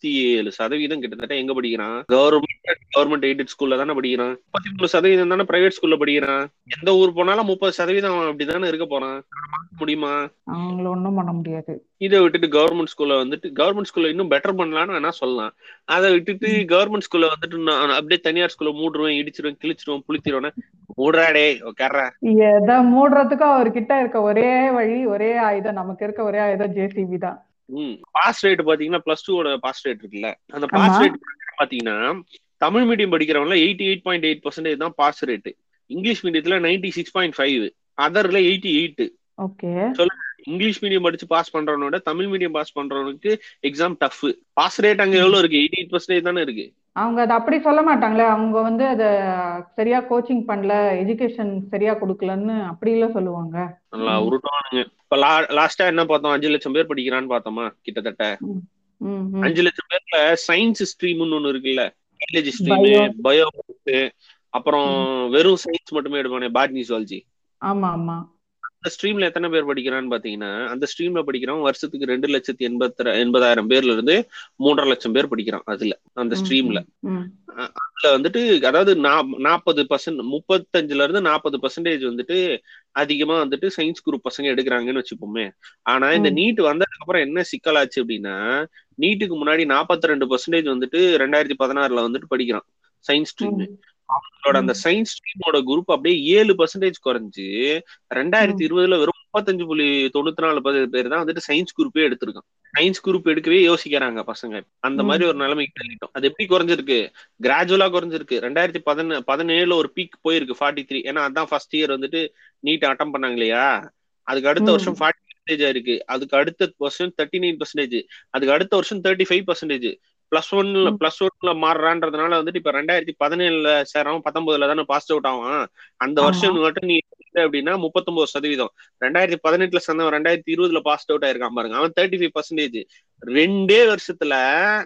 அறுபத்தி ஏழு சதவீதம் கிட்டத்தட்ட எங்க படிக்கிறான்? கவர்மெண்ட் கவர்மெண்ட் எய்டட் ஸ்கூல்ல தானே படிக்கிறான்? முப்பத்தி மூணு சதவீதம் தானே பிரைவேட் ஸ்கூல்ல படிக்கிறான்? எந்த ஊர் போனாலும் முப்பது சதவீதம் அவன் அப்படிதானே இருக்க போறான்? முடியுமா?
அவங்கள ஒண்ணும் பண்ண முடியாது.
இதை விட்டுட்டு கவர்மெண்ட் ஸ்கூல்ல வந்துட்டு கவர்மெண்ட் ஸ்கூல்ல இன்னும் பெட்டர் பண்ணலாம்னு வேணா சொல்லலாம். அதை விட்டுட்டு கவர்மெண்ட் ஸ்கூல்ல வந்துட்டு நான் அப்படியே தனியார் ஸ்கூல்ல மூடுருவேன் இடிச்சிருவேன் கிழிச்சிருவேன் புளிச்சிருவேன் மூடுறாடே உட்கார்றா.
எதை மூடுறதுக்கு அவர்கிட்ட இருக்க ஒரே வழி ஒரே ஆயுதம். நமக்கு இருக்க ஒரே ஆயுதம் ஜேசிபி தான்.
பாஸ் ரேட் பாத்தீங்கன்னா பிளஸ் டூவோட பாஸ் ரேட் இருக்குல்ல. அந்த. பாஸ் ரேட் பாத்தீங்கன்னா தமிழ் மீடியம் படிக்கிறவங்க eighty eight point eight percentage தான் பாஸ் ரேட் இங்கிலீஷ் மீடியத்துல நைன்டி சிக்ஸ் பாயிண்ட் ஃபைவ் அதர்ல எயிட்டி எயிட் இங்கிலீஷ் மீடியம் படிச்சு பாஸ் பண்றவனோட தமிழ் மீடியம் பாஸ் பண்றவனுக்கு எக்ஸாம் டஃப் பாஸ் ரேட் அங்க எவ்வளவு இருக்கு? எயிட்டி எயிட் பர்சன்டேஜ் தானே இருக்கு.
அவங்க அதை அப்படி சொல்ல மாட்டாங்களே. அவங்க வந்து அத சரியா கோச்சிங் பண்ணல எஜுகேஷன் சரியா கொடுக்கலன்னு அப்படிலாம் சொல்லுவாங்க.
நல்லா. உருட்டுவானுங்க. இப்ப லாஸ்டா என்ன பார்த்தோம்? அஞ்சு லட்சம் பேர் படிக்கிறான்னு பார்த்தோமா? கிட்டத்தட்ட. அஞ்சு லட்சம் பேர்ல சயின்ஸ் ஸ்ட்ரீம்னு ஒண்ணு இருக்குல்ல? Biology stream. பயோ அப்புறம் வெறும் சயின்ஸ் மட்டுமே எடுப்பானே பாட்னி ஜுவாலஜி
ஆமா ஆமா.
அந்த ஸ்ட்ரீம்ல எத்தனை பேர் படிக்கிறான்னு பாத்தீங்கன்னா அந்த ஸ்ட்ரீம்ல படிக்கிறவன் வருஷத்துக்கு ரெண்டு லட்சத்தி எண்பத்தி எண்பதாயிரம் பேர்ல இருந்து மூன்றரை லட்சம் பேர் படிக்கிறான் அதுல அந்த ஸ்ட்ரீம்ல அதுல வந்துட்டு அதாவது நாற்பது பர்சன்ட் முப்பத்தஞ்சுல இருந்து நாற்பது பர்சன்டேஜ் வந்துட்டு அதிகமா வந்துட்டு சயின்ஸ் குரூப் பசங்க எடுக்கிறாங்கன்னு வச்சுப்போமே ஆனா இந்த. நீட் வந்ததுக்கு அப்புறம் என்ன சிக்கலாச்சு அப்படின்னா நீட்டுக்கு முன்னாடி நாற்பத்தி ரெண்டு பர்சன்டேஜ் வந்துட்டு ரெண்டாயிரத்தி பதினாறுல வந்துட்டு படிக்கிறான் சயின்ஸ் ஸ்ட்ரீம். அவங்களோட அந்த சயின்ஸ் ஸ்ட்ரீமோட குரூப் அப்படியே ஏழு பர்சன்டேஜ் குறைஞ்சு ரெண்டாயிரத்தி இருபதுல வெறும் முப்பத்தஞ்சு புள்ளி தொண்ணூத்தி நாலு பேர் தான் வந்துட்டு சயின்ஸ் குரூப்பே எடுத்திருக்கான் சயின்ஸ் குரூப் எடுக்கவே யோசிக்கிறாங்க பசங்க. அந்த. மாதிரி ஒரு நிலைமைக்கு தள்ளிட்டோம். அது எப்படி குறைஞ்சிருக்கு? கிராஜுவலா குறைஞ்சிருக்கு. ரெண்டாயிரத்தி பதின பதினேழுல ஒரு பீக் போயிருக்கு ஃபார்ட்டி த்ரீ ஏன்னா அதான் ஃபர்ஸ்ட் இயர் வந்துட்டு நீட் அட்டம் பண்ணாங்க இல்லையா? அதுக்கு அடுத்த. வருஷம் ஃபார்ட்டி பர்சன்டேஜ் ஆயிருக்கு. அதுக்கு அடுத்த வருஷம் தேர்ட்டி நைன் பர்சன்டேஜ் அதுக்கு அடுத்த வருஷம் தேர்ட்டி ஃபைவ் பர்சன்டேஜ் பிளஸ் ஒன்ல. பிளஸ் ஒன்ல மாறுறான்றதுனால வந்துட்டு இப்ப ரெண்டாயிரத்தி பதினேழுல சேராம பத்தொன்பதுல தானே பாஸ் அவுட் ஆகும் அந்த. வருஷம் மட்டும் நீ அப்படின்னா முப்பத்தொன்பது சதவீதம். ரெண்டாயிரத்தி பதினெட்டுல சேர்ந்தவன் ரெண்டாயிரத்தி இருபதுல பாஸ் அவுட் ஆயிருக்கான் பாருங்க. அவன் தேர்ட்டி ஃபைவ் பர்சன்டேஜ் ரெண்டே வருஷத்துல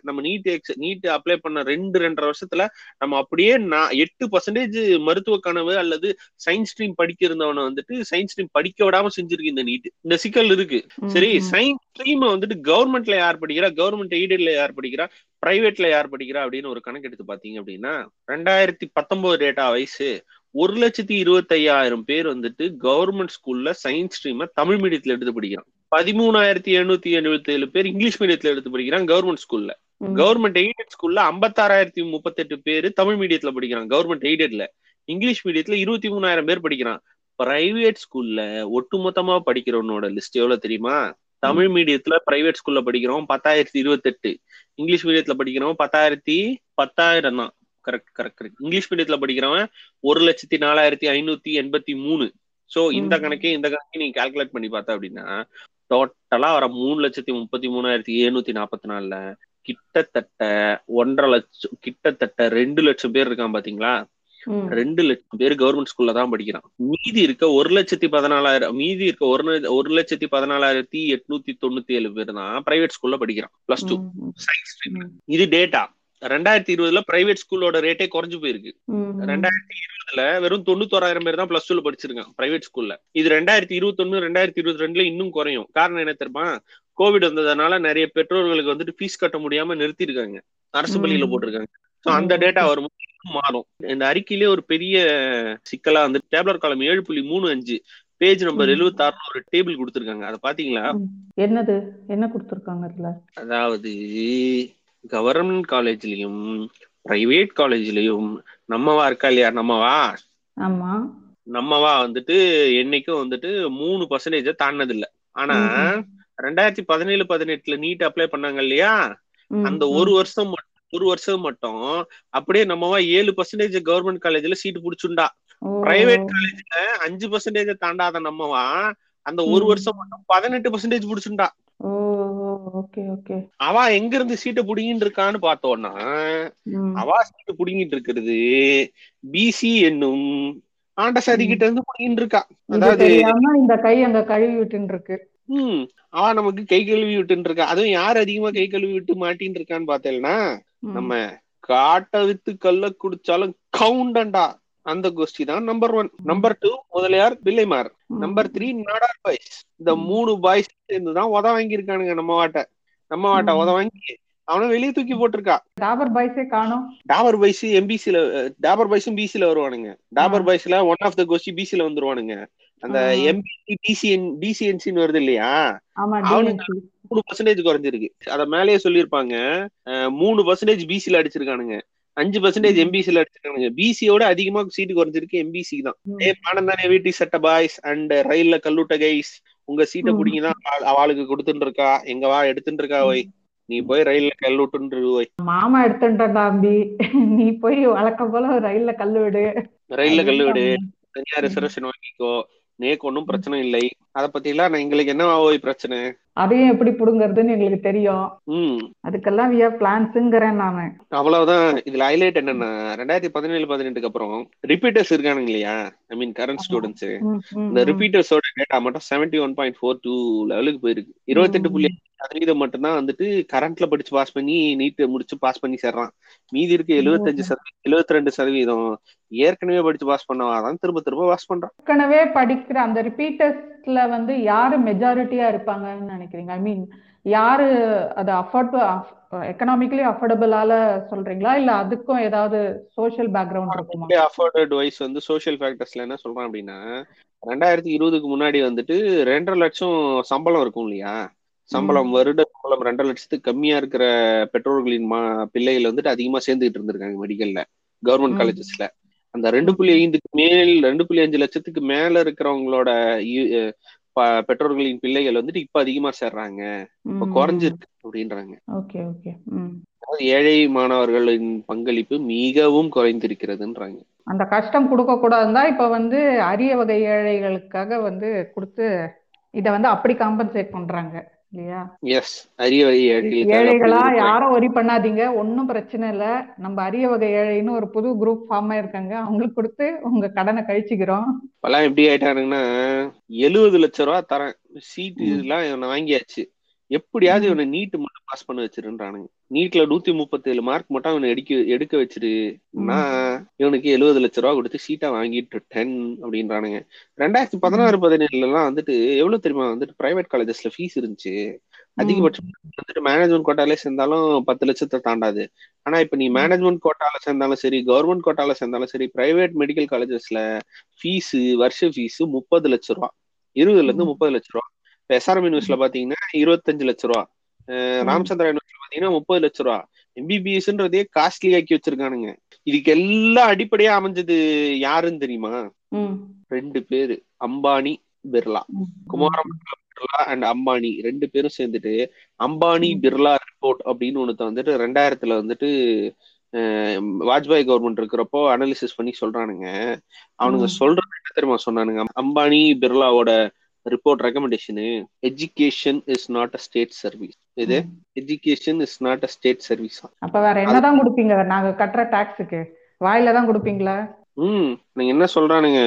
நம்ம நீட் எக்ஸ் நீட் அப்ளை பண்ண ரெண்டு ரெண்டரை வருஷத்துல நம்ம அப்படியே நான் எட்டு பர்சன்டேஜ் மருத்துவ கனவு அல்லது சயின்ஸ் ஸ்ட்ரீம் படிக்க இருந்தவனை வந்துட்டு சயின்ஸ் ஸ்ட்ரீம் படிக்க விடாம செஞ்சிருக்கு இந்த நீட் இந்த சிக்கல் இருக்கு. சரி. சயின்ஸ் ஸ்ட்ரீம் வந்துட்டு கவர்மெண்ட்ல யார் படிக்கிறா? கவர்மெண்ட் எய்டட்ல யார் படிக்கிறா? பிரைவேட்ல யார் படிக்கிறா? அப்படின்னு ஒரு கணக்கு எடுத்து பாத்தீங்க அப்படின்னா ரெண்டாயிரத்தி பத்தொன்பது டேட்டா வயசு ஒரு லட்சத்தி இருபத்தி ஐயாயிரம் பேர் வந்துட்டு கவர்மெண்ட் ஸ்கூல்ல சயின்ஸ் ஸ்ட்ரீமை தமிழ் மீடியத்துல எடுத்து படிக்கிறான் பதிமூணாயிரத்தி எழுநூத்தி எழுபத்தி ஏழு பேர் இங்கிலீஷ் மீடியத்துல எடுத்து படிக்கிறான் கவர்மெண்ட் ஸ்கூல்ல. கவர்மெண்ட் எய்டட் ஸ்கூல்ல ஐம்பத்தாறாயிரத்தி முப்பத்தெட்டு பேர் தமிழ் மீடியத்துல படிக்கிறான் கவர்மெண்ட் எய்டட்ல இங்கிலீஷ் மீடியத்துல இருபத்தி மூணாயிரம் பேர் படிக்கிறான் பிரைவேட் ஸ்கூல்ல ஒட்டுமொத்தமா படிக்கிறவனோட லிஸ்ட் எவ்வளவு தெரியுமா? தமிழ் மீடியத்துல பிரைவேட் ஸ்கூல்ல படிக்கிறோம் பத்தாயிரத்தி இருபத்தெட்டு. இங்கிலீஷ் மீடியத்துல படிக்கிறவன் பத்தாயிரத்தி பத்தாயிரம் தான். கரெக்ட் கரெக்ட் கரெக்ட் இங்கிலீஷ் மீடியத்துல படிக்கிறவன் ஒரு லட்சத்தி நாலாயிரத்தி ஐநூத்தி எண்பத்தி மூணு சோ இந்த. கணக்கே இந்த கணக்கே நீங்க கால்குலேட் பண்ணி பார்த்தா அப்படின்னா டோட்டலா வர மூணு லட்சத்தி முப்பத்தி மூணாயிரத்தி எழுநூத்தி நாற்பத்தி நாலுல கிட்டத்தட்ட ஒன்றரை லட்சம் கிட்டத்தட்ட ரெண்டு லட்சம் பேர் இருக்கான் பாத்தீங்களா. ரெண்டு லட்சம் பேர் கவர்மெண்ட் ஸ்கூல்ல தான் படிக்கிறான் மீதி இருக்க ஒரு லட்சத்தி பதினாலாயிரம் மீதி இருக்க ஒரு ஒரு லட்சத்தி பதினாலாயிரத்தி எட்நூத்தி தொண்ணூத்தி ஏழு பேர் தான் பிரைவேட் ஸ்கூல்ல படிக்கிறான் பிளஸ் டூ. சயின்ஸ். இது டேட்டா ரெண்டாயிரத்தி இருபதுல பிரைவேட் ஸ்கூலோட ரேட்டே குறைஞ்சு போயிருக்கு. ரெண்டாயிரத்தி இருபதுல வெறும் தொண்ணூத்தோராயிரம் பேர் தான் பிளஸ் டூல படிச்சிருக்கான் பிரைவேட் ஸ்கூல்ல இது ரெண்டாயிரத்தி இருபத்தொன்னு ரெண்டாயிரத்தி இருபத்தி ரெண்டுல இன்னும் குறையும். காரணம் என்ன தெரியுமா? கோவிட் வந்ததுனால நிறைய பெற்றோர்களுக்கு வந்துட்டு ஃபீஸ் கட்ட முடியாம நிறுத்திருக்காங்க. அரசு. பள்ளியில போட்டிருக்காங்க. சோ அந்த. டேட்டா வரும் மாறும். இந்த அறிக்கையிலே ஒரு பெரிய சிக்கலா வந்து டேப்லர் காலம் ஏழு புள்ளி மூணு அஞ்சு பேஜ் நம்பர். எழுபத்தி ஆறுல ஒரு டேபிள் கொடுத்திருக்காங்க. அதை பாத்தீங்களா.
என்னது? என்ன கொடுத்துருக்காங்க அதுல?
அதாவது கவர்மெண்ட் காலேஜ்லயும் பிரைவேட் காலேஜ்லயும் நம்மவா இருக்கா இல்லையா? நம்மவா
ஆமா.
நம்மவா வந்துட்டு என்னைக்கும் வந்துட்டு மூணு பர்சன்டேஜ தாண்டது இல்ல ஆனா ரெண்டாயிரத்தி பதினேழு பதினெட்டுல நீட் அப்ளை பண்ணாங்க இல்லையா? அந்த. ஒரு வருஷம் ஒரு வருஷம் மட்டும் அப்படியே நம்மவா ஏழு பர்சன்டேஜ் கவர்மெண்ட் காலேஜ்ல சீட் புடிச்சுண்டா. பிரைவேட் காலேஜ்ல அஞ்சு பர்சன்டேஜ் தாண்டாத நம்மவா அந்த ஒரு. வருஷம் மட்டும் பதினெட்டு பர்சன்டேஜ்
ஓகே
அவ எங்க இருந்து சீட்டை புடிங்கிட்டு இருக்கான்னு பார்த்தோம்னா. அவா சீட்டு புடுங்கிட்டு இருக்கிறது பிசி என்னும் ஆண்டசாரி கிட்ட இருந்து புடுங்கிட்டு இருக்கா. அதாவது
இந்த கை அங்க கழுவி விட்டுன்னு இருக்கு.
ஹம் அவ நமக்கு கை கழுவி விட்டுன்னு இருக்கா. அதுவும் யார் அதிகமா கை கழுவி விட்டு மாட்டின்னு இருக்கான்னு பார்த்தேன்னா. நம்ம காட்டை வித்து கல்ல குடிச்சாலும் கவுண்டண்டா அந்த கோஷ்டி தான் number one number two Mudaliar பிள்ளைமார். Number three Nadar boys இந்த. மூணு பாய்ஸ் சேர்ந்து தான் உத வாங்கியிருக்கானுங்க நம்ம வாட்ட. நம்ம வாட்ட. உத வாங்கி. அவனை வெளியே தூக்கி போட்டிருக்கா.
டாபர் பாய்ஸே காணோம்.
டாபர் பாய்ஸ் எம்பிசில டாபர் பாய்ஸும் பிசில வருவானுங்க. டாபர் பாய்ஸ்ல ஒன் ஆஃப் த கோஷ்டி பிசில வந்துருவானுங்க. அந்த. எம்பிசி டிசிஎன் டிசிஎன்சின்னு வருது இல்லையா? அவனுக்கு. மூணு பர்சன்டேஜ் குறைஞ்சிருக்கு. அத மேலேயே சொல்லியிருப்பாங்க. மூணு பர்சன்டேஜ் பிசில அடிச்சிருக்கானுங்க. அஞ்சு பர்சன்டேஜ். எம்பிசில அடிச்சிருக்கானுங்க பிசியோட அதிகமா சீட்டு குறைஞ்சிருக்கு எம்பிசி தான். ஏ பாடம் தானே வீட்டி சட்ட பாய்ஸ் அண்ட் ரயில்ல கல்லூட்ட கைஸ் உங்க சீட்டை
ம்.
புடிங்கி தான் அவளுக்கு கொடுத்துட்டு இருக்கா எங்க வா எடுத்துட்டு இருக்கா ஒய் நீ போய் ரயில்ல கல்லூட்டுன்று ஒய்
மாமா எடுத்துட்டா அம்பி நீ போய் வழக்கம் போல ரயில்ல கல்லு விடு.
ரயில்ல கல்லு விடு.
அப்படின்னு
தனியா
ம்.
ரிசர்வேஷன் வாங்கிக்கோ. நேக்கு ஒன்றும் பிரச்சனை இல்லை. அத பத்தி எல்லாம் எங்களுக்கு என்ன ஓய் பிரச்சனை?
அதையும் எப்படி புடுங்கறதுன்னு எங்களுக்கு தெரியும். அதுக்கெல்லாம் வி பிளான்ஸுங்கிறேன் நானு.
அவ்வளவுதான். இதுல ஹைலைட் என்னன்னா ரெண்டாயிரத்தி பதினேழு பதினெட்டுக்கு அப்புறம் ரிப்பீட்டர்ஸ் இருக்கானுங்க இல்லையா? ஐ மீன் கரண்ட் ஸ்டூடெண்ட்ஸ் இந்த. ரிப்பீட்டர்ஸோட டேட்டா மட்டும் seventy one point four two லெவலுக்கு போயிருக்கு. இருபத்தெட்டு புள்ளி சதவீதம் மட்டும்தான் வந்துட்டு கரண்ட்ல படிச்சு பாஸ் பண்ணி நீட் முடிச்சு பாஸ் பண்ணி சேர்றான். மீதி இருக்கு எழுபத்தஞ்சு சதவீதம் எழுபத்தி ரெண்டு சதவீதம் ஏற்கனவே படிச்சு பாஸ் பண்ணவாதான் திரும்ப திரும்ப பாஸ் பண்றான்.
ஏற்கனவே படிக்கிற அந்த ரிப்பீட்டர்ஸ் கேஸ்ட்ல வந்து யாரு மெஜாரிட்டியா இருப்பாங்கன்னு நினைக்கிறீங்க? ஐ மீன் யாரு அது அஃபோர்ட் எக்கனாமிக்கலி அஃபோர்டபுளால சொல்றீங்களா? இல்ல அதுக்கும் ஏதாவது சோஷியல் பேக்ரவுண்ட் இருக்குமா?
அஃபோர்டட் வைஸ் வந்து சோஷியல் ஃபேக்டர்ஸ்ல என்ன சொல்றான் அப்படின்னா ரெண்டாயிரத்தி இருபதுக்கு முன்னாடி வந்துட்டு ரெண்டரை லட்சம் சம்பளம் இருக்கும் இல்லையா? சம்பளம் வருட சம்பளம் ரெண்டரை லட்சத்துக்கு கம்மியா இருக்கிற பெற்றோர்களின் மா பிள்ளைகள் வந்துட்டு அதிகமா சேர்ந்துட்டு இருந்திருக்காங்க மெடிக்கல்ல கவர்மெண்ட். காலேஜஸ்ல அந்த ரெண்டு புள்ளி ஐந்துக்கு மேல் ரெண்டு புள்ளி அஞ்சு லட்சத்துக்கு மேல இருக்கிறவங்களோட பெற்றோர்களின் பிள்ளைகள் வந்துட்டு இப்ப அதிகமா சேர்றாங்க. இப்ப குறைஞ்சிருக்கு அப்படின்றாங்க.
Okay okay.
ஏழை மாணவர்களின் பங்களிப்பு மிகவும் குறைந்திருக்கிறதுன்றாங்க.
அந்த கஷ்டம் கொடுக்க கூடாதுன்னா இப்ப வந்து அரிய வகை ஏழைகளுக்காக வந்து கொடுத்து இத வந்து அப்படி காம்பன்சேட் பண்றாங்க. இல்லையா?
எஸ் அரிய வகை
ஏழைகளா. யாரும் ஒரி பண்ணாதீங்க. ஒன்றும் பிரச்சனை இல்ல. நம்ம அரிய வகை ஏழைன்னு ஒரு புது குரூப் ஃபார்ம் ஆயிருக்காங்க. அவங்களுக்கு கொடுத்து உங்க கடனை கழிச்சுக்கிறோம்.
இப்பெல்லாம் எப்படி ஆயிட்டானுங்கன்னா எழுபது லட்ச ரூபா தரேன். சீட்டு. எல்லாம் வாங்கியாச்சு. எப்படியாவது. இவனை நீட் மட்டும் பாஸ் பண்ண வச்சிருன்றானுங்க. நீட்ல நூத்தி முப்பத்தி ஏழு மார்க் மட்டும் அவனை எடுக்க எடுக்க வச்சிரு. நான் இவனுக்கு எழுபது லட்ச ரூபா கொடுத்து சீட்டா வாங்கிட்டு டென் அப்படின்றானுங்க. ரெண்டாயிரத்தி பதினாறு பதினேழுல எல்லாம் வந்துட்டு எவ்வளவு தெரியுமா? வந்துட்டு பிரைவேட் காலேஜஸ்ல ஃபீஸ் இருந்துச்சு. அதிகபட்சம் வந்துட்டு மேனேஜ்மெண்ட் கோட்டாலே சேர்ந்தாலும் பத்து லட்சத்தை தாண்டாது. ஆனா இப்ப நீ மேனேஜ்மெண்ட் கோட்டால சேர்ந்தாலும் சரி கவர்மெண்ட் கோட்டால சேர்ந்தாலும் சரி பிரைவேட் மெடிக்கல் காலேஜஸ்ல ஃபீஸ் வருஷ ஃபீஸ் முப்பது லட்ச ரூபா. இருபதுல இருந்து. முப்பது லட்ச ரூபா. எஸ்ஆர்எம் யூனிவர்சிட்டியில பாத்தீங்கன்னா இருபத்தஞ்சு லட்ச ரூபா. ராமச்சந்திரா யூனிவர்சிட்டியில பாத்தீங்கன்னா முப்பது லட்ச ரூபா. எம்பிபிஎஸ்ன்றதே காஸ்ட்லி ஆக்கி வச்சிருக்கானுங்க. இதுக்கு எல்லாம் அடிப்படையா அமைஞ்சது யாருன்னு தெரியுமா. ரெண்டு பேரு. அம்பானி பிர்லா. குமாரமங்கலம் பிர்லா அண்ட் அம்பானி. ரெண்டு பேரும் சேர்ந்துட்டு அம்பானி பிர்லா ரிப்போர்ட் அப்படின்னு ஒண்ணு வந்துட்டு ரெண்டாயிரத்துல வந்துட்டு வாஜ்பாய் கவர்மெண்ட் இருக்கிறப்போ அனாலிசிஸ் பண்ணி சொல்றானுங்க. அவனுங்க. சொல்றது என்ன தெரியுமா சொன்னானுங்க? Ambani பிர்லாவோட report recommendation education is not a state service இது. Education is not a state service
அப்ப வேற என்னதான் கொடுப்பீங்க? நாங்க கட்டுற டாக்ஸுக்கு வாயில தான் கொடுப்பீங்களா?
ம் நீங்க என்ன சொல்றானுங்க?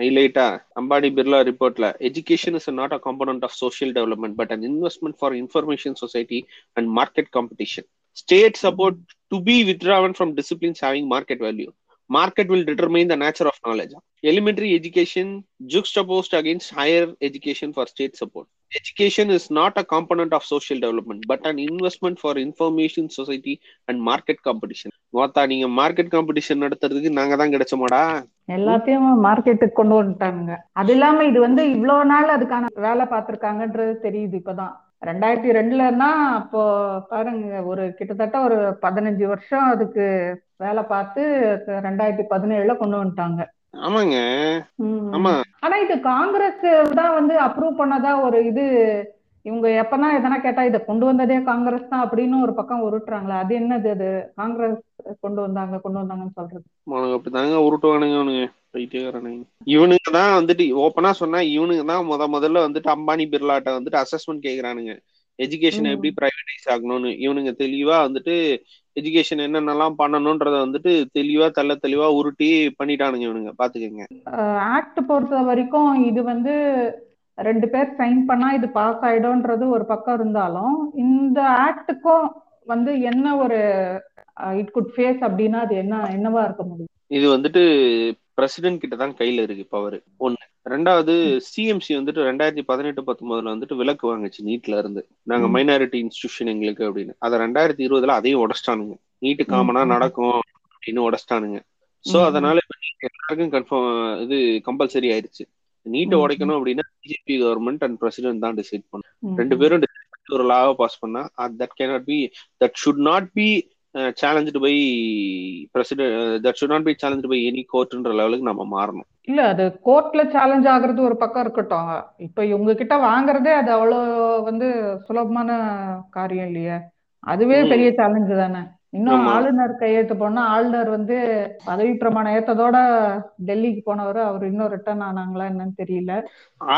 ஹைலைட்டா Ambani Birla ரிப்போர்ட்ல education is not a component of social development but an investment for information society and market competition state support to be withdrawn from disciplines having market value. Market will determine the nature of knowledge elementary education juxtaposed against higher education for state support education is not a component of social development but an investment for information society and market competition மொத்தா நீங்க market competition நடத்துறதுக்கு நாங்க தான் கிடைச்சோமாடா
எல்லாத்தையும் மார்க்கெட்டுக்கு கொண்டு வந்துட்டாங்க அது இல்லாம இது வந்து இவ்வளவு நாள் அதுக்கான வேலை பார்த்திருக்காங்கன்றது தெரியுது இப்பதான் ரெண்டாயிரத்தி ரெண்டுலன்னா அப்போ பாருங்க ஒரு கிட்டத்தட்ட ஒரு பதினஞ்சு வருஷம் அதுக்கு வேலை பார்த்து ரெண்டாயிரத்தி பதினேழுல கொண்டு வந்துட்டாங்க.
ஆமாங்க. ஆமா.
ஆனா இது காங்கிரஸ் தான் வந்து அப்ரூவ் பண்ணதா ஒரு இது இவங்க எப்பனா எதனா கேட்டா இதை கொண்டு வந்ததே காங்கிரஸ் தான் அப்படின்னு ஒரு பக்கம் உருட்டுறாங்களே. அது என்னது அது? காங்கிரஸ் கொண்டு வந்தாங்க கொண்டு வந்தாங்கன்னு சொல்றது.
அவனுங்க அப்படிதாங்க உருட்டுவானுங்க அவனுங்க. பைத்தியக்காரனுங்க இவனுங்க தான் வந்துட்டு ஓப்பனா சொன்னா இவனுங்க தான் முத முதல்ல வந்துட்டு அம்பானி பிர்லாட்ட வந்துட்டு அசஸ்மெண்ட் கேக்குறானுங்க. எஜுகேஷன். எப்படி பிரைவேடைஸ் ஆகணும்னு. இவனுங்க தெளிவா வந்துட்டு எஜுகேஷன் என்னென்னலாம் பண்ணணும்ன்றத வந்துட்டு தெளிவா தெள்ள தெளிவா உருட்டி பண்ணிட்டானுங்க இவனுங்க. பாத்துக்கங்க.
ஆக்ட் பொறுத்த வரைக்கும் இது வந்து ரெண்டு பேர் சைன் பண்ணா இது பாஸ் ஆயிடும்ன்றது ஒரு பக்கம் இருந்தாலும் இந்த ஆக்டுக்கும் வந்து என்ன ஒரு இட் குட் ஃபேஸ் அப்படின்னா அது என்ன என்னவா இருக்க முடியும்?
இது வந்துட்டு பிரசிடென்ட் கிட்ட தான் கையில இருக்கு பவர் ஒண்ணு ரெண்டாவது சிஎம்சி வந்துட்டு ரெண்டாயிரத்தி பதினெட்டு பத்தொன்பதுல வந்துட்டு விலக்கு வாங்குச்சு நீட்ல இருந்து நாங்க. மைனாரிட்டி இன்ஸ்டிடியூஷன் எங்களுக்கு அப்படின்னு அதை ரெண்டாயிரத்தி இருபதுல அதையும் உடச்சிட்டானுங்க நீட்டு காமனா. நடக்கும் அப்படின்னு உடச்சிட்டானுங்க சோ. அதனால எல்லாருக்கும் கன்ஃபார்ம் இது கம்பல்சரி ஆயிருச்சு நீட்டை. உடைக்கணும் அப்படின்னா பிஜேபி கவர்மெண்ட் அண்ட் பிரசிடென்ட் தான் டிசைட் பண்ணும். ரெண்டு பேரும் ஒரு லாவை பாஸ் பண்ணா that cannot be that should not be challenge by president that should not be challenge by any கோர்ட்ன்ற லெவலுக்கு நம்ம மாறணும்.
இல்ல அது கோர்ட்ல சேலஞ்ச் ஆகுறது ஒரு பக்கம் இருக்கட்டும். இப்ப இவங்க கிட்ட வாங்குறதே அது அவ்வளவு வந்து சுலபமான காரியம் இல்லையே. அதுவே. பெரிய சேலஞ்சு தானே. இன்னும். ஆளுநர் கையெழுத்து போனா ஆளுநர் வந்து பதவி பிரமாணம் ஏத்ததோட டெல்லிக்கு போனவர் அவர் இன்னும் ரிட்டர்ன் ஆனாங்களா என்னன்னு தெரியல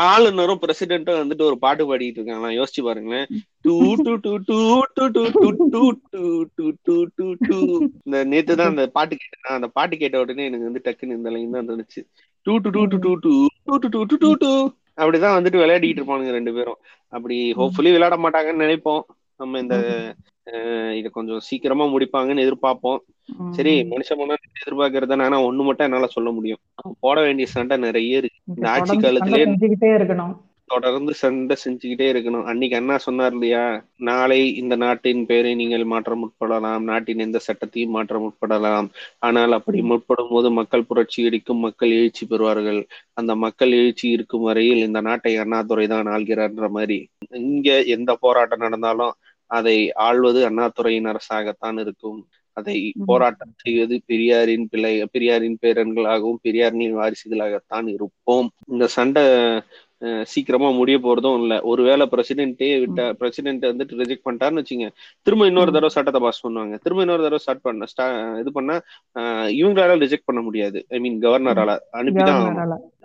ஆளுநரும் பிரசிடென்ட்டும் வந்துட்டு ஒரு பாட்டு பாடிட்டு இருக்காங்க யோசிச்சு பாருங்களேன் டூ டூ டூ டூ டூ டூ டூ டூ டூ டூ டூ டூ டூ இந்த நேத்து தான் அந்த பாட்டு கேட்டேன் அந்த பாட்டு கேட்ட உடனே எனக்கு வந்து டக்குன்னு இந்த லைன் தான் இருந்துச்சு டூ டூ டூ டூ டூ டூ டூ டூ டூ டூ டூ அப்படிதான் வந்துட்டு விளையாடிட்டு இருப்பானுங்க ரெண்டு பேரும் அப்படி ஹோப்ஃபுல்லி விளையாட மாட்டாங்கன்னு நினைப்போம் நம்ம இந்த இத கொஞ்சம் சீக்கிரமா முடிப்பாங்கன்னு எதிர்பார்ப்போம். சரி மனுஷன் பண்ணா எதிர்பார்க்கறது ஆனா ஒண்ணு மட்டும் என்னால சொல்ல முடியும். போட வேண்டிய சண்டை நிறைய இருக்கு. இந்த ஆட்சி காலத்திலே
இருக்கணும்.
தொடர்ந்து சண்டை செஞ்சுக்கிட்டே இருக்கணும். அன்னைக்கு அண்ணா சொன்னார் இல்லையா நாளை இந்த நாட்டின் பெயரை நீங்கள் மாற்ற முற்படலாம். நாட்டின் எந்த சட்டத்தையும் மாற்ற முற்படலாம். ஆனால் அப்படி முற்படும் போது மக்கள் புரட்சி அடிக்கும் மக்கள் எழுச்சி பெறுவார்கள். அந்த மக்கள் எழுச்சி இருக்கும் வரையில் இந்த நாட்டை அண்ணாதுரை தான் ஆள்கிறார்ன்ற மாதிரி இங்க எந்த போராட்டம் நடந்தாலும் அதை ஆள்வது அண்ணாதுரையின் அரசாகத்தான் இருக்கும். அதை போராட்டம் செய்வது பெரியாரின் பிள்ளை பெரியாரின் பேரன்களாகவும் பெரியாரின் வாரிசுகளாகத்தான் இருப்போம். இந்த சண்டை சீக்கிரமா முடிய போறதும் இல்ல. ஒருவேளை பிரசிடென்ட்டே விட்ட பிரசிடென்ட் வந்துட்டு ரிஜெக்ட் பண்ணிட்டாருன்னு வச்சுங்க திரும்ப இன்னொரு தடவை சட்டத்தை பாஸ் பண்ணுவாங்க. திரும்ப இன்னொரு தடவை ஸ்டார்ட் பண்ண இது பண்ணா இவங்களால ரிஜெக்ட் பண்ண முடியாது. ஐ மீன் கவர்னரால அனுப்பிதான்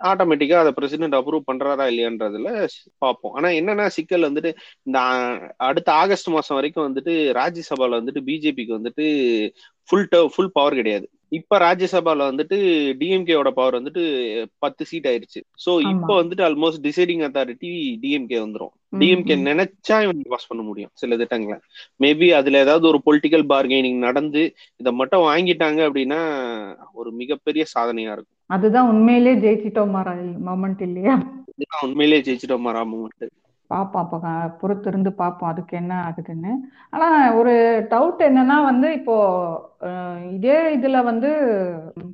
ஆட்டோமேட்டிக்கா அதை பிரசிடென்ட் அப்ரூவ் பண்றாரா இல்லையான்றதுல பார்ப்போம் ஆனா என்னன்னா சிக்கல் வந்துட்டு இந்த அடுத்த ஆகஸ்ட் மாசம் வரைக்கும் வந்துட்டு ராஜ்யசபால வந்துட்டு பிஜேபிக்கு வந்துட்டு ஃபுல் ஃபுல் பவர் கிடையாது. இப்ப ராஜ்யசபால வந்துட்டு டிஎம்கேவோட பவர் வந்துட்டு பத்து சீட் ஆயிருச்சு. சோ இப்ப வந்துட்டு ஆல்மோஸ்ட் டிசைடிங் அத்தாரிட்டி டிஎம்கே வந்துரும். டிஎம்கே நினைச்சா இவங்க பாஸ் பண்ண முடியும் சில திட்டங்களை. மேபி அதுல ஏதாவது ஒரு பொலிட்டிக்கல் பார்கெனிங் நடந்து இதை மட்டும் வாங்கிட்டாங்க அப்படின்னா ஒரு மிகப்பெரிய சாதனையா இருக்கும்.
அதுதான் உண்மையிலேயே ஜெயிச்சிட்டோம் மாறா மொமெண்ட் இல்லையா?
இதுதான் உண்மையிலேயே ஜெயிச்சிட்டோம் மாறா மொமெண்ட்
பார்ப்போம் அப்போ பொறுத்திருந்து பார்ப்போம் அதுக்கு என்ன ஆகுதுன்னு. ஆனால் ஒரு டவுட் என்னன்னா வந்து இப்போ இதே இதில் வந்து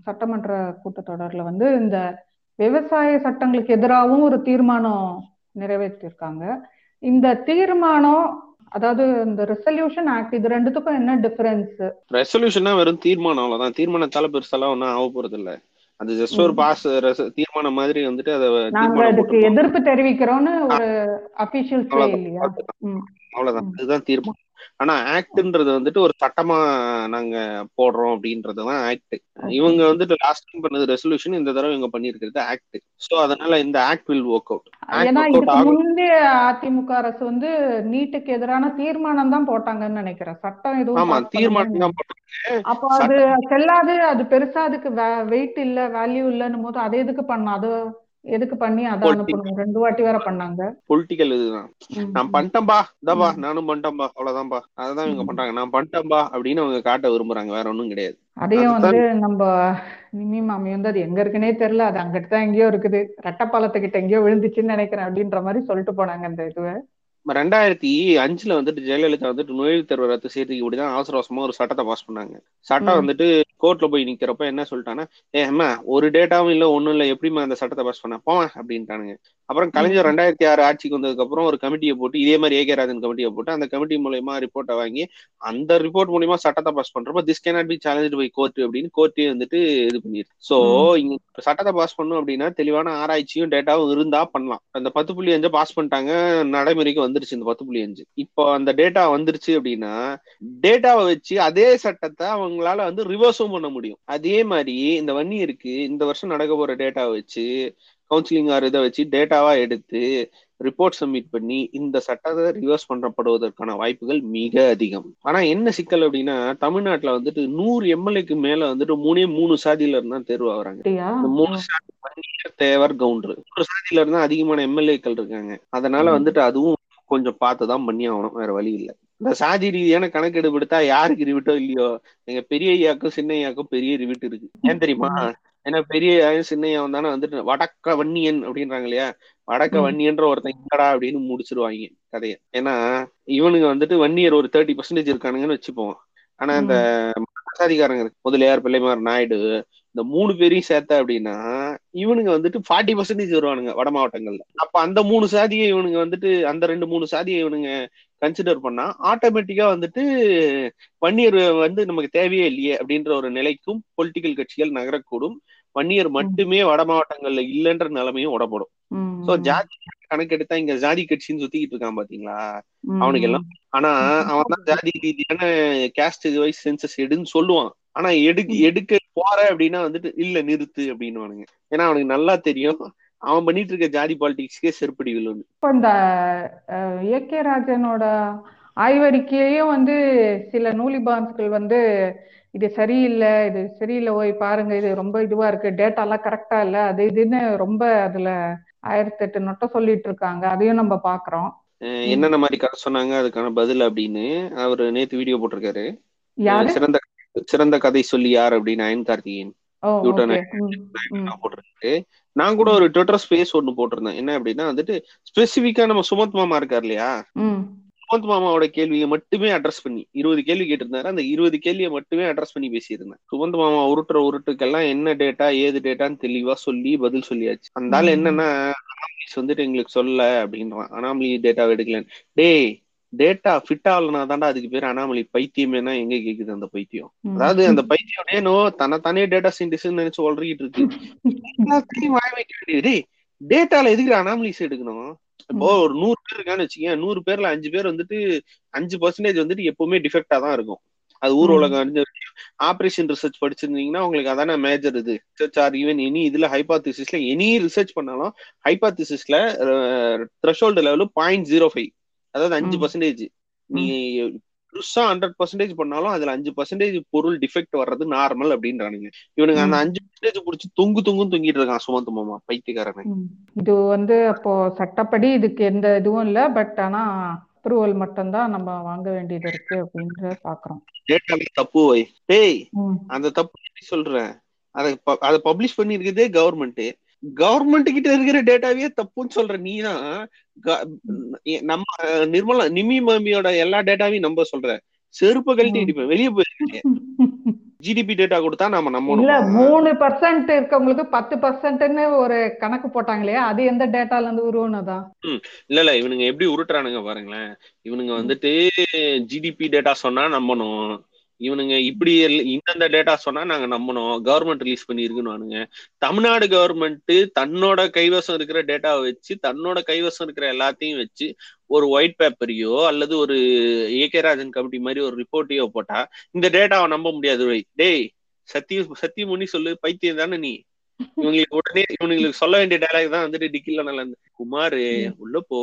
சட்டமன்ற கூட்டத்தொடரில் வந்து இந்த விவசாய சட்டங்களுக்கு எதிராகவும் ஒரு தீர்மானம் நிறைவேற்றியிருக்காங்க இந்த தீர்மானம் அதாவது இந்த ரெசல்யூஷன் ஆக்ட் இது ரெண்டுத்துக்கும் என்ன டிஃபரன்ஸ்
ரெசல்யூஷனா வெறும் தீர்மானம் அவ்வளவுதான். தீர்மானத்தால பெருசாலாம் ஒன்றும் ஆக போறது இல்லை அது ஜஸ்ட் ஒரு பாஸ் தீர்மானம் மாதிரி வந்துட்டு அதை
நாங்க அதுக்கு எதிர்ப்பு தெரிவிக்கிறோம்னு ஒரு அபிஷியல்
அவ்வளவுதான். அதுதான் தீர்மானம். ஆனா ஆக்ட்ன்றது வந்துட்டு ஒரு சட்டமா நாங்க போடுறோம் அப்படின்றதுதான் ஆக்ட். இவங்க வந்துட்டு லாஸ்ட் டைம் பண்ணது ரெசல்யூஷன் இந்த தடவை இவங்க பண்ணிருக்கிறது ஆக்ட் சோ அதனால இந்த ஆக்ட் வில் ஒர்க் அவுட்
முந்தைய அதிமுக அரசு வந்து நீட்டுக்கு எதிரான தீர்மானம் தான் போட்டாங்கன்னு நினைக்கிறேன். சட்டம் எதுவும்
ஆமா தீர்மானம் தான் போட்டாங்க.
அப்போ அது செல்லாது அது பெருசா அதுக்கு வெயிட் இல்ல வேல்யூ இல்லன்னும் போது அதை எதுக்கு பண்ண அது எதுக்கு பண்ணி அதை அனுப்பணும்? ரெண்டு வாட்டி வேற பண்ணாங்க.
பொலிட்டிக்கல் இதுதான். நான் பண்ணிட்டேன்பா இதாப்பா நானும் பண்ணிட்டேன்பா அவ்வளவுதான்பா அததான் இவங்க பண்றாங்க. நான் பண்ணிட்டேன்பா அப்படின்னு அவங்க காட்ட விரும்புறாங்க. வேற ஒண்ணும் கிடையாது.
அதையும் வந்து நம்ம நிமி மாமி வந்து அது எங்க இருக்குன்னே தெரியல. அது அங்கிட்டு தான் எங்கேயோ இருக்குது. ரெட்டப்பாலத்துக்கிட்ட எங்கேயோ விழுந்துச்சுன்னு நினைக்கிறேன் அப்படின்ற மாதிரி சொல்லிட்டு போனாங்க அந்த இதுவை.
ரெண்டாயிரத்தி அஞ்சுல வந்துட்டு ஜெயலலிதா வந்துட்டு நுழைவுத் தேர்வு ரத்து செய்யறதுக்கு இப்படிதான் அவசர அவசரமா ஒரு சட்டத்தை பாஸ் பண்ணாங்க. சட்டம் வந்துட்டு கோர்ட்ல போய் நிக்கிறப்ப என்ன சொல்லிட்டானா ஏ அம்மா ஒரு டேட்டாவும் இல்ல ஒண்ணும் இல்ல எப்படிமா அந்த சட்டத்தை பாஸ் பண்ண? போவேன் அப்படின்ட்டானுங்க. அப்புறம் கலைஞர் ரெண்டாயிரத்தி ஆறு ஆட்சிக்கு வந்ததுக்கு அப்புறம் ஒரு கமிட்டியை போட்டு இதே மாதிரி ஏகே ராஜன் கமிட்டியை போட்டு அந்த கமிட்டி மூலயமா ரிப்போர்ட்டை வாங்கி அந்த ரிப்போர்ட் மூலியமா சட்டத்தை பாஸ் பண்றப்ப this cannot be challenge by court அப்படின்னு கோர்ட்டே வந்துட்டு இது பண்ணிருக்கு. சோ இங்க சட்டத்தை பாஸ் பண்ணும் அப்படின்னா தெளிவான ஆராய்ச்சியும் டேட்டாவும் இருந்தா பண்ணலாம். அந்த பத்து புள்ளி அஞ்சு பாஸ் பண்ணிட்டாங்க நடைமுறைக்கு வந்துருச்சு இந்த பத்து புள்ளி அஞ்சு. இப்போ அந்த டேட்டா வந்துருச்சு அப்படின்னா டேட்டாவை வச்சு அதே சட்டத்தை அவங்களால வந்து ரிவர்ஸும் பண்ண முடியும். அதே மாதிரி இந்த வன்னி இருக்கு இந்த வருஷம் நடக்க போற டேட்டாவை வச்சு கவுன்சிலிங் ஆர் இதை வச்சு டேட்டாவா எடுத்து ரிப்போர்ட் சப்மிட் பண்ணி இந்த சட்டத்தை ரிவர்ஸ் பண்ணப்படுவதற்கான வாய்ப்புகள் மிக அதிகம். ஆனா என்ன சிக்கல் அப்படின்னா தமிழ்நாட்டுல வந்துட்டு நூறு எம்எல்ஏக்கு மேல வந்துட்டு மூணே மூணு சாதியில இருந்தா தேர்வு ஆகுறாங்க. இந்த மூணு சாதி தேவர் கவுண்டர். ஒரு சாதியில இருந்தா அதிகமான எம்எல்ஏக்கள் இருக்காங்க. அதனால வந்துட்டு அதுவும் கொஞ்சம் பார்த்துதான் பண்ணி ஆகணும் வேற வழி இல்லை. இந்த சாதி ரீதியான கணக்கெடுப்பு எடுத்தா யாருக்கு ரிவிட்டோ இல்லையோ? எங்க பெரிய ஐயாக்கும் சின்ன ஐயாக்கும் பெரிய ரிவிட் இருக்கு. ஏன் தெரியுமா? ஏன்னா பெரிய சின்னையன் தானே வந்துட்டு வடக்க வன்னியன் அப்படின்றாங்க இல்லையா? வடக்க வன்னியன்ற ஒருத்தன் இங்கடா அப்படின்னு முடிச்சிருவாங்க கதைய. ஏன்னா இவனுங்க வந்துட்டு வன்னியர் ஒரு தேர்ட்டி பர்சன்டேஜ் இருக்கானுங்கன்னு வச்சுப்போம். ஆனா இந்த சாதிகாரங்க முதலியார் பிள்ளைமார் நாயுடு இந்த மூணு பேரையும் சேர்த்த அப்படின்னா இவனுங்க வந்துட்டு ஃபார்ட்டி பர்சன்டேஜ் வருவானுங்க வட மாவட்டங்கள்ல. அப்ப அந்த மூணு சாதியை இவனுங்க வந்துட்டு அந்த ரெண்டு மூணு சாதியை இவனுங்க கன்சிடர் பண்ணா ஆட்டோமேட்டிக்கா வந்துட்டு வன்னியர் வந்து நமக்கு தேவையே இல்லையே அப்படின்ற ஒரு நிலைக்கும் பொலிட்டிக்கல் கட்சிகள் நகரக்கூடும். வன்னியர் மட்டுமே வட மாவட்டங்கள்ல இல்லைன்ற நிலைமையும் உடப்படும் சோ ஜாதி கணக்கெடுத்தா இங்க ஜாதி கட்சின்னு சுத்திக்கிட்டு இருக்கான் பாத்தீங்களா? அவனுக்கு எல்லாம் ஆனா அவன் தான் ஜாதி ரீதியான கேஸ்ட் வைஸ் சென்சஸ் எடுன்னு சொல்லுவான். ஆனா எடுக்க எடுக்க போற அப்படின்னா வந்துட்டு இல்ல நிறுத்து அப்படின்னு ஏன்னா அவனுக்கு நல்லா தெரியும். அவன் பண்ணிட்டு இருக்க ஜாதி பாலிடிக்ஸ்க்கே செருப்படி விழுந்து.
இப்போ இந்த ஏ கே ராஜனோட ஆய்வறிக்கையையும் வந்து சில நூலிபான்ஸ்கள் வந்து இது சரியில்லை இது சரியில்லை ஓய் பாருங்க இது ரொம்ப இதுவா இருக்கு டேட்டா எல்லாம் கரெக்டா இல்ல அது இதுன்னு ரொம்ப அதுல ஆயிரத்தி எட்டு நொட்டை சொல்லிட்டு இருக்காங்க அதையும் நம்ம பாக்குறோம்.
என்னென்ன மாதிரி கதை சொன்னாங்க அதுக்கான பதில் அப்படின்னு அவரு நேத்து வீடியோ போட்டிருக்காரு. சிறந்த சிறந்த கதை சொல்லி யார் அப்படின்னு அயன் கார்த்திகேயன். போட்டிருக்கு நான் கூட ஒரு ட்விட்டர் ஸ்பேஸ் ஒன்னு போட்டிருந்தேன். என்ன அப்படின்னா வந்துட்டு ஸ்பெசிபிக்கா நம்ம சுமத் மாமா இருக்கார் இல்லையா? சுமந்த் மாமாவோட கேள்வியை மட்டுமே அட்ரஸ் பண்ணி இருபது கேள்வி கேட்டிருந்தாரு. அந்த இருபது கேள்வியை மட்டுமே அட்ரஸ் பண்ணி பேசியிருந்தேன். சுமந்த் மாமா உருட்டுற உருட்டுக்கெல்லாம் என்ன டேட்டா ஏது டேட்டான்னு தெளிவா சொல்லி பதில் சொல்லியாச்சு. அந்த ஆள். என்னன்னா அனாமலிஸ் வந்துட்டு எங்களுக்கு சொல்ல அப்படின்றான். அனாமலி டேட்டாவை எடுக்கலன்னு. டேய் டேட்டா ஃபிட் ஆகலனா தாண்டா அதுக்கு பேர் அனாமலி. பைத்தியமேனா எங்க கேக்குது அந்த பைத்தியம். அதாவது அந்த பைத்தியம் ஏனோ தன்னைத்தானே டேட்டா சயின்டிஸ்ட் நினைச்சு வளர்கிட்டு இருக்கு. [laughs] எல்லாத்தையும் வாய வைக்க வேண்டியது. டேய் டேட்டால எதுக்கு அனாமலிஸ் எடுக்கணும்? இப்போ ஒரு நூறு பேர் இருக்கான்னு வச்சுக்கேன் நூறு பேர்ல அஞ்சு பேர் வந்துட்டு அஞ்சு பர்சன்டேஜ் வந்துட்டு எப்பவுமே டிஃபெக்டா தான் இருக்கும். அது ஊர். உலகம் அறிஞ்ச ஆபரேஷன் ரிசர்ச் படிச்சிருந்தீங்கன்னா உங்களுக்கு அதான மேஜர் இது. ரிசர்ச் ஆர் ஈவன் எனி இதுல ஹைபாத்திசிஸ்ல எனி ரிசர்ச் பண்ணாலும் ஹைபாத்திசிஸ்ல threshold level point zero five அதாவது அஞ்சு. பர்சன்டேஜ் நீ புதுசா ஹண்ட்ரட் பர்சன்டேஜ் பண்ணாலும் அதுல அஞ்சு பர்சன்டேஜ் பொருள் டிஃபெக்ட் வர்றது நார்மல் அப்படின்றானுங்க இவனுங்க அந்த. அஞ்சு பர்சன்டேஜ் புடிச்சு தொங்கு தொங்கும் தொங்கிட்டு இருக்கான் சுமந்த் மாமா பைத்தியக்காரன்.
இது வந்து அப்போ சட்டப்படி இதுக்கு எந்த இதுவும் இல்ல பட் ஆனா அப்ரூவல் மட்டும்தான் நம்ம வாங்க வேண்டியது இருக்கு அப்படின்ற பாக்குறோம்
தப்பு வை டேய். அந்த தப்பு சொல்றேன் அதை அதை பப்ளிஷ் பண்ணிருக்கதே கவர்மெண்ட் கவர்மெண்ட் கிட்ட இருக்கிற டேட்டாவே தப்புன்னு சொல்ற நீதான் க- நம்ம நிர்மலா நிமி மாமியோட எல்லா டேட்டாவையும் நம்ப சொல்ற. செருப்ப கழட்டி. அடிப்பேன் வெளியே போயிருக்கேன். ஜிடிபி டேட்டா கொடுத்தா நாம
இல்ல
நம்பணும்
மூணு பர்சன்ட் இருக்கவங்களுக்கு பத்து பர்சன்ட்னு ஒரு கணக்கு போட்டாங்க இல்லையா? அது எந்த டேட்டால இருந்து உருவானதா?
இல்ல இல்ல. இவனுங்க எப்படி உருட்டுறானுங்க பாருங்களேன். இவனுங்க வந்துட்டு ஜிடிபி டேட்டா சொன்னா நம்பணும். இவனுங்க இப்படி இந்தந்த டேட்டா சொன்னா நாங்க நம்பணும். கவர்மெண்ட் ரிலீஸ் பண்ணிருக்குன்னு தமிழ்நாடு கவர்மெண்ட் தன்னோட கைவசம் இருக்கிற டேட்டாவை வச்சு தன்னோட கைவசம் இருக்கிற எல்லாத்தையும் வச்சு ஒரு ஒயிட் பேப்பரையோ அல்லது ஒரு ஏகே ராஜன் கமிட்டி மாதிரி ஒரு ரிப்போர்ட்டையோ போட்டா இந்த டேட்டாவை நம்ப முடியாது. டேய் சத்தியம் சத்தியம் பண்ணி சொல்லு பைத்தியம் தானே நீ? இவங்களுக்கு உடனே இவங்களுக்கு சொல்ல வேண்டிய டயலாக் தான் வந்துட்டு டிக்கில நல்லா குமாரு உள்ள போ.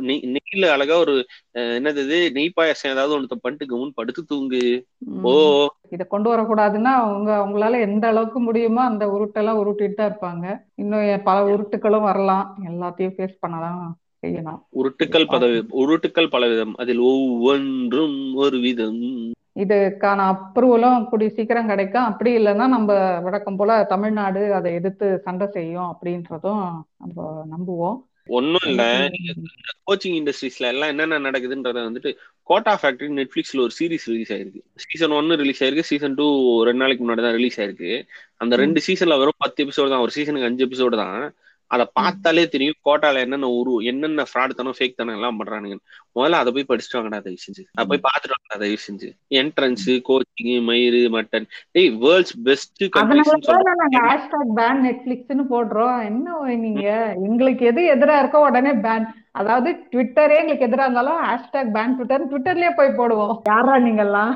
நெய்- நெய்ல அழகா ஒரு என்னது இது? நெய் பாயாசம் ஏதாவது ஒண்ணு பண்ணிட்டு கவுன் படுத்து தூங்கு. ஓ
இத கொண்டு வரக்கூடாதுன்னா அவங்க அவங்களால எந்த அளவுக்கு முடியுமோ அந்த உருட்டெல்லாம் உருட்டிட்டு தான் இருப்பாங்க. இன்னும் பல உருட்டுகளும் வரலாம். எல்லாத்தையும் ஃபேஸ் பண்ணலாம் செய்யலாம்
உருட்டுக்கள் பதவி உருட்டுக்கள் பலவிதம் அதில் ஒவ்வொன்றும் ஒரு விதம்.
இதுக்கான அப்ரூவலும் கூடிய சீக்கிரம் கிடைக்கும். அப்படி இல்லைன்னா நம்ம வழக்கம் போல தமிழ்நாடு அதை எதிர்த்து சண்டை செய்யும் அப்படின்றதும் நம்ம நம்புவோம்.
ஒண்ணும் இல்ல. கோச்சிங் இண்டஸ்ட்ரீஸ்ல எல்லாம் என்னென்ன நடக்குதுன்றத வந்துட்டு கோட்டா ஃபேக்டரி நெட்ஃபிளிக்ஸ்ல ஒரு சீரிஸ் ரிலீஸ் ஆயிருக்கு. சீசன் ஒன்னு ரிலீஸ் ஆயிருக்கு. சீசன் டூ ரெண்டு நாளைக்கு முன்னாடி தான் ரிலீஸ் ஆயிருக்கு. அந்த ரெண்டு சீசன்ல வெறும் பத்து எபிசோடு தான். ஒரு சீசனுக்கு அஞ்சு எபிசோடு தான். அதை பார்த்தாலே தெரியும் கோட்டால என்னென்ன உரு என்னென்ன ஃப்ராட் தனம் ஃபேக் தனம் எல்லாம் பண்றானுங்க. முதல்ல அதை போய் படிச்சுட்டு வாங்கடா தயவு செஞ்சு. அதை போய் பார்த்துட்டு வாங்கடா தயவு செஞ்சு. என்ட்ரன்ஸ் கோச்சிங் மயிறு மட்டன் டேய் வேர்ல்ட்ஸ் பெஸ்ட்
ஹேஷ்டாக் பேன் நெட்ஃபிளிக்ஸ்னு போடுறோம். என்ன நீங்க? எங்களுக்கு எது எதிரா இருக்கோ உடனே பேன் அதாவது ட்விட்டரே எங்களுக்கு எதிரா இருந்தாலும் ஹேஷ்டாக் பேன் ட்விட்டர் ட்விட்டர்லயே போய் போடுவோம். யாரா நீங்கெல்லாம்?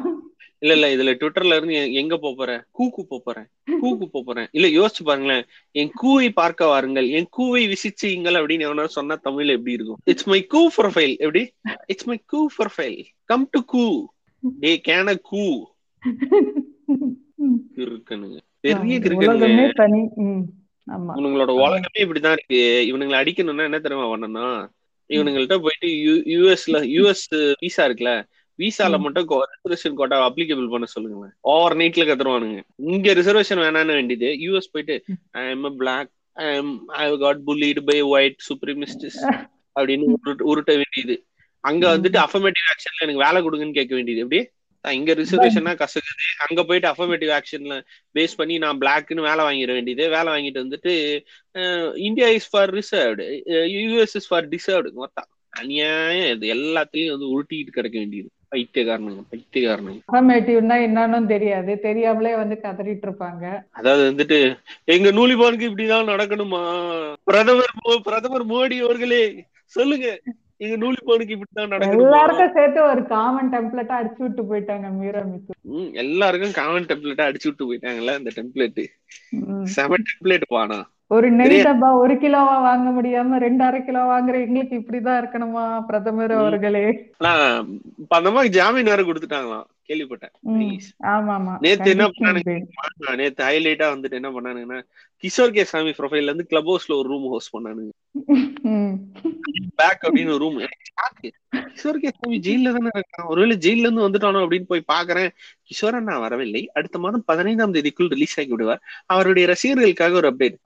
இல்ல இல்ல இதுல ட்விட்டர்ல இருந்து எங்க போறேன் கூக்கு போறேன் கூக்கு போறேன் இல்ல யோசிச்சு பாருங்களேன். என் கூவை பார்க்க வாருங்கள். என் கூவை விசிச்சுங்கள் அப்படின்னு எவனா சொன்னா தமிழ்ல எப்படி இருக்கும்? இட்ஸ் மை கூ ப்ரொஃபைல் எப்படி? It's my Koo profile come to Koo day can கூ இருக்குனுங்க பெரிய
ஆமா
இவனுங்களோட உலகமே இப்படிதான் இருக்கு. இவனுங்களை அடிக்கணும்னா என்ன தெரியுமா பண்ணணும்? இவனுங்கள்ட்ட போயிட்டு யூஎஸ்ல யூஎஸ் விசா இருக்குல்ல விசால. மட்டும் ரிசர்வேஷன் கோட்டா அப்ளிகபிள் பண்ண சொல்லுங்க ஓவர் நைட்ல கத்துருவானுங்க. இங்க ரிசர்வேஷன் வேணான்னு வேண்டியது. யூஎஸ் போயிட்டு I am black I am I got bullied by white supremacists அப்படின்னு உருட்ட- வேண்டியது. அங்க வந்துட்டு அஃபர்மேட்டிவ் ஆக்ஷன்ல எனக்கு வேலை கொடுங்கன்னு கேட்க வேண்டியது. எப்படி? இங்க ரிசர்வேஷனா கசக்குது. அங்க போயிட்டு அஃபர்மேட்டிவ் ஆக்ஷன்ல பேஸ் பண்ணி நான் பிளாக்னு வேலை வாங்கிட வேண்டியது. வேலை வாங்கிட்டு வந்துட்டு India is for reserved US is for deserved மொத்தம். அநியாயம். இது எல்லாத்துலயும் வந்து உருட்டிக்கிட்டு கிடக்க வேண்டியது. பைத்தியக்காரனுங்க பைத்தியக்காரனுங்க
அஃபர்மேட்டிவ்னா என்னன்னு தெரியாது. தெரியாமலே வந்து கதறிட்டு இருப்பாங்க
அதாவது வந்துட்டு எங்க நூலிபானுக்கு இப்படிதான் நடக்கணுமா? பிரதமர் பிரதமர் மோடி அவர்களே சொல்லுங்க. எங்க நூலிபானுக்கு இப்படிதான் நடக்கணுமா?
எல்லாருக்கும் சேர்த்து ஒரு காமன் டெம்ப்ளேட்டா அடிச்சு விட்டு போயிட்டாங்க மீரா மித்து.
ம், எல்லாருக்கும் காமன் டெம்ப்ளேட்டா அடிச்சு விட்டு போயிட்டாங்கல்ல இந்த டெம்ப்ளேட். செம டெம்ப்ளேட் பானா
ஒரு நெய்? டப்பா ஒரு கிலோவா வாங்க முடியாம ரெண்டு அரை கிலோ வாங்குற எங்களுக்கு இப்படிதான் இருக்கணுமா பிரதமர் அவர்களே
மாதிரி ஜாமீன் வேற கொடுத்துட்டாங்களாம் கேள்விப்பட்டேன். நேத்து என்ன பண்ணானுங்க நேத்து ஹைலைட்டா வந்துட்டு என்ன பண்ணானுங்கன்னா கிஷோர் கே சாமி ப்ரொஃபைல்ல இருந்து கிளப் ஹவுஸ்ல ஒரு ரூம் ஹோஸ்ட் பண்ணானுங்க. பேக் அப்படின்னு ரூம் கிஷோர் கே சாமி ஜெயில தானே இருக்கான். ஒருவேளை ஜெயில இருந்து வந்துட்டானோ அப்படின்னு போய் பாக்குறேன். கிஷோர் அண்ணா வரவில்லை. அடுத்த மாதம் பதினைந்தாம் தேதிக்குள் ரிலீஸ் ஆகி விடுவார். அவருடைய ரசிகர்களுக்காக ஒரு அப்டேட்.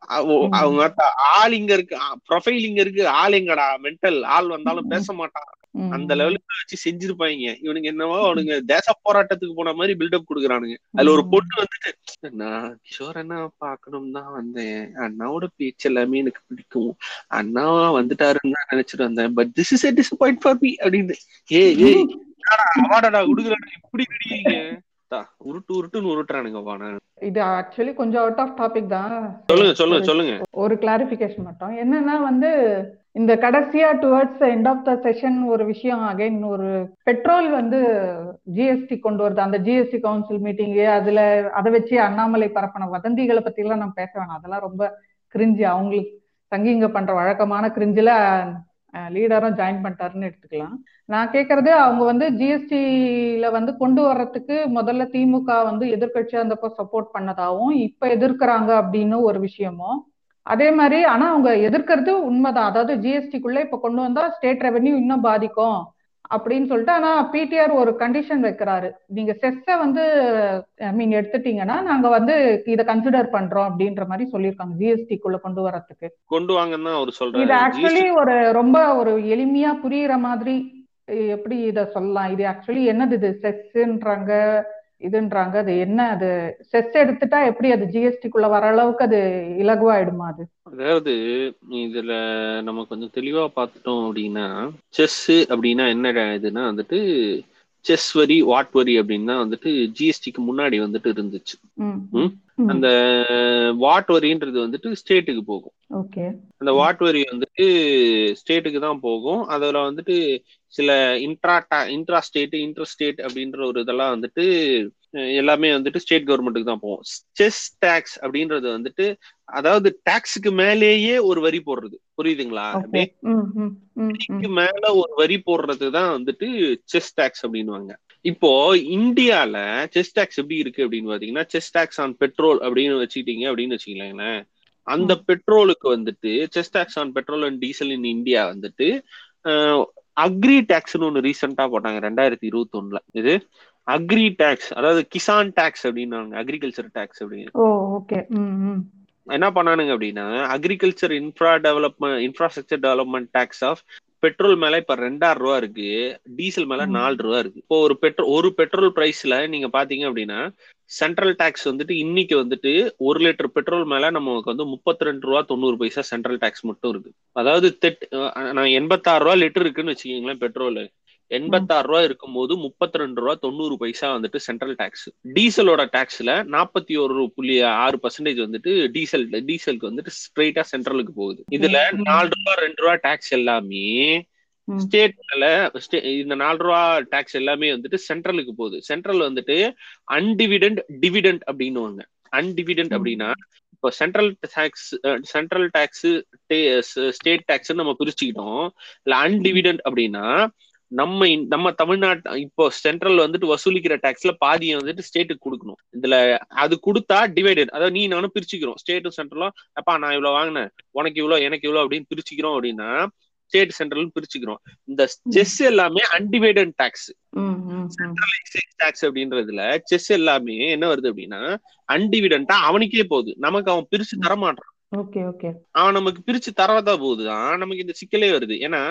அவங்க ஆள் இங்க இருக்கு. ப்ரொஃபைல் இங்க இருக்கு. ஆள் எங்கடா? மென்டல் ஆள் வந்தாலும் பேச மாட்டான். அந்த லெவலுக்கு வச்சு செஞ்சிருப்பாங்க இவனுங்க என்னவோ அவனுங்க தேச போராட்டத்துக்கு போன மாதிரி பில்டப் கொடுக்குறானுங்க. அதுல ஒரு பொண்ணு வந்துட்டு நான் கிஷோர் அண்ணா பாக்கணும் தான் வந்தேன். அண்ணாவோட பேச்சு எல்லாமே எனக்கு பிடிக்கும். அண்ணா வந்துட்டாருன்னு தான் நினைச்சிட்டு வந்தேன். But this is a disappoint for me அப்படின்னு. ஏய் ஏய் அவார்டா குடுக்குறானுங்க இப்படி கிடைக்கீங்க உருட்டு உருட்டுன்னு உருட்டுறானுங்க
இது ஆக்சுவலி கொஞ்சம் அவுட் ஆஃப் டாபிக் தான்.
சொல்லுங்க சொல்லுங்க சொல்லுங்க.
ஒரு கிளாரிபிகேஷன் மட்டும். என்னன்னா வந்து இந்த கடைசியா towards end of the session ஒரு விஷயம் அகைன் ஒரு பெட்ரோல் வந்து ஜிஎஸ்டி கொண்டு வருது. அந்த ஜிஎஸ்டி கவுன்சில் மீட்டிங் அதுல அதை வச்சு அண்ணாமலை பரப்பின வதந்திகளை பத்தி எல்லாம் நம்ம பேச வேணாம். அதெல்லாம் ரொம்ப கிரிஞ்சு அவங்களுக்கு தங்கிங்க பண்ற வழக்கமான கிரிஞ்சில லீடரும் ஜாயின் பண்ணிட்டாருன்னு எடுத்துக்கலாம். நான் கேக்குறது அவங்க வந்து ஜிஎஸ்டில வந்து கொண்டு வர்றதுக்கு முதல்ல திமுக வந்து எதிர்கட்சியா இருந்தப்போ சப்போர்ட் பண்ணதாவும் இப்ப எதிர்க்கிறாங்க அப்படின்னு ஒரு விஷயமும் அதே மாதிரி ஆனா அவங்க எதிர்க்கிறது உண்மைதான். அதாவது ஜிஎஸ்டிக்குள்ள இப்ப கொண்டு வந்தா ஸ்டேட் ரெவென்யூ இன்னும் பாதிக்கும் அப்படின்னு சொல்லிட்டு ஆனா பிடிஆர் ஒரு கண்டிஷன் வைக்கிறாரு. நீங்க செஸ்ஸ வந்து ஐ மீன் எடுத்துட்டீங்கன்னா நாங்க வந்து இத கன்சிடர் பண்றோம் அப்படின்ற மாதிரி சொல்லியிருக்காங்க ஜிஎஸ்டிக்குள்ள கொண்டு வரதுக்கு
கொண்டு வாங்கன்னு அவர்
இது
சொல்றாரு
ஆக்சுவலி ஒரு ரொம்ப ஒரு எளிமையா புரியுற மாதிரி எப்படி இத சொல்லலாம்? இது ஆக்சுவலி என்னது இது? செஸ்ன்றாங்க இதுன்றாங்க. அது என்ன அது செஸ் எடுத்துட்டா எப்படி அது ஜிஎஸ்டிக்குள்ள வர அளவுக்கு அது இலகுவாயிடுமா அது?
அதாவது இதுல நம்ம கொஞ்சம் தெளிவா பார்த்துட்டோம் அப்படின்னா செஸ் அப்படின்னா என்ன இதுன்னா வந்துட்டு செஸ் வரி வாட் வரி அப்படின்னா வந்துட்டு ஜிஎஸ்டிக்கு முன்னாடி வந்துட்டு இருந்துச்சு. அந்த வாட் வரின்றது வந்துட்டு ஸ்டேட்டுக்கு போகும். அந்த வாட் வரி வந்துட்டு ஸ்டேட்டுக்கு தான் போகும். அதுல வந்துட்டு சில intra intra state inter state அப்படின்ற ஒரு இதெல்லாம் வந்துட்டு எல்லாமே வந்துட்டு ஸ்டேட் கவர்மெண்ட்டுக்கு தான் போகும். செஸ் டேக்ஸ் அப்படின்றது வந்துட்டு அதாவது டாக்ஸுக்கு மேலேயே ஒரு வரி போடுறது. புரியுதுங்களா? மேல ஒரு வரி போடுறது தான் வந்துட்டு செஸ் டேக்ஸ் அப்படின்னுவாங்க. இப்போ இந்தியால செஸ் டேக்ஸ் எப்படி இருக்கு அப்படின்னு பாத்தீங்கன்னா செஸ் டேக்ஸ் ஆன் பெட்ரோல் அப்படின்னு வச்சுக்கிட்டீங்க அப்படின்னு வச்சுக்கீங்களேன். அந்த பெட்ரோலுக்கு வந்துட்டு cess tax on petrol and diesel in India வந்துட்டு அக்ரி டேக்ஸ்னு ஒன்று ரீசெண்டா போட்டாங்க ரெண்டாயிரத்தி இருபத்தி ஒண்ணுல இது அக்ரி டேக்ஸ் அதாவது கிசான் டேக்ஸ் அப்படின்னாங்க அக்ரிகல்ச்சர் டேக்ஸ் அப்படின்னு.
ஓகே
என்ன பண்ணானுங்க அப்படின்னா agriculture infra development infrastructure development tax of petrol மேல இப்ப ரெண்டாயிரம் ரூபா இருக்கு. டீசல் மேல. நாலு ரூபா இருக்கு. இப்போ ஒரு பெட்ரோல் ஒரு பெட்ரோல் பிரைஸ்ல நீங்க பாத்தீங்க அப்படின்னா சென்ட்ரல் டாக்ஸ் வந்துட்டு இன்னைக்கு வந்துட்டு ஒரு லிட்டர் பெட்ரோல் மேல நமக்கு வந்து முப்பத்தி ரெண்டு ரூபா தொண்ணூறு பைசா சென்ட்ரல் டாக்ஸ் மட்டும் இருக்கு. அதாவது தெட் நான் எண்பத்தாறு ரூபா லிட்டர் இருக்குன்னு வச்சுக்கீங்களேன் பெட்ரோல். எண்பத்தாறு ரூபா இருக்கும்போது முப்பத்தி ரெண்டு ரூபா தொண்ணூறு பைசா வந்துட்டு சென்ட்ரல் டாக்ஸ் டீசலோட டாக்ஸ்ல நாற்பத்தி ஒரு புள்ளி ஆறு பர்சன்டேஜ் வந்துட்டு டீசல் டீசலுக்கு வந்துட்டு ஸ்ட்ரெயிட்டா சென்ட்ரலுக்கு போகுது இதுல. நாலு ரூபா ரெண்டு ரூபா டாக்ஸ் எல்லாமே. ஸ்டேட்ல இந்த நாலு ரூபா டாக்ஸ் எல்லாமே வந்துட்டு சென்ட்ரலுக்கு போகுது சென்ட்ரல் வந்துட்டு அன்டிவிடென்ட் டிவிடெண்ட் அப்படின்னுவாங்க அன்டிவிடெண்ட்
ம்.
அப்படின்னா இப்போ central tax central tax state tax நம்ம பிரிச்சுக்கிட்டோம் இல்ல அன்டிவிடெண்ட் அப்படின்னா நம்ம நம்ம தமிழ்நாட்டு இப்போ சென்ட்ரல் வந்துட்டு வசூலிக்கிற டாக்ஸ்ல பாதியை வந்துட்டு ஸ்டேட்டுக்கு கொடுக்கணும். இதுல அது கொடுத்தா டிவைடட் அதாவது நீ நானும் பிரிச்சுக்கிறோம். ஸ்டேட்டும் சென்ட்ரலும் அப்பா நான் இவ்வளவு வாங்கினேன். உனக்கு இவ்வளவு எனக்கு இவ்வளவு அப்படின்னு பிரிச்சுக்கிறோம் அப்படின்னா ஸ்டேட் சென்ட்ரல் பிரிச்சுக்கிறோம். இந்த செஸ் எல்லாமே அன்டிவைடட் டாக்ஸ்
ம்
டாக்ஸ் அப்படின்றதுல செஸ் எல்லாமே என்ன வருது அப்படின்னா அன்டிவிடண்டா அவனுக்கே போகுது. நமக்கு அவன் பிரிச்சு தர மாட்டான்
ஓகே ஓகே
அவன் நமக்கு பிரிச்சு தரதா போகுதுதான் நமக்கு இந்த சிக்கலே வருது. ஏன்னா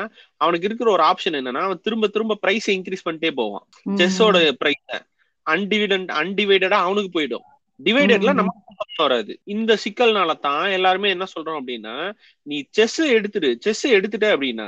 அவனுக்கு இருக்கிற ஒரு ஆப்ஷன் என்னன்னா அவன் திரும்ப திரும்ப பிரைஸ் இன்க்ரீஸ் பண்ணிட்டே போவான். செஸ்ஸோட பிரைஸ் அன்டிவிடென்ட் அன்டிவைடடா அவனுக்கு போயிடும். டிவைடட்ல. நமக்கு வராது. இந்த சிக்கல்னால தான் எல்லாருமே என்ன சொல்றோம் அப்படின்னா நீ செஸ் எடுத்துட்டு செஸ் எடுத்துட்ட அப்படின்னா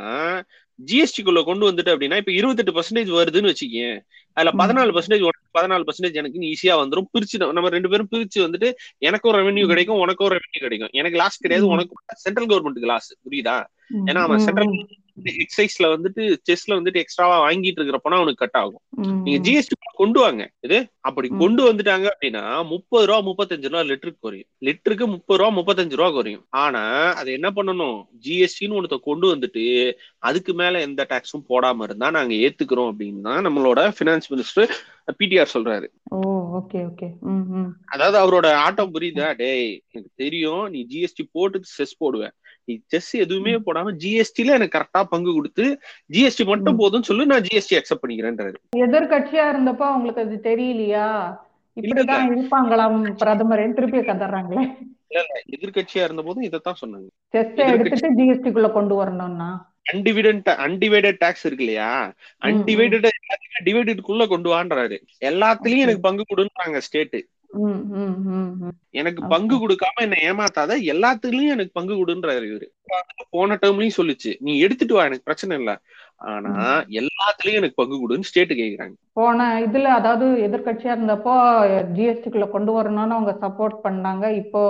ஜிஎஸ்டி குள்ள கொண்டு வந்துட்டு அப்படின்னா இப்ப இருபத்தெட்டு பர்சன்டேஜ் வருதுன்னு வச்சுக்கேன் அதுல. பதினாலு பர்சன்டேஜ் பதினாலு பர்சன்டேஜ் எனக்கு ஈஸியா வந்துரும் பிரிச்சு நம்ம- நம்ம ரெண்டு பேரும் பிரிச்சு வந்துட்டு எனக்கும் ரெவென்யூ. கிடைக்கும் உனக்கும் ரெவென்யூ கிடைக்கும் எனக்கு லாஸ் கிடையாது. உனக்கு சென்ட்ரல் கவர்மெண்ட்டுக்கு லாஸ் புரியுதா ஏன்னா அவன்
ம்,
சென்ட்ரல். எக்ஸைஸ்ல வந்துட்டு செஸ்ல வந்துட்டு எக்ஸ்ட்ராவா வாங்கிட்டு இருக்கிறப்பனா அவனுக்கு கட் ஆகும். நீங்க ஜிஎஸ்டி கொண்டு வாங்க. இது? அப்படி. கொண்டு வந்துட்டாங்க அப்படின்னா முப்பது ரூபா முப்பத்தஞ்சு ரூபா லிட்டருக்கு குறையும். லிட்டருக்கு முப்பது ரூபா முப்பத்தஞ்சு ரூபா குறையும். ஆனா அது என்ன பண்ணணும்? ஜிஎஸ்டின்னு ஒருத்த கொண்டு வந்துட்டு அதுக்கு மேல எந்த டாக்ஸும் போடாம இருந்தா நாங்க ஏத்துக்கிறோம் அப்படின்னு தான் நம்மளோட பினான்ஸ் மினிஸ்டர் பிடிஆர் சொல்றாரு.
ஓகே ஓகே
அதாவது அவரோட ஆட்டம் புரியுதா? டேய் எனக்கு தெரியும் நீ ஜிஎஸ்டி போட்டு செஸ் போடுவ. நீ செஸ் எதுவுமே போடாம ஜிஎஸ்டில எனக்கு கரெக்டா பங்கு கொடுத்து ஜிஎஸ்டி மட்டும்
ம்.
போதும்னு சொல்லி நான் ஜிஎஸ்டி அக்செப்ட் பண்ணிக்கிறேன்றாரு.
எதிர்கட்சியா இருந்தப்போ அவங்களுக்கு அது தெரியலையா? இப்படிதான் இருப்பாங்களாம் பிரதமர். திருப்பி கதறாங்களே.
எதிர்கட்சியா இருந்த போதும் இதைத்தான் சொன்னாங்க.
செஸ் எடுத்துட்டு ஜிஎஸ்டிக்குள்ள கொண்டு வரணும்னா.
அன்டிவிடென்ட் அன்டிவைடட் டாக்ஸ் இருக்கு இல்லையா? அன்டிவைடட் டிவைடடுக்குள்ள கொண்டு வான்றாரு. எல்லாத்துலயும் எனக்கு பங்கு கொடுன்றாங்க ஸ்டேட் எனக்கு. பங்கு கொடுக்காம என்ன ஏமாத்தாத எல்லாத்துலயும் எனக்கு பங்கு கொடுன்றாரு இவரு. போன டேர்ம்லயும் சொல்லுச்சு நீ எடுத்துட்டு வா எனக்கு பிரச்சனை இல்ல. ஆனா எல்லாத்துலயும் எனக்கு பங்கு கொடுன்னு ஸ்டேட் கேக்குறாங்க.
போன இதுல அதாவது எதிர்க்கட்சியா இருந்தப்போ ஜிஎஸ்டிக்குள்ள கொண்டு வரணும்னு அவங்க சப்போர்ட் பண்ணாங்க. இப்போ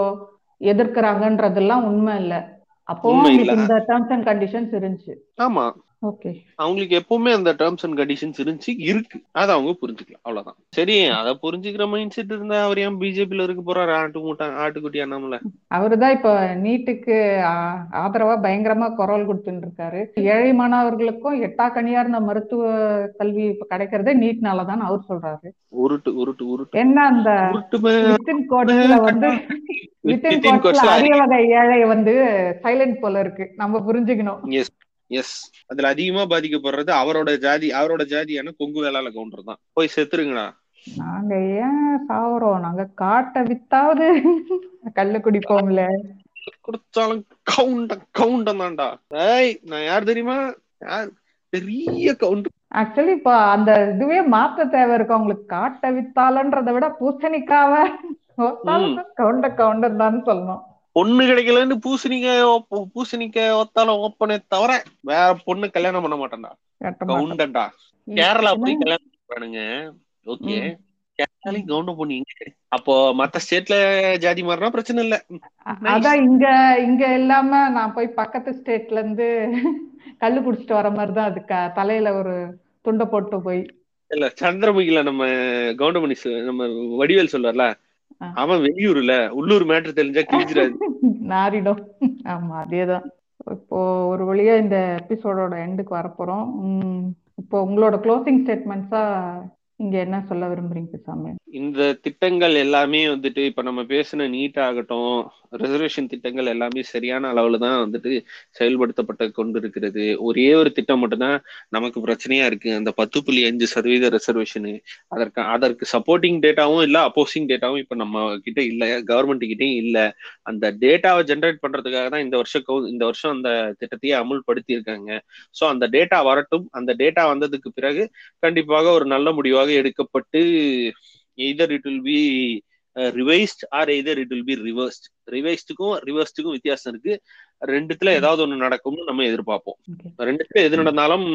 எதிர்க்கிறாங்கன்றதெல்லாம் உண்மை இல்ல. அவங்களுக்கு இந்த டேர்ம்ஸ் அண்ட் கண்டிஷன்ஸ் இருந்துச்சு.
ஆமா. அவங்களுக்கு எப்பவுமே அந்த டேர்ம்ஸ் அண்ட் கண்டிஷன்ஸ் இருந்துச்சு இருக்கு. அதை அவங்க புரிஞ்சுக்கலாம். அவ்வளவுதான். சரி அதை புரிஞ்சுக்கிற மைண்ட் செட் இருந்தா அவர் ஏன் பிஜேபில இருக்க போறாரு? ஆட்டு மூட்டை ஆட்டுக்குட்டி அண்ணாமல.
அவருதான் இப்ப நீட்டுக்கு ஆதரவா பயங்கரமா குரல் கொடுத்துட்டு இருக்காரு. ஏழை மாணவர்களுக்கும் எட்டா கனியா இருந்த மருத்துவ கல்வி இப்ப கிடைக்கிறதே நீட்னாலதான் அவர் சொல்றாரு.
உருட்டு உருட்டு உருட்டு.
என்ன அந்த வந்து வித்தின் கோட்ஸ்ல அரிய வகை ஏழை வந்து சைலண்ட் போல இருக்கு. நம்ம புரிஞ்சுக்கணும்.
எஸ் அதுல அதிகமா பாதிக்கப்படுறது அவரோட ஜாதி அவரோட ஜாதியான கொங்கு வேளாள கவுண்டர் தான். போய் செத்துருங்கடா.
நாங்க ஏன் சாவறோம்? நாங்க காட்டை வித்தாவது கல்லு குடிப்போம்ல.
குடிச்சாலும் கவுண்ட கவுண்டம் தான்டா. ஏய் நான் யார் தெரியுமா? யார்? பெரிய கவுண்டர்.
ஆக்சுவலி இப்ப அந்த இதுவே மாத்த தேவை இருக்கு? அவங்களுக்கு காட்டை வித்தாலன்றதை விட பூசணிக்காவ கவுண்ட கவுண்டம் தான் சொல்லணும்.
பொண்ணு கிடைக்கலன்னு பூசணிக்காய் ஒப்ப- பூசணிக்காய் ஒத்தால ஓப்பனே தவிர வேற பொண்ணு கல்யாணம் பண்ண மாட்டேன்டா. கவுண்டன்டா கேரளா போய்? கல்யாணம் பண்றானுங்க ஓகே. கேரளாலையும் கவுண்டம் பொண்ணு அப்போ மத்த ஸ்டேட்ல ஜாதி மாறினா பிரச்சனை இல்ல.
அதான் இங்க இங்க இல்லாம நான் போய் பக்கத்து ஸ்டேட்ல இருந்து கல்லு குடிச்சிட்டு வர மாதிரி தான் அதுக்கு தலையில ஒரு துண்டை போட்டு போய்
இல்ல சந்திரமுகில நம்ம கவுண்டமணி நம்ம வடிவேல் சொல்றார்ல
ஆ.
அவன் வெளியூர்ல உள்ளூர் மேட்டர் தெரிஞ்சா கிழிச்சிடாது
நாரிடும் [laughs] ஆமா அதேதான். இப்போ ஒரு வழியா இந்த எபிசோடோட எண்டுக்கு வரப்போறோம். உம் இப்போ உங்களோட க்ளோசிங் ஸ்டேட்மெண்ட்ஸா இங்க என்ன சொல்ல விரும்புறீங்க சாமி?
இந்த திட்டங்கள் எல்லாமே வந்துட்டு இப்ப நம்ம பேசின நீட் ஆகட்டும் ரிசர்வேஷன் திட்டங்கள் எல்லாமே சரியான அளவுல தான் வந்துட்டு செயல்படுத்தப்பட்டு கொண்டிருக்கிறது. ஒரே ஒரு திட்டம் மட்டும்தான் நமக்கு பிரச்சனையா இருக்கு. அந்த பத்து புள்ளி அஞ்சு சதவீத ரிசர்வேஷனு அதற்கு அதற்கு சப்போர்ட்டிங் டேட்டாவும் இல்ல அப்போசிங் டேட்டாவும் இப்ப நம்ம கிட்ட இல்ல. கவர்மெண்ட் கிட்டயும் இல்ல. அந்த டேட்டாவை ஜென்ரேட் பண்றதுக்காக தான் இந்த வருஷம் இந்த வருஷம் அந்த திட்டத்தையே அமுல்படுத்தி இருக்காங்க சோ அந்த டேட்டா வரட்டும். அந்த டேட்டா வந்ததுக்கு பிறகு கண்டிப்பாக ஒரு நல்ல முடிவாக எடுக்கப்பட்டு either it will be revised or either it will be reversed ரிவைஸ்டுக்கும் ரிவர்ஸ்டுக்கும் வித்தியாசம் இருக்கு. ரெண்டுத்துல ஏதாவது ஒண்ணு நடக்கும்னு நம்ம எதிர்பார்ப்போம். ரெண்டுத்துல எது நடந்தாலும்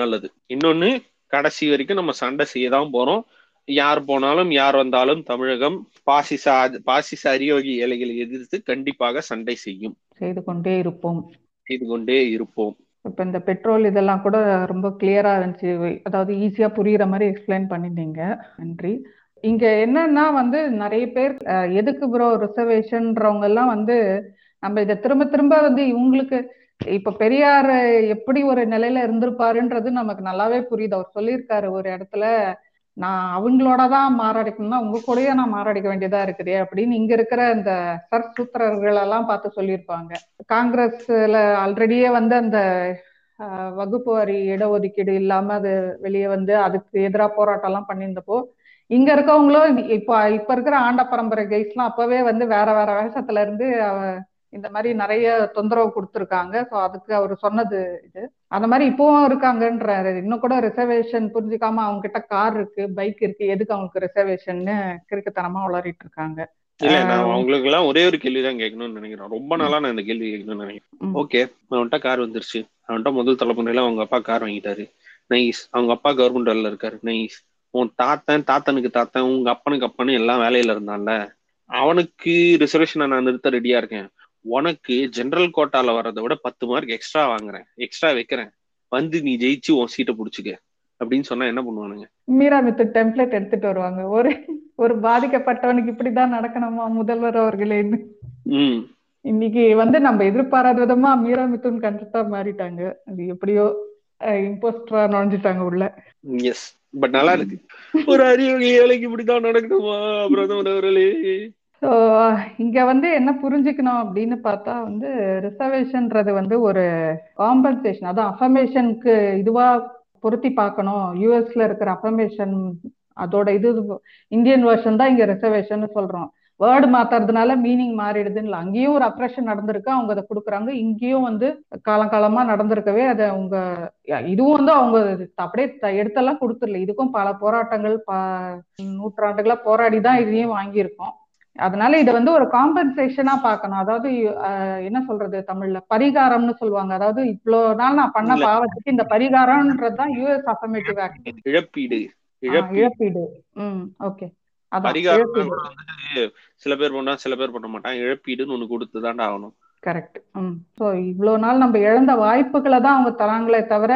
நல்லது. இன்னொன்னு கடைசி வரைக்கும் நம்ம சண்டை செய்ய தான் போறோம். யார் போனாலும் யார் வந்தாலும் தமிழகம் பாசிச பாசிச அரியோகி ஏழைகளை எதிர்த்து கண்டிப்பாக சண்டை செய்யும்.
செய்து கொண்டே இருப்போம்.
செய்து கொண்டே இருப்போம்.
இப்ப இந்த பெட்ரோல் இதெல்லாம் கூட ரொம்ப கிளியரா இருந்துச்சு. அதாவது ஈஸியா புரியுற மாதிரி எக்ஸ்பிளைன் பண்ணிட்டீங்க. நன்றி. இங்க என்னன்னா வந்து நிறைய பேர் எதுக்கு ப்ரோ ரிசர்வேஷன்றவங்க எல்லாம் வந்து நம்ம இதை திரும்ப திரும்ப வந்து இவங்களுக்கு இப்ப பெரியார் எப்படி ஒரு நிலையில இருந்திருப்பாருன்றது நமக்கு நல்லாவே புரியுது. அவர் சொல்லியிருக்காரு ஒரு இடத்துல நான் அவங்களோட தான் மாரடிக்கணும்னா உங்க கூடயே நான் மாறடிக்க வேண்டியதா இருக்குதே அப்படின்னு இங்க இருக்கிற அந்த சர் சூத்திரர்கள் எல்லாம் பார்த்து சொல்லியிருப்பாங்க. காங்கிரஸ்ல ஆல்ரெடியே வந்து அந்த வகுப்பு வரி இடஒதுக்கீடு இல்லாம அது வெளியே வந்து அதுக்கு எதிராக போராட்டம் எல்லாம் பண்ணியிருந்தப்போ இங்க இருக்கவங்களும் இப்போ இப்ப இருக்கிற ஆண்ட பரம்பரை கைஸ்லாம் அப்பவே வந்து வேற வேற வேஷத்துல இருந்து இந்த மாதிரி நிறைய தொந்தரவு கொடுத்துருக்காங்க. ஸோ அதுக்கு அவர் சொன்னது இது. அந்த மாதிரி இப்பவும் இருக்காங்கன்றாரு. இன்னும் கூட ரிசர்வேஷன் புரிஞ்சுக்காம அவங்க கிட்ட கார் இருக்கு பைக் இருக்கு. எதுக்கு அவங்களுக்கு ரிசர்வேஷன்னு கிறுக்குத்தனமா வளரிட்டு இருக்காங்க.
இல்ல நான் அவங்களுக்கு எல்லாம் ஒரே ஒரு கேள்விதான் கேட்கணும்னு நினைக்கிறேன். ரொம்ப நாளா நான் இந்த கேள்வி கேட்கணும்னு நினைக்கிறேன். ஓகே அவன்கிட்ட கார் வந்துருச்சு. அவன்கிட்ட முதல் தலைமுறையில அவங்க அப்பா கார் வாங்கிட்டாரு. நைஸ் அவங்க அப்பா கவர்மெண்ட் வேலையில இருக்காரு. நைஸ் உன் தாத்தன் தாத்தனுக்கு தாத்தன் உங்க அப்பனுக்கு அப்பனு எல்லாம் வேலையில இருந்தான்ல. அவனுக்கு ரிசர்வேஷனை நான் நிறுத்த ரெடியா இருக்கேன். உனக்கு ஜெனரல் கோட்டால வர்றதை விட பத்து மார்க் எக்ஸ்ட்ரா வாங்குறேன். எக்ஸ்ட்ரா வைக்கிறேன். வந்து நீ ஜெயிச்சு உன் சீட்டை புடிச்சுக்க. அப்படின்னு சொன்னா என்ன பண்ணுவானுங்க?
மீரா மித்து டெம்ப்ளேட் எடுத்துட்டு வருவாங்க. ஒரு ஒரு பாதிக்கப்பட்டவனுக்கு இப்படிதான் நடக்கணுமா? முதல்வர் அவர்களேன்னு இன்னைக்கு வந்து நம்ம எதிர்பாராத விதமா மீரா மித்துன் கண்டிப்பா மாறிட்டாங்க. அது எப்படியோ இம்போஸ்டரா நுழைஞ்சிட்டாங்க உள்ள.
எஸ் பட் நல்லா இருக்கு. ஒரு அறிவு ஏழைக்கு இப்படிதான் நடக்கணுமா பிரதமர் அவர்களே
ஸோ இங்க வந்து என்ன புரிஞ்சுக்கணும் அப்படின்னு பார்த்தா வந்து ரிசர்வேஷன்ன்றது வந்து ஒரு காம்பன்சேஷன் அதான் அஃபர்மேஷனுக்கு இதுவா பொருத்தி பார்க்கணும். யூஎஸ்ல இருக்கிற அஃபர்மேஷன் அதோட இது இந்தியன் வெர்ஷன் தான் இங்க ரிசர்வேஷன் சொல்றோம். வேர்டு மாத்துறதுனால மீனிங் மாறிடுதுன்னு இல்லை. அங்கேயும் ஒரு அப்ரேஷன் நடந்திருக்கு அவங்க அதை கொடுக்குறாங்க. இங்கேயும் வந்து காலங்காலமா நடந்திருக்கவே அதை அவங்க இதுவும் வந்து அவங்க அப்படியே எடுத்தெல்லாம் கொடுத்துடல. இதுக்கும் பல போராட்டங்கள் ப நூற்றாண்டுகளா போராடி தான் இதையும் வாங்கியிருக்கோம். அதனால இதை வந்து ஒரு காம்பன்சேஷனா பார்க்கணும். அதாவது என்ன சொல்றது தமிழ்ல? பரிகாரம்னு சொல்லுவாங்க. அதாவது இவ்வளவு நாள் நான் பண்ண பாவத்துக்கு இந்த பரிகாரம்ன்றதுதான் யூஎஸ் அஃபர்மேட்டிவ் ஆக்ட்
இழப்பீடு
இழப்பீடு. ம் ஓகே
பரிகாரம் வந்துட்டு சில பேர் பண்ணா சில பேர் பண்ண மாட்டாங்க. இழப்பீடுன்னு ஒண்ணு கொடுத்துதான்டா ஆகணும்.
கரெக்ட் ம். ஸோ இவ்வளவு நாள் நம்ம இழந்த வாய்ப்புகளை தான் அவங்க தராங்களே தவிர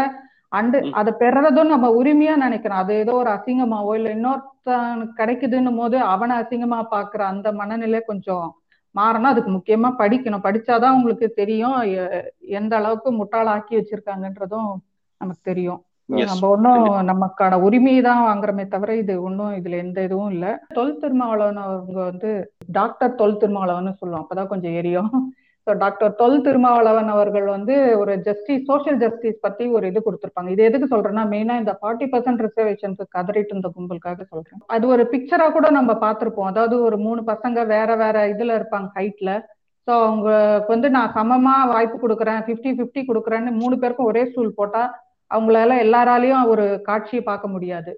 அண்டு அதை பெறதும் நம்ம உரிமையா நினைக்கிறோம் அது ஏதோ ஒரு அசிங்கமாவோ இல்ல இன்னொருத்தனுக்கு கிடைக்குதுன்னும் போது அவனை அசிங்கமா பாக்குற அந்த மனநிலை கொஞ்சம் மாறணும். அதுக்கு முக்கியமா படிக்கணும். படிச்சாதான் உங்களுக்கு தெரியும் எந்த அளவுக்கு முட்டாளாக்கி வச்சிருக்காங்கன்றதும் நமக்கு தெரியும். நம்ம ஒன்னும் நமக்கான உரிமையை தான் வாங்குறோமே தவிர இது ஒன்னும் இதுல எந்த இதுவும் இல்ல. தொல் திருமாவளவன் அவங்க வந்து டாக்டர் தொல் திருமாவளவன் சொல்லுவோம் அப்பதான் கொஞ்சம் எரியும். ஸோ டாக்டர் தொல் திருமாவளவன் அவர்கள் வந்து ஒரு ஜஸ்டிஸ் சோசியல் ஜஸ்டிஸ் பத்தி ஒரு இது கொடுத்துருப்பாங்க. இது எதுக்கு சொல்றேன்னா மெயினா இந்த ஃபார்ட்டி பர்சன்ட் ரிசர்வேஷனுக்கு கதறிட்டு இருந்த கும்பலுக்காக சொல்றேன். அது ஒரு பிக்சரா கூட நம்ம பார்த்திருப்போம். அதாவது ஒரு மூணு பசங்க வேற வேற இதுல இருப்பாங்க ஹைட்ல ஸோ அவங்களுக்கு வந்து நான் சமமா வாய்ப்பு கொடுக்குறேன் ஃபிஃப்டி ஃபிஃப்டி கொடுக்குறேன்னு மூணு பேருக்கும் ஒரே ஸ்டூல் போட்டா அவங்களால எல்லாராலையும் ஒரு காட்சியை பார்க்க முடியாது.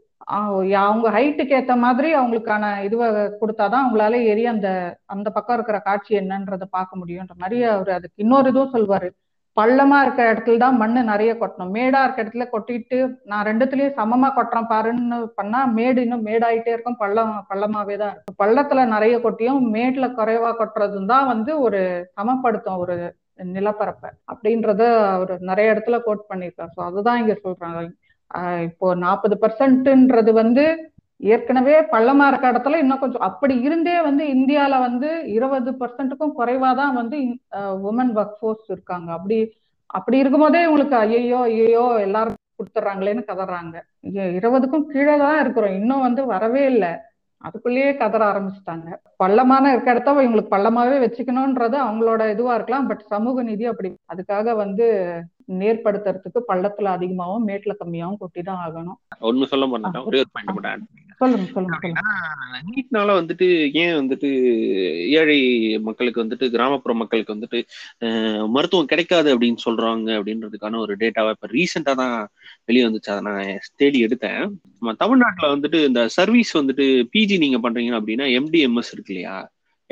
அவங்க ஹைட்டுக்கு ஏத்த மாதிரி அவங்களுக்கான இதுவை கொடுத்தாதான் அவங்களால ஏறி அந்த அந்த பக்கம் இருக்கிற காட்சி என்னன்றத பார்க்க முடியும்ன்ற மாதிரி அவர் அதுக்கு இன்னொரு இதுவும் சொல்வாரு. பள்ளமா இருக்கிற இடத்துல தான் மண்ணு நிறைய கொட்டணும். மேடா இருக்க இடத்துல கொட்டிட்டு நான் ரெண்டுத்துலயும் சமமா கொட்டுறேன் பாருன்னு பண்ணா மேடு இன்னும் மேடாயிட்டே இருக்கும். பள்ளம் பள்ளமாவே தான் இருக்கும். பள்ளத்துல நிறைய கொட்டியும் மேட்ல குறைவா கொட்டுறதும் தான் வந்து ஒரு சமப்படுத்தும் ஒரு நிலப்பரப்பை அப்படின்றத அவர் நிறைய இடத்துல கோட் பண்ணியிருக்காரு. ஸோ அதுதான் இங்க சொல்றாங்க. இப்போ நாற்பது பர்சன்ட்ன்றது வந்து ஏற்கனவே பள்ளமா இருக்க இடத்துல இன்னும் கொஞ்சம் அப்படி இருந்தே வந்து இந்தியால வந்து இருபது பர்சன்ட்டுக்கும் குறைவா தான் வந்து உமன் ஒர்க் ஃபோர்ஸ் இருக்காங்க. அப்படி அப்படி இருக்கும்போதே உங்களுக்கு ஐயோ ஐயோ எல்லாரும் கொடுத்துட்றாங்களேன்னு கதறாங்க. இருபதுக்கும் கீழே தான் இருக்கிறோம். இன்னும் வந்து வரவே இல்லை. அதுக்குள்ளேயே கதற ஆரம்பிச்சிட்டாங்க. பள்ளமான இருக்க இடத்த இவங்களுக்கு பள்ளமாவே வச்சுக்கணும்ன்றது அவங்களோட இதுவா இருக்கலாம். பட் சமூக நீதி அப்படி அதுக்காக வந்து நேர்படுத்துறதுக்கு பள்ளத்துல அதிகமாவும் மேட்ல கம்மியாவும் கொட்டி தான் ஆகணும்.
ஒண்ணு சொல்ல மாட்டேன் ஒரே ஒரு பாயிண்ட் மட்டும் நீட்னால வந்துட்டு ஏன் வந்துட்டு ஏழை மக்களுக்கு வந்துட்டு கிராமப்புற மக்களுக்கு வந்துட்டு மருத்துவம் கிடைக்காது அப்படின்னு சொல்றாங்க அப்படின்றதுக்கான ஒரு டேட்டாவை இப்ப ரீசெண்டா தான் வெளியே வந்துச்சு. அதை நான் தேடி எடுத்தேன். நம்ம தமிழ்நாட்டுல வந்துட்டு இந்த சர்வீஸ் வந்துட்டு பிஜி நீங்க பண்றீங்க அப்படின்னா எம்டிஎம்எஸ் இருக்கு இல்லையா?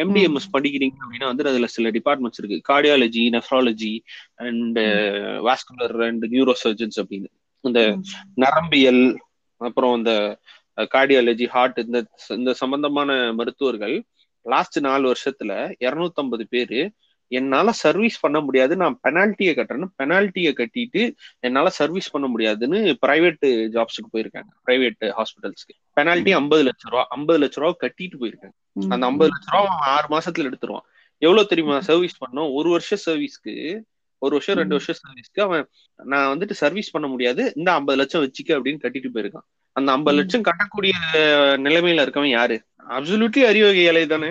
எம்டிஎம்எஸ் படிக்கிறீங்க அப்படின்னா வந்து அதுல சில டிபார்ட்மெண்ட்ஸ் இருக்கு. Cardiology nephrology and vascular and neuro surgeons அப்படின்னு. இந்த நரம்பியல் அப்புறம் இந்த கார்டியாலஜி ஹார்ட் இந்த இந்த சம்பந்தமான மருத்துவர்கள் லாஸ்ட் நாலு வருஷத்துல இருநூத்தம்பது பேரு என்னால சர்வீஸ் பண்ண முடியாது நான் பெனால்ட்டியை கட்டுறேன்னு பெனால்ட்டியை கட்டிட்டு என்னால சர்வீஸ் பண்ண முடியாதுன்னு பிரைவேட் ஜாப்ஸுக்கு போயிருக்காங்க. பிரைவேட் ஹாஸ்பிட்டல்ஸ்க்கு பெனால்ட்டி ஐம்பது லட்ச ரூபா ஐம்பது லட்ச ரூபா கட்டிட்டு போயிருக்காங்க. அந்த ஐம்பது லட்ச ரூபா ஆறு மாசத்துல எடுத்துருவான். எவ்வளவு தெரியுமா? சர்வீஸ் பண்ணோம். ஒரு வருஷம் சர்வீஸ்க்கு ஒரு வருஷம் ரெண்டு வருஷம் சர்வீஸ்க்கு அவன் நான் வந்துட்டு சர்வீஸ் பண்ண முடியாது. இந்த ஐம்பது லட்சம் வச்சுக்க அப்படின்னு கட்டிட்டு போயிருக்கான். அந்த ஐம்பது லட்சம் கட்டக்கூடிய நிலைமையில இருக்கவன் யாரு? அப்சல்யூட்லி அறிவகை ஏழை தானே.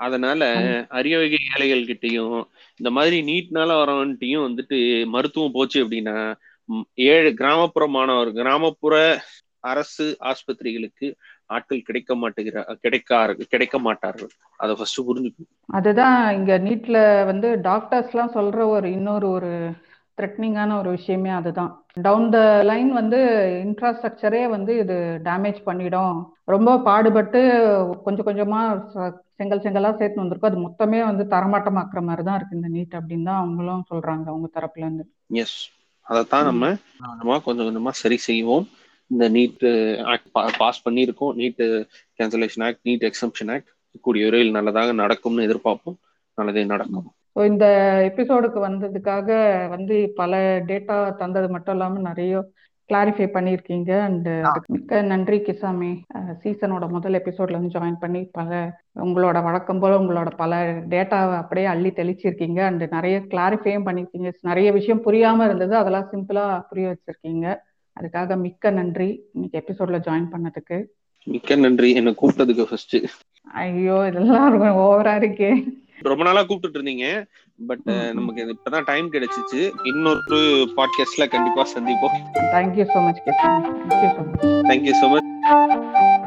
அதனால அரியவகை ஏழைகள் கிட்டையும் இந்த மாதிரி நீட்னால வரவன்ட்டையும் வந்துட்டு மருத்துவம் போச்சு அப்படின்னா ஏழு கிராமப்புற மாணவர் கிராமப்புற அரசு ஆஸ்பத்திரிகளுக்கு ஆட்கள் கிடைக்க மாட்டேங்கிற கிடைக்காரு கிடைக்க மாட்டார்கள். அதை ஃபர்ஸ்ட் புரிஞ்சுக்கணும்.
அதுதான் இங்க நீட்ல வந்து டாக்டர்ஸ் எல்லாம் சொல்ற ஒரு இன்னொரு ஒரு த்ரெட்னிங்கான ஒரு விஷயமே அதுதான். டவுன் த லைன் வந்து இன்ஃப்ராஸ்ட்ரக்சரே வந்து இது டேமேஜ் பண்ணிடும். ரொம்ப பாடுபட்டு கொஞ்சம் கொஞ்சமா செங்கல் செங்கலா சேர்த்து வந்திருக்கும். அது மொத்தமே வந்து தரமாட்டமாக்குற மாதிரி தான் இருக்கு இந்த நீட் அப்படின்னு தான் அவங்களும் சொல்றாங்க அவங்க தரப்புல இருந்து.
எஸ் அதைத்தான் நம்ம கொஞ்சமா கொஞ்சம் கொஞ்சமா சரி செய்வோம். இந்த நீட் ஆக்ட் பாஸ் பண்ணியிருக்கோம். NEET cancellation act NEET exemption act கூடிய விரைவில் நல்லதாக நடக்கும்னு எதிர்பார்ப்போம். நல்லதே நடக்கும்.
ஸோ இந்த எபிசோடுக்கு வந்ததுக்காக வந்து பல டேட்டா தந்தது மட்டும் இல்லாமல் நிறைய கிளாரிஃபை பண்ணியிருக்கீங்க. அண்ட் அதுக்கு மிக்க நன்றி கிசாமி. சீசனோட முதல் எபிசோட்ல இருந்து ஜாயின் பண்ணி பல உங்களோட வழக்கம் போல உங்களோட பல டேட்டாவை அப்படியே அள்ளி தெளிச்சிருக்கீங்க. அண்ட் நிறைய கிளாரிஃபையும் பண்ணியிருக்கீங்க. நிறைய விஷயம் புரியாம இருந்தது. அதெல்லாம் சிம்பிளா புரிய வச்சிருக்கீங்க. அதுக்காக மிக்க நன்றி இன்னைக்கு எபிசோட்ல ஜாயின் பண்ணதுக்கு.
மிக்க நன்றி. என்ன கூப்பிட்டதுக்கு ஃபர்ஸ்ட்
ஐயோ இதெல்லாம் ஓவரா இருக்கே.
ரொம்ப நாளா கூப்பிட்டு இருந்தீங்க. பட் நமக்கு இப்பதான் டைம் கிடைச்சிச்சு. இன்னொரு பாட்காஸ்ட்ல கண்டிப்பா சந்திப்போம்.
Thank you so much thank you so much
thank you so much